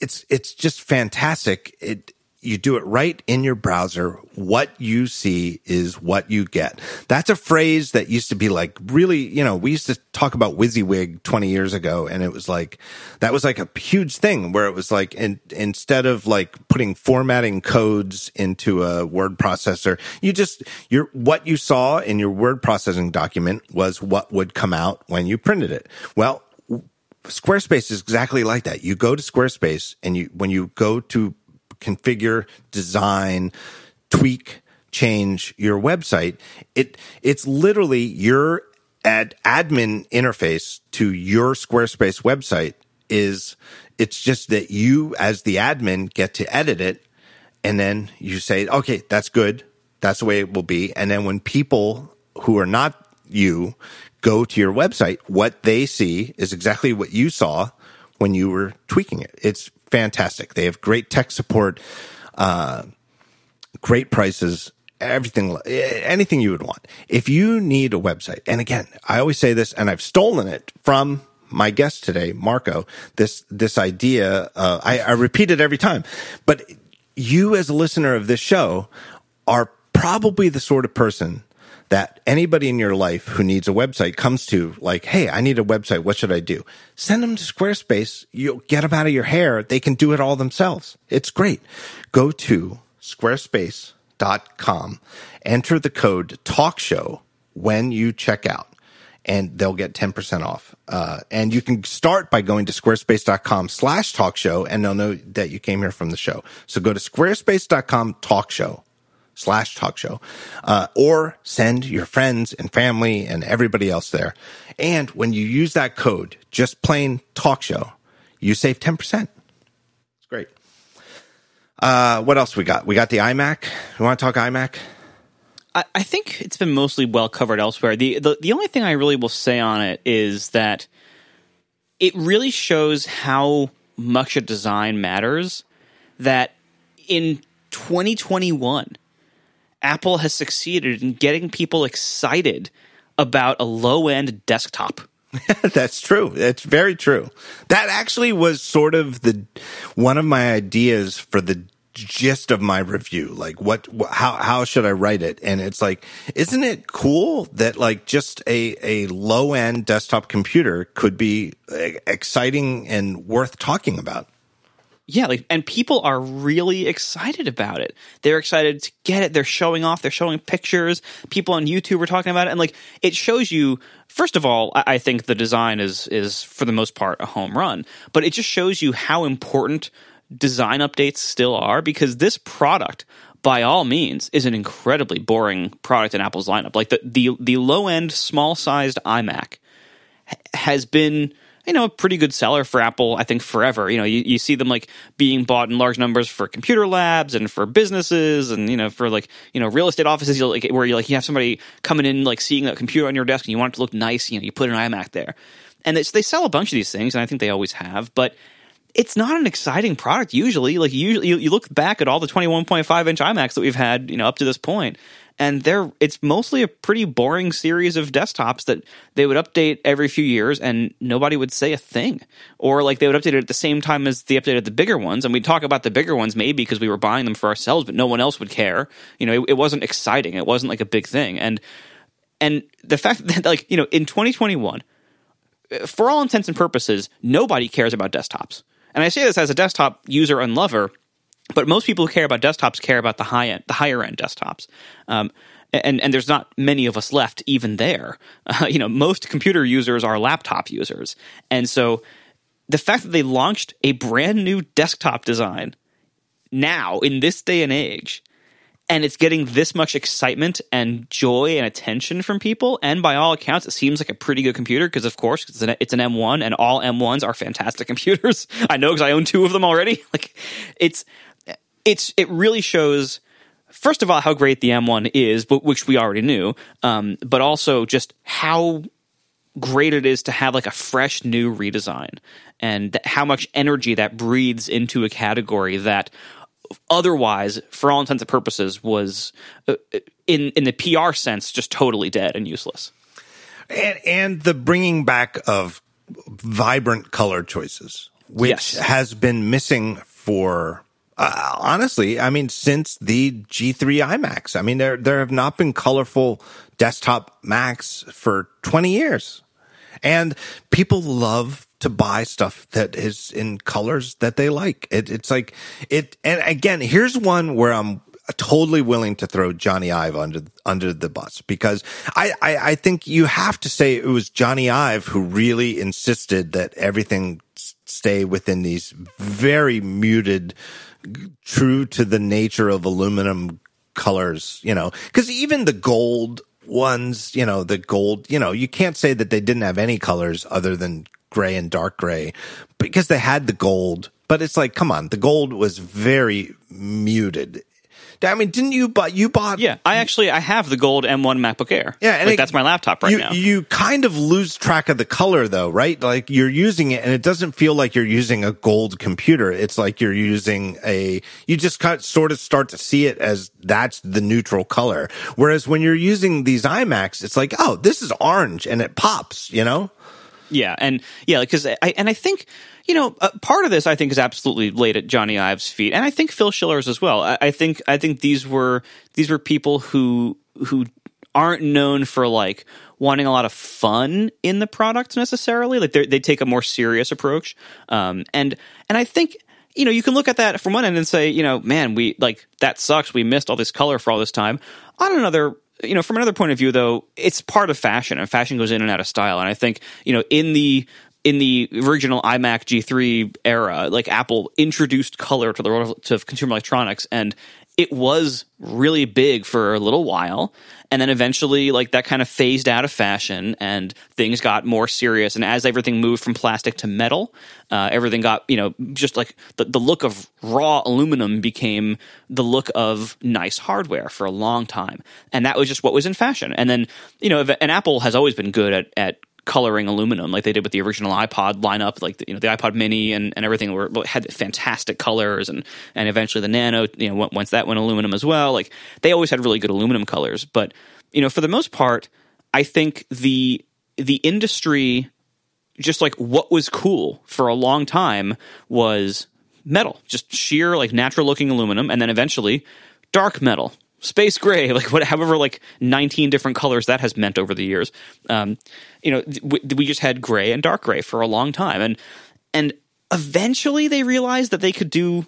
it's it's just fantastic. It you do it right in your browser. What you see is what you get. That's a phrase that used to be like really, you know, we used to talk about WYSIWYG 20 years ago and it was like, that was like a huge thing where it was like, in, instead of like putting formatting codes into a word processor, you just, your, what you saw in your word processing document was what would come out when you printed it. Well, Squarespace is exactly like that. You go to Squarespace and you, when you go to configure, design, tweak, change your website, it, it's literally your ad, admin interface to your Squarespace website is, it's just that you as the admin get to edit it and then you say, okay, that's good. That's the way it will be. And then when people who are not you go to your website, what they see is exactly what you saw when you were tweaking it. It's fantastic. They have great tech support, uh, great prices, everything, anything you would want. If you need a website, and again, I always say this, and I've stolen it from my guest today, Marco. This this idea, uh, I, I repeat it every time, but you as a listener of this show are probably the sort of person that anybody in your life who needs a website comes to like, Hey, I need a website. What should I do? Send them to Squarespace. You'll get them out of your hair. They can do it all themselves. It's great. Go to squarespace.com, enter the code talk show when you check out and they'll get 10% off. Uh, and you can start by going to squarespace.com slash talk show and they'll know that you came here from the show. So go to squarespace.com talk show slash talk show, uh, or send your friends and family and everybody else there. And when you use that code, just plain talk show, you save 10%. It's great. Uh, what else we got? We got the iMac. You want to talk iMac? I, I think it's been mostly well covered elsewhere. The, the the only thing I really will say on it is that it really shows how much a design matters. That in 2021, Apple has succeeded in getting people excited about a low end desktop. That's true. That's very true. That actually was sort of the one of my ideas for the gist of my review. Like what, how, how should I write it? And it's like, isn't it cool that like just a, a low end desktop computer could be eh, exciting and worth talking about? Yeah, like and people are really excited about it. They're excited to get it. They're showing off. They're showing pictures. People on YouTube are talking about it, and like it shows you. First of all, I think the design is is for the most part a home run, but it just shows you how important design updates still are because this product by all means is an incredibly boring product in Apple's lineup. Like the the, the low end small sized iMac has been you know a pretty good seller for Apple I think forever. You know you, you see them like being bought in large numbers for computer labs and for businesses and you know for like you know real estate offices like where you like you have somebody coming in like seeing a computer on your desk and you want it to look nice. You know you put an iMac there. And they, they sell a bunch of these things, and I think they always have. But it's not an exciting product usually. Like usually, you, you look back at all the 21.5 inch iMacs that we've had, you know, up to this point, and they're it's mostly a pretty boring series of desktops that they would update every few years, and nobody would say a thing, or like they would update it at the same time as they updated the bigger ones, and we'd talk about the bigger ones maybe because we were buying them for ourselves, but no one else would care. You know, it, it wasn't exciting. It wasn't like a big thing, and and the fact that like you know in 2021 uh, for all intents and purposes, nobody cares about desktops. And I say this as a desktop user and lover, but most people who care about desktops care about the high end, the higher end desktops. Um, and and there's not many of us left even there. Uh, you know, most computer users are laptop users, and so the fact that they launched a brand new desktop design now in this day and age and it's getting this much excitement and joy and attention from people. And by all accounts, it seems like a pretty good computer because, of course, it's an, it's an M1, and all M1s are fantastic computers. I know because I own two of them already. Like, it's it's it really shows. First of all, how great the M1 is, but which we already knew, um, but also just how great it is to have like a fresh new redesign and how much energy that breathes into a category that otherwise, for all intents and purposes, was uh, in in the PR sense just totally dead and useless. And and the bringing back of vibrant color choices, which yes. has been missing for uh, honestly, I mean, since the G3 iMacs. I mean, there there have not been colorful desktop Macs for 20 years. And people love to buy stuff that is in colors that they like. It, it's like it, and again, here's one where I'm totally willing to throw Jony Ive under under the bus because I, I, I think you have to say it was Jony Ive who really insisted that everything stay within these very muted, true to the nature of aluminum colors. You know, because even the gold ones, you know, the gold, you know, you can't say that they didn't have any colors other than gray and dark gray because they had the gold. But it's like, come on, the gold was very muted. I mean, didn't you buy? You bought? Yeah, I actually I have the gold M1 MacBook Air. Yeah, and like, it, that's my laptop right you, now. You kind of lose track of the color though, right? Like you're using it, and it doesn't feel like you're using a gold computer. It's like you're using a. You just kind of, sort of start to see it as that's the neutral color. Whereas when you're using these iMacs, it's like, oh, this is orange, and it pops. You know? Yeah, and yeah, because I and I think you know uh, part of this I think is absolutely laid at Jony Ive's feet, and I think Phil Schiller's as well. I, I think I think these were these were people who who aren't known for like wanting a lot of fun in the product necessarily. Like they take a more serious approach, um, and and I think you know you can look at that from one end and say you know man we like that sucks we missed all this color for all this time. On another you know, from another point of view, though, it's part of fashion, and fashion goes in and out of style. And I think, you know, in the in the original iMac G3 era, like Apple introduced color to the world of consumer electronics, and it was really big for a little while and then eventually like that kind of phased out of fashion and things got more serious. And as everything moved from plastic to metal uh, everything got you know just like the, the look of raw aluminum became the look of nice hardware for a long time. And that was just what was in fashion. And then you know and apple has always been good at, at coloring aluminum like they did with the original iPod lineup, like the, you know the iPod Mini and, and everything were had fantastic colors, and and eventually the Nano, you know, once that went aluminum as well, like they always had really good aluminum colors. But you know, for the most part, I think the the industry, just like what was cool for a long time, was metal, just sheer like natural looking aluminum, and then eventually dark metal space gray, like what, however, like 19 different colors that has meant over the years. Um, you know, we, we just had gray and dark gray for a long time. And, and eventually they realized that they could do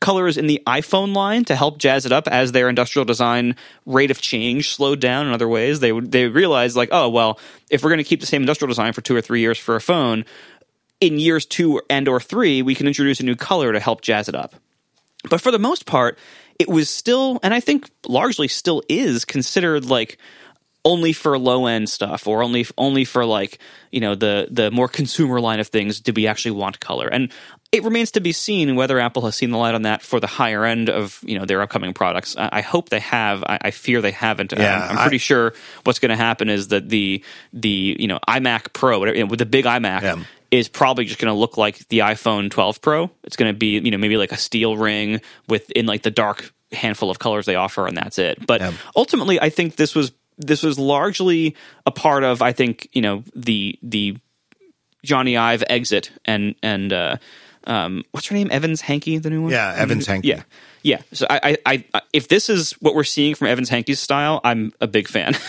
colors in the iPhone line to help jazz it up as their industrial design rate of change slowed down in other ways. They they realized like, oh, well, if we're going to keep the same industrial design for two or three years for a phone, in years two and or three, we can introduce a new color to help jazz it up. But for the most part, it was still, and I think largely still is considered like only for low end stuff or only only for like you know the the more consumer line of things do we actually want color. And it remains to be seen whether apple has seen the light on that for the higher end of you know their upcoming products. I, I hope they have. I, I, fear they haven't. Yeah, i'm, I'm pretty I, sure what's going to happen is that the the you know imac pro whatever, you know, with the big imac yeah is probably just going to look like the iPhone 12 Pro. It's going to be, you know, maybe like a steel ring with in like the dark handful of colors they offer and that's it. But yeah. ultimately I think this was this was largely a part of I think, you know, the the Jony Ive exit and and uh um what's her name? Evans Hankey, the new one? Yeah, Evans Hankey. Yeah. Yeah, so I, I, I, if this is what we're seeing from Evans Hankey's style, I'm a big fan.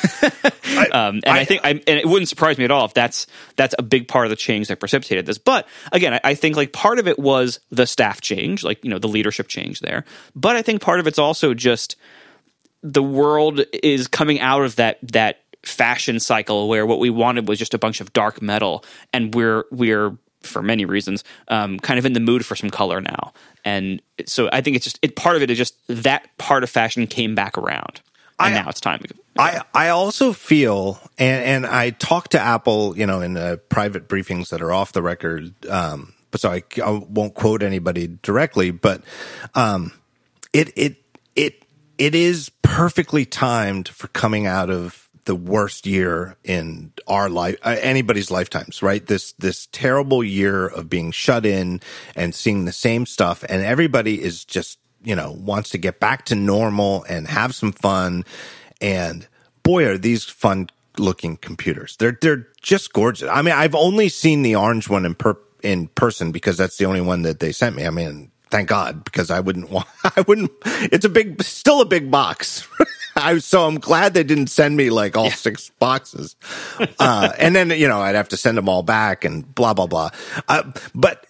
Um, and I, I, think, I, and it wouldn't surprise me at all if that's that's a big part of the change that precipitated this. But again, I, I think like part of it was the staff change, like you know the leadership change there. But I think part of it's also just the world is coming out of that that fashion cycle where what we wanted was just a bunch of dark metal, and we're we're for many reasons, um, kind of in the mood for some color now. And so I think it's just it part of it is just that part of fashion came back around. And I, now it's time. I, I also feel, and, and I talk to Apple, you know, in the private briefings that are off the record. Um, but so I, I won't quote anybody directly, but, um, it, it, it, it is perfectly timed for coming out of the worst year in our life, uh, anybody's lifetimes, right? This, this terrible year of being shut in and seeing the same stuff. And everybody is just, you know, wants to get back to normal and have some fun. And boy, are these fun looking computers. They're, they're just gorgeous. I mean, I've only seen the orange one in per, in person because that's the only one that they sent me. I mean, thank God because I wouldn't want, I wouldn't, it's a big, still a big box. I so I'm glad they didn't send me like all yeah. six boxes. Uh, and then, you know, I'd have to send them all back and blah, blah, blah. Uh, but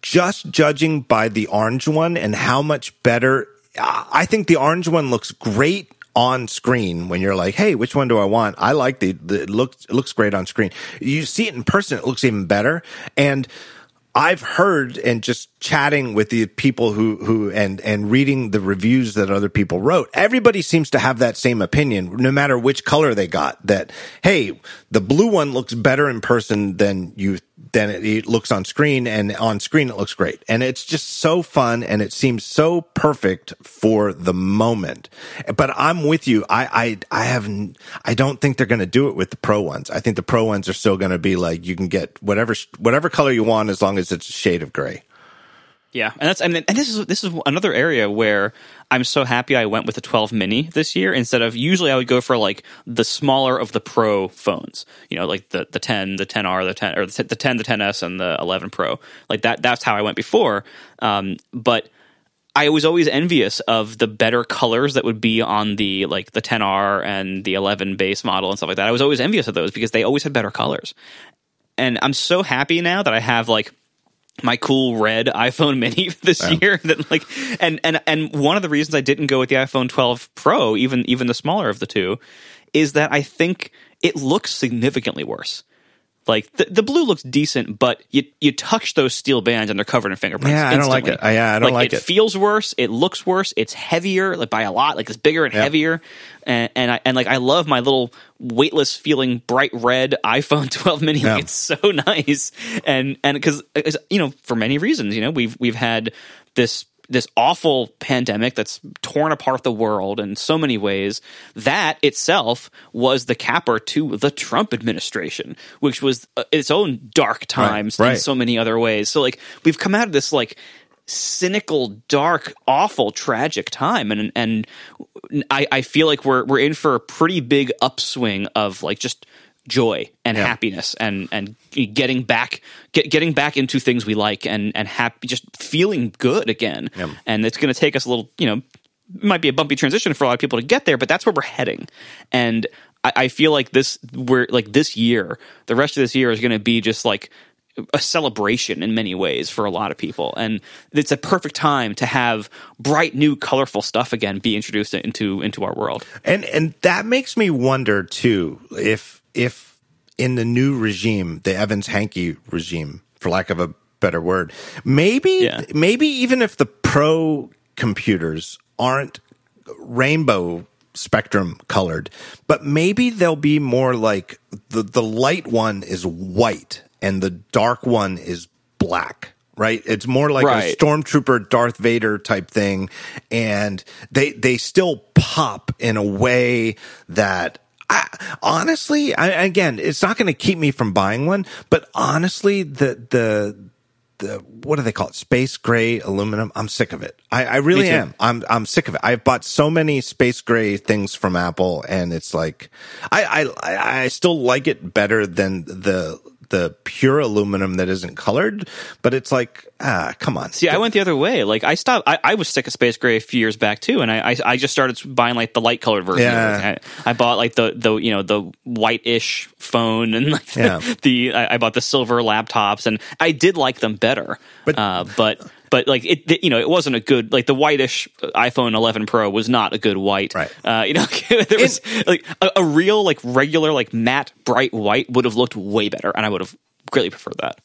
just judging by the orange one and how much better, I think the orange one looks great on screen when you're like, Hey, which one do I want? I like the, the it looks, it looks great on screen. You see it in person, it looks even better. And, I've heard and just chatting with the people who, who, and, and reading the reviews that other people wrote, everybody seems to have that same opinion, no matter which color they got that, hey, the blue one looks better in person than you than it looks on screen and on screen it looks great. And it's just so fun and it seems so perfect for the moment. But i'm with you. I i i have i don't think they're going to do it with the pro ones. I think the pro ones are still going to be like you can get whatever whatever color you want as long as it's a shade of gray. Yeah, and that's and this is this is another area where I'm so happy I went with the 12 mini this year instead of usually I would go for like the smaller of the Pro phones, you know, like the the 10, the 10R, the 10 or the 10, the 10s, and the 11 Pro. Like that. That's how I went before. Um, but I was always envious of the better colors that would be on the like the 10R and the 11 base model and stuff like that. I was always envious of those because they always had better colors. And I'm so happy now that I have like my cool red iPhone mini this year that like and and and one of the reasons I didn't go with the iPhone 12 Pro even even the smaller of the two is that I think it looks significantly worse. Like the, the blue looks decent, but you you touch those steel bands and they're covered in fingerprints. Yeah, I don't like it. I- yeah, I don't like it. it. feels worse. It looks worse. It's heavier, like by a lot. Like it's bigger and Yeah. heavier. And and I and like I love my little weightless feeling bright red iPhone 12 mini. Yeah. Like it's so nice. And and because uh, you know for many reasons, you know we've we've had this this awful pandemic that's torn apart the world in so many ways. That itself was the capper to the Trump administration, which was uh, its own dark times right. in so many other ways. So like we've come out of this like cynical, dark, awful, tragic time, and and I, I feel like we're we're in for a pretty big upswing of like just joy and Yeah. happiness and and getting back get, getting back into things we like and and happy just feeling good again Yeah. and it's going to take us a little you know might be a bumpy transition for a lot of people to get there but that's where we're heading and I, I feel like this we're like this year the rest of this year is going to be just like a celebration in many ways for a lot of people and it's a perfect time to have bright new colorful stuff again be introduced into into our world And and that makes me wonder too if if in the new regime, the Evans Hankey regime, for lack of a better word, maybe Yeah. maybe even if the pro computers aren't rainbow spectrum colored, but maybe they'll be more like the the light one is white and the dark one is black. Right, it's more like a stormtrooper Darth Vader type thing, and they they still pop in a way that I, honestly, I, again, it's not going to keep me from buying one. But honestly, the the the what do they call it? Space gray aluminum. I'm sick of it. I, I really am. I'm I'm sick of it. I've bought so many space gray things from Apple, and it's like I I I still like it better than the the pure aluminum that isn't colored. But it's like ah, come on. See, I went the other way. Like I stopped. I, I was sick of space gray a few years back too, and I I, I just started buying like the light colored version. Yeah. I, I bought like the the you know the white-ish phone and like the, Yeah. the I, I bought the silver laptops, and I did like them better. But- uh, but but like it, it- you know, it wasn't a good like the whitish iPhone 11 Pro was not a good white. Right. Uh, you know, there was like a, a real like regular like matte bright white would have looked way better, and I would have greatly preferred that.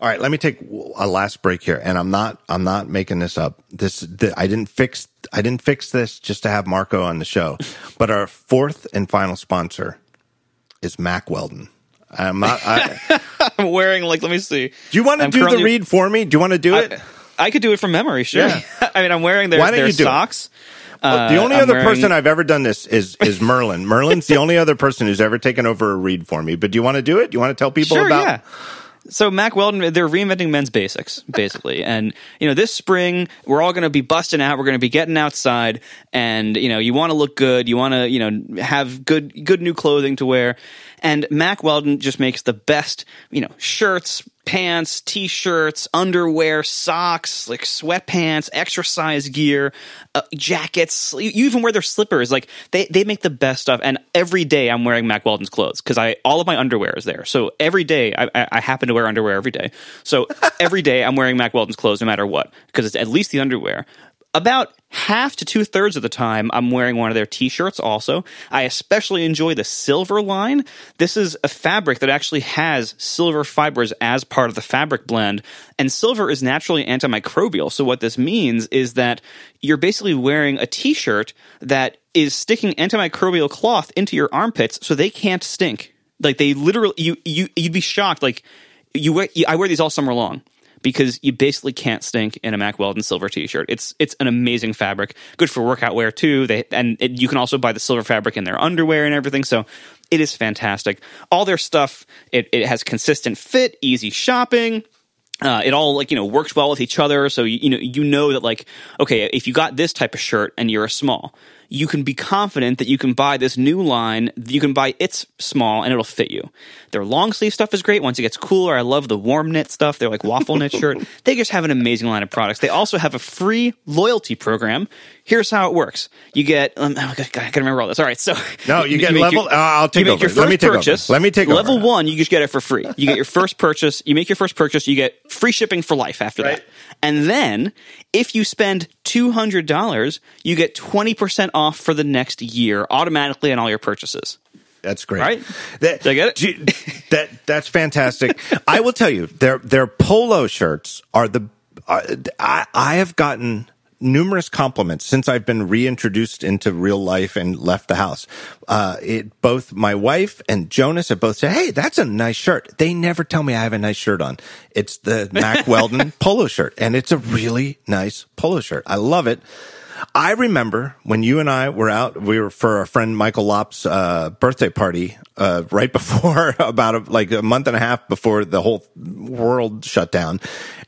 All right, let me take a last break here, and I'm not I'm not making this up. This the, I didn't fix I didn't fix this just to have Marco on the show, but our fourth and final sponsor is Mack Weldon. I'm not. I, I'm wearing like let me see. do you want to I'm do the read for me? Do you want to do it? I could do it from memory, sure. Yeah. I mean, I'm wearing their, Why don't their you do it? socks. the Uh, only I'm other wearing- person I've ever done this is is Merlin. Merlin's the only other person who's ever taken over a read for me. But do you want to do it? Do you want to tell people Sure, about? yeah. So Mack Weldon, they're reinventing men's basics, basically. And you know, this spring we're all going to be busting out. We're going to be getting outside, and you know, you want to look good. You want to, you know, have good, good new clothing to wear. And Mack Weldon just makes the best, you know, shirts, pants, t-shirts, underwear, socks, like sweatpants, exercise gear, uh, jackets. You even wear their slippers. Like they, they make the best stuff. And every day I'm wearing Mack Weldon's clothes because I all of my underwear is there. So every day I, I, I happen to wear underwear every day. So every day I'm wearing Mack Weldon's clothes no matter what because it's at least the underwear. About half to two thirds of the time, I'm wearing one of their t shirts also. I especially enjoy the silver line. This is a fabric that actually has silver fibers as part of the fabric blend, and silver is naturally antimicrobial. So, what this means is that you're basically wearing a t shirt that is sticking antimicrobial cloth into your armpits so they can't stink. Like, they literally, you, you, you'd be shocked. Like, you wear, I wear these all summer long because you basically can't stink in a Mack Weldon silver T-shirt. It's it's an amazing fabric, good for workout wear too. They and it, you can also buy the silver fabric in their underwear and everything. So it is fantastic. All their stuff it, it has consistent fit, easy shopping. Uh, it all like you know works well with each other, so you, you know you know that like okay, if you got this type of shirt and you're a small, you can be confident that you can buy this new line. You can buy its small and it'll fit you. Their long sleeve stuff is great. Once it gets cooler, I love the warm knit stuff. They're like waffle knit shirt. They just have an amazing line of products. They also have a free loyalty program. Here's how it works. You get, um, oh, God, I gotta remember all this. All right, so No, you get make level. your- uh, I'll take you make over. your first Let me take purchase. over. Let me take level over. one. You just get it for free. You get your first purchase. You make your first purchase. You get free shipping for life after Right. that. And then, if you spend two hundred dollars, you get twenty percent off for the next year automatically on all your purchases. That's great. Right? That, Did I get it? That that's fantastic. I will tell you, their their polo shirts are the. Uh, I I have gotten numerous compliments since I've been reintroduced into real life and left the house. Uh, it both my wife and Jonas have both said, "Hey, that's a nice shirt." They never tell me I have a nice shirt on. It's the Mack Weldon polo shirt, and it's a really nice polo shirt. I love it. I remember when you and I were out, we were for our friend Michael Lopp's uh, birthday party uh, right before, about a, like a month and a half before the whole world shut down.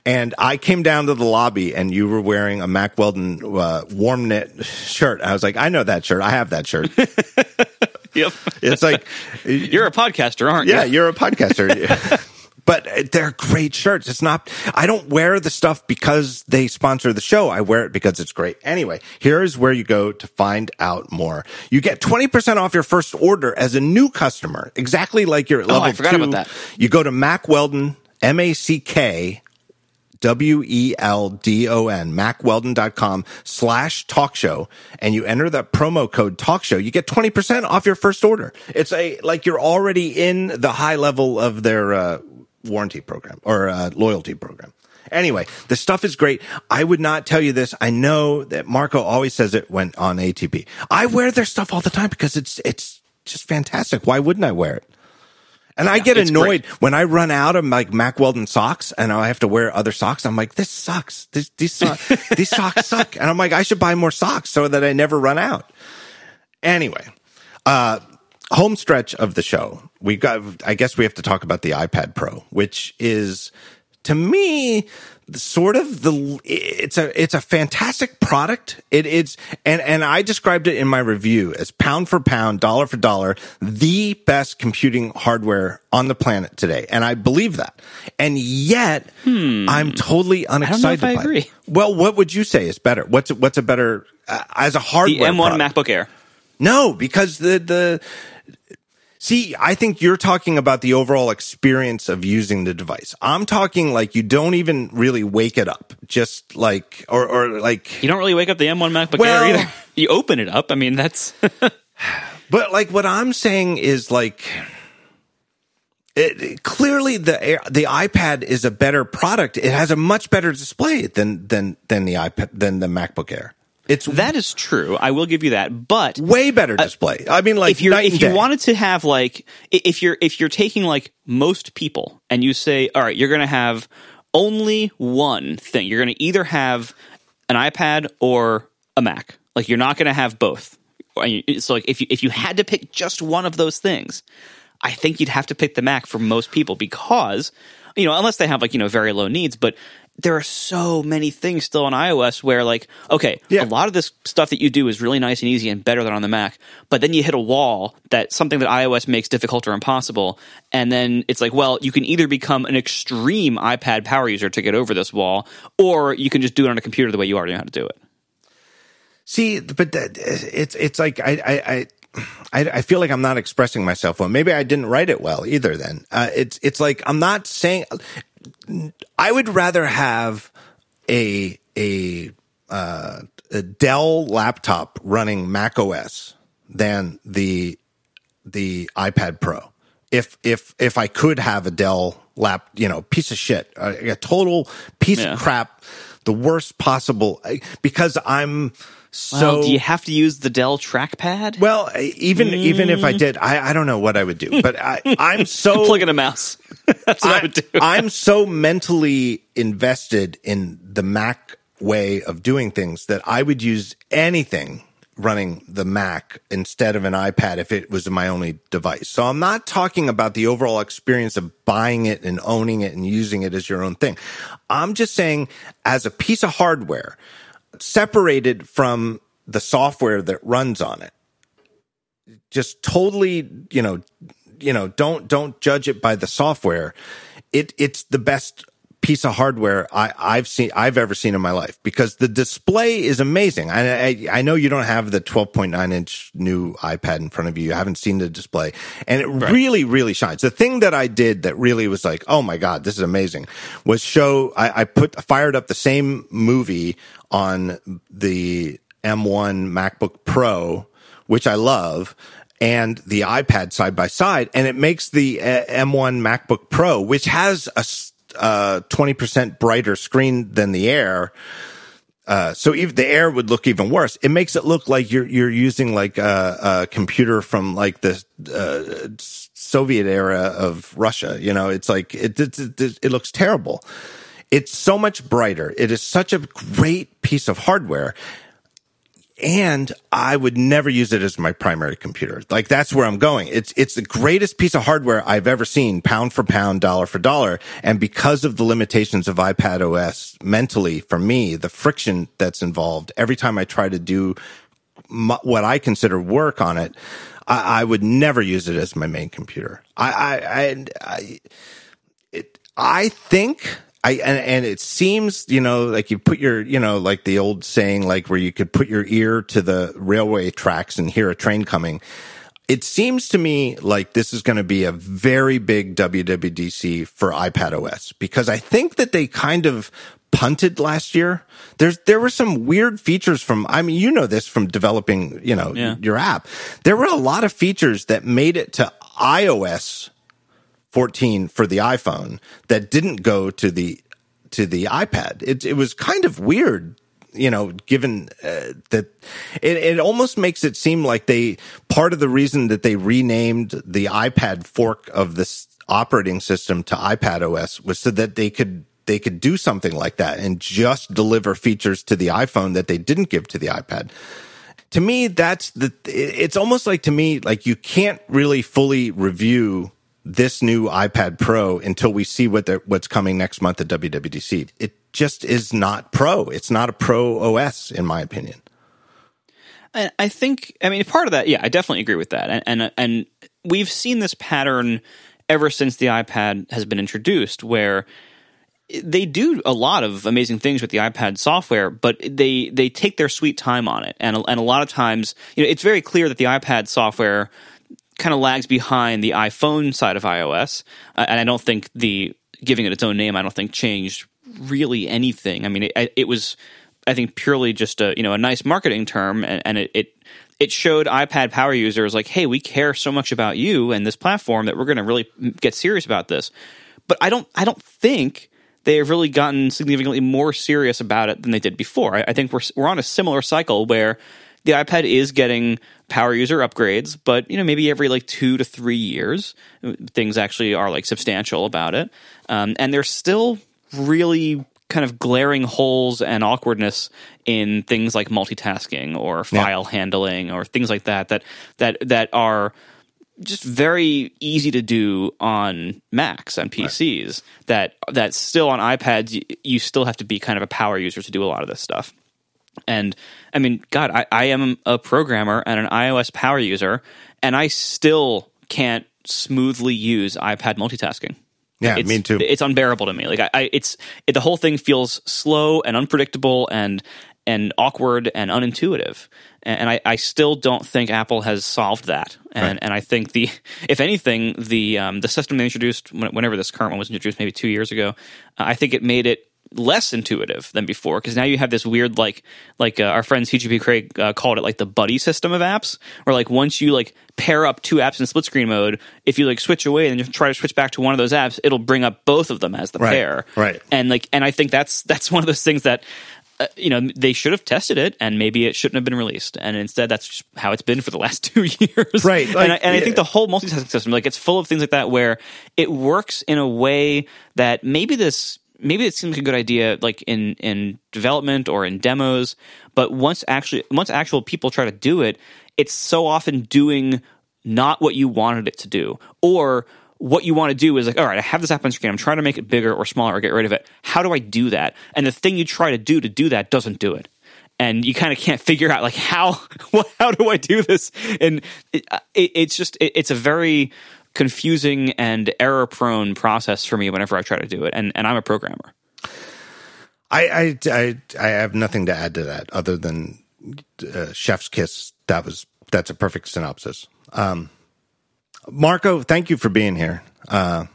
And I came down to the lobby and you were wearing a Mack Weldon uh, warm knit shirt. I was like, I know that shirt. I have that shirt. Yep. It's like, You're a podcaster, aren't yeah, you? Yeah, you're a podcaster. but they're great shirts. It's not, I don't wear the stuff because they sponsor the show. I wear it because it's great. Anyway, here's where you go to find out more. You get 20% off your first order as a new customer, exactly like you're at level Oh, I forgot two. about that. You go to Mack Weldon, M A C K W E L D O N, mackweldon.com slash talk show, and you enter the promo code talk show, you get 20% off your first order. It's a, like you're already in the high level of their, uh, warranty program or, uh, loyalty program. Anyway, the stuff is great. I would not tell you this. I know that Marco always says it when on ATP. I wear their stuff all the time because it's, it's just fantastic. Why wouldn't I wear it? And I get annoyed great. when I run out of like Mack Weldon socks and I have to wear other socks. I'm like, this sucks. This, these, so- these socks suck. And I'm like, I should buy more socks so that I never run out. Anyway, uh, home stretch of the show. We got, I guess we have to talk about the iPad Pro, which is to me, sort of the it's a it's a fantastic product. It It is and and I described it in my review as pound for pound, dollar for dollar, the best computing hardware on the planet today, and I believe that. And yet, I'm totally Hmm. know if unexcited. I by it. agree. Well, what would you say is better? What's what's a better uh, as a hardware? The hardware? M1 product? MacBook Air. No, because the the See, I think you're talking about the overall experience of using the device. I'm talking like you don't even really wake it up. Just like or or like You don't really wake up the M1 MacBook Well- Air either. You open it up. I mean, that's but like what I'm saying is like it, it- clearly the Air- the iPad is a better product. It has a much better display than than than the iPad than the MacBook Air. It's that is true. I will give you that. But way better uh, display. I mean like if you're if you wanted to have like if you're if you're taking like most people and you say all right you're going to have only one thing you're going to either have an iPad or a Mac like you're not going to have both so like if you if you had to pick just one of those things I think you'd have to pick the Mac for most people because you know unless they have like you know very low needs but there are so many things still on iOS where like okay Yeah. a lot of this stuff that you do is really nice and easy and better than on the Mac but then you hit a wall that something that iOS makes difficult or impossible and then it's like well you can either become an extreme iPad power user to get over this wall or you can just do it on a computer the way you already know how to do it See, but that, it's it's like I I. I I, I feel like I'm not expressing myself well. Maybe I didn't write it well either. Then uh, it's it's like I'm not saying. I would rather have a a uh, a Dell laptop running Mac OS than the the iPad Pro. If if if I could have a Dell lap, you know, piece of shit, a, a total piece Yeah. of crap, the worst possible, because I'm so. well, do you have to use the Dell trackpad well, even even if I mm. did, I, I don't know what I would do, but I, I'm so plug in a mouse that's what I, would do I, am so mentally invested in the Mac way of doing things that I would use anything running the Mac instead of an iPad if it was my only device. So I'm not talking about the overall experience of buying it and owning it and using it as your own thing. I'm just saying as a piece of hardware separated from the software that runs on it just totally, you know, you know, don't don't judge it by the software. It it's the best piece of hardware I, I've seen I've ever seen in my life because the display is amazing. I, I, I know you don't have the 12.9 inch new iPad in front of you. You haven't seen the display, and it right. really really shines. The thing that I did that really was like, oh my god, this is amazing, was show I, I put fired up the same movie on the M1 MacBook Pro, which I love and the iPad side by side, and it makes the uh, M1 MacBook Pro, which has a uh, 20% brighter screen than the Air. Uh, so even the Air would look even worse. It makes it look like you're you're using like a, a computer from like the uh, Soviet era of Russia. You know, it's like it, it, it, it looks terrible. It's so much brighter. It is such a great piece of hardware and I would never use it as my primary computer. Like that's where I'm going. It's it's the greatest piece of hardware I've ever seen, pound for pound, dollar for dollar. And because of the limitations of iPad OS mentally for me, the friction that's involved every time I try to do my, what I consider work on it, I, I, would never use it as my main computer. I I I, I, it, I think I and, and it seems you know like you put your you know like the old saying like where you could put your ear to the railway tracks and hear a train coming. It seems to me like this is going to be a very big WWDC for iPad OS because I think that they kind of punted last year. There's there were some weird features from I mean you know this from developing, you know, yeah. your app. There were a lot of features that made it to iOS 14 for the iPhone that didn't go to the to the iPad. It it was kind of weird, you know, given uh, that it it almost makes it seem like they part of the reason that they renamed the iPad fork of this operating system to iPad OS was so that they could they could do something like that and just deliver features to the iPhone that they didn't give to the iPad to me that's the it's almost like to me like you can't really fully review this new iPad Pro until we see what what's coming next month at WWDC. It just is not Pro. It's not a Pro OS, in my opinion. And I think, I mean, part of that, yeah, I definitely agree with that. And, and, and we've seen this pattern ever since the iPad has been introduced, where they do a lot of amazing things with the iPad software, but they they take their sweet time on it, and and a lot of times, you know, it's very clear that the iPad software kind of lags behind the iPhone side of iOS, uh, and I don't think the giving it its own name, I don't think changed really anything. I mean, it, it was, I think, purely just a you know a nice marketing term, and, and it, it it showed iPad power users like, hey, we care so much about you and this platform that we're going to really get serious about this. But I don't, I don't think they have really gotten significantly more serious about it than they did before. I, I think we're we're on a similar cycle where the iPad is getting power user upgrades, but you know maybe every like two to three years, things actually are like substantial about it, um, and there's still really kind of glaring holes and awkwardness in things like multitasking or file yeah. handling or things like that that that that are just very easy to do on Macs and PCs right. that that still on iPads you, you still have to be kind of a power user to do a lot of this stuff. And I mean, God, I, I am a programmer and an iOS power user, and I still can't smoothly use iPad multitasking. Yeah, it's, me too. It's unbearable to me. Like I, I it's it, the whole thing feels slow and unpredictable and and awkward and unintuitive. And, and I, I still don't think Apple has solved that. And right. and I think the if anything the um, the system they introduced whenever this current one was introduced maybe two years ago, I think it made it less intuitive than before because now you have this weird like like uh, our friend CGP Grey uh, called it like the buddy system of apps where like once you like pair up two apps in split screen mode if you like switch away and you try to switch back to one of those apps it'll bring up both of them as the right, pair. right. And like and I think that's that's one of those things that uh, you know they should have tested it and maybe it shouldn't have been released. And instead that's how it's been for the last two years. Right like, and, I, and yeah. I think the whole multitasking system like it's full of things like that where it works in a way that maybe this maybe it seems like a good idea like in in development or in demos but once actually once actual people try to do it it's so often doing not what you wanted it to do or what you want to do is like all right i have this app on screen i'm trying to make it bigger or smaller or get rid of it. How do i do that? And the thing you try to do to do that doesn't do it. And you kind of can't figure out like how how do i do this? And it, uh, it, it's just it, it's a very confusing and error prone process for me whenever I try to do it. And and I'm a programmer. I I I, I have nothing to add to that other than uh, Chef's kiss. That was that's a perfect synopsis. Um, Marco, thank you for being here. Uh,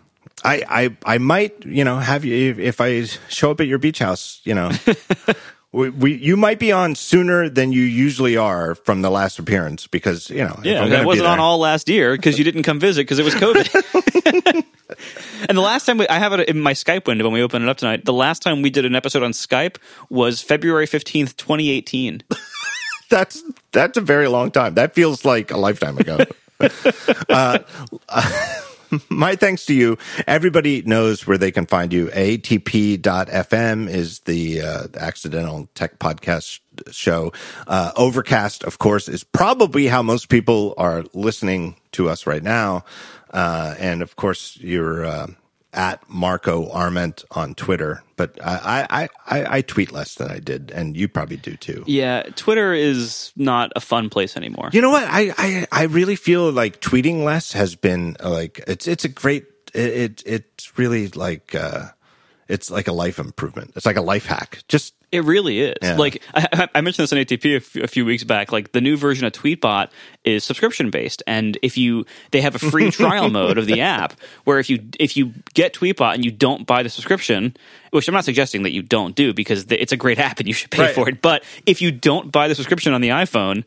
I, I I might you know have you if, if I show up at your beach house, you know. We, we, you might be on sooner than you usually are from the last appearance because you know yeah that wasn't on all last year because you didn't come visit because it was COVID. and the last time we, I have it in my Skype window when we open it up tonight. The last time we did an episode on Skype was February fifteenth, twenty eighteen. that's that's a very long time. That feels like a lifetime ago. uh, uh, my thanks to you. Everybody knows where they can find you. ATP.fm is the uh, accidental tech podcast show. Uh, Overcast, of course, is probably how most people are listening to us right now. Uh, and of course, you're uh, at Marco Arment on Twitter, but I, I, I, I, tweet less than I did, and you probably do too. Yeah, Twitter is not a fun place anymore. You know what? I, I, I really feel like tweeting less has been like it's it's a great it, it it's really like uh, it's like a life improvement. It's like a life hack. Just it really is. Yeah. Like I, I, mentioned this on ATP a, f- a few weeks back. Like the new version of Tweetbot is subscription based, and if you they have a free trial mode of the app where if you if you get Tweetbot and you don't buy the subscription, which I'm not suggesting that you don't do because it's a great app and you should pay right. for it. But if you don't buy the subscription on the iPhone,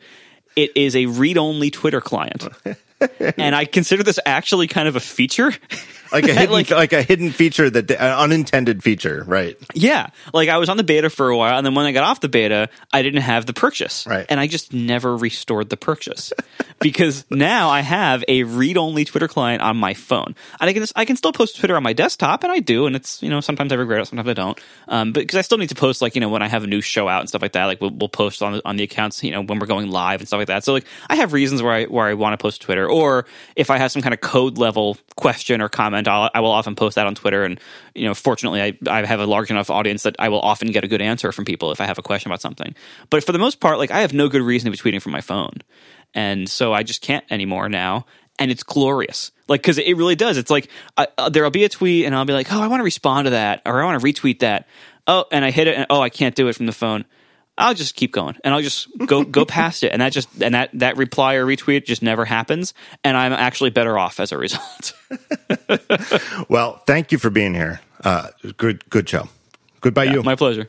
it is a read only Twitter client. and I consider this actually kind of a feature. like a hidden, like, like, a hidden feature that an unintended feature, right? Yeah, like I was on the beta for a while, and then when I got off the beta, I didn't have the purchase, right? And I just never restored the purchase because now I have a read-only Twitter client on my phone, and I can I can still post Twitter on my desktop, and I do, and it's you know sometimes I regret it, sometimes I don't, um, but because I still need to post like you know when I have a new show out and stuff like that, like we'll, we'll post on the, on the accounts, you know when we're going live and stuff like that. So like I have reasons where I where I want to post Twitter, or if I have some kind of code level question or comment, I'll, I will often post that on Twitter. And you know, fortunately, I, I have a large enough audience that I will often get a good answer from people if I have a question about something. But for the most part, like I have no good reason to be tweeting from my phone, and so I just can't anymore now. And it's glorious, like because it really does. It's like I, uh, there'll be a tweet, and I'll be like, "Oh, I want to respond to that," or "I want to retweet that." Oh, and I hit it, and oh, I can't do it from the phone. I'll just keep going and I'll just go go past it and that just and that that reply or retweet just never happens and I'm actually better off as a result. well, thank you for being here. Uh, good good show. Goodbye yeah, you. My pleasure.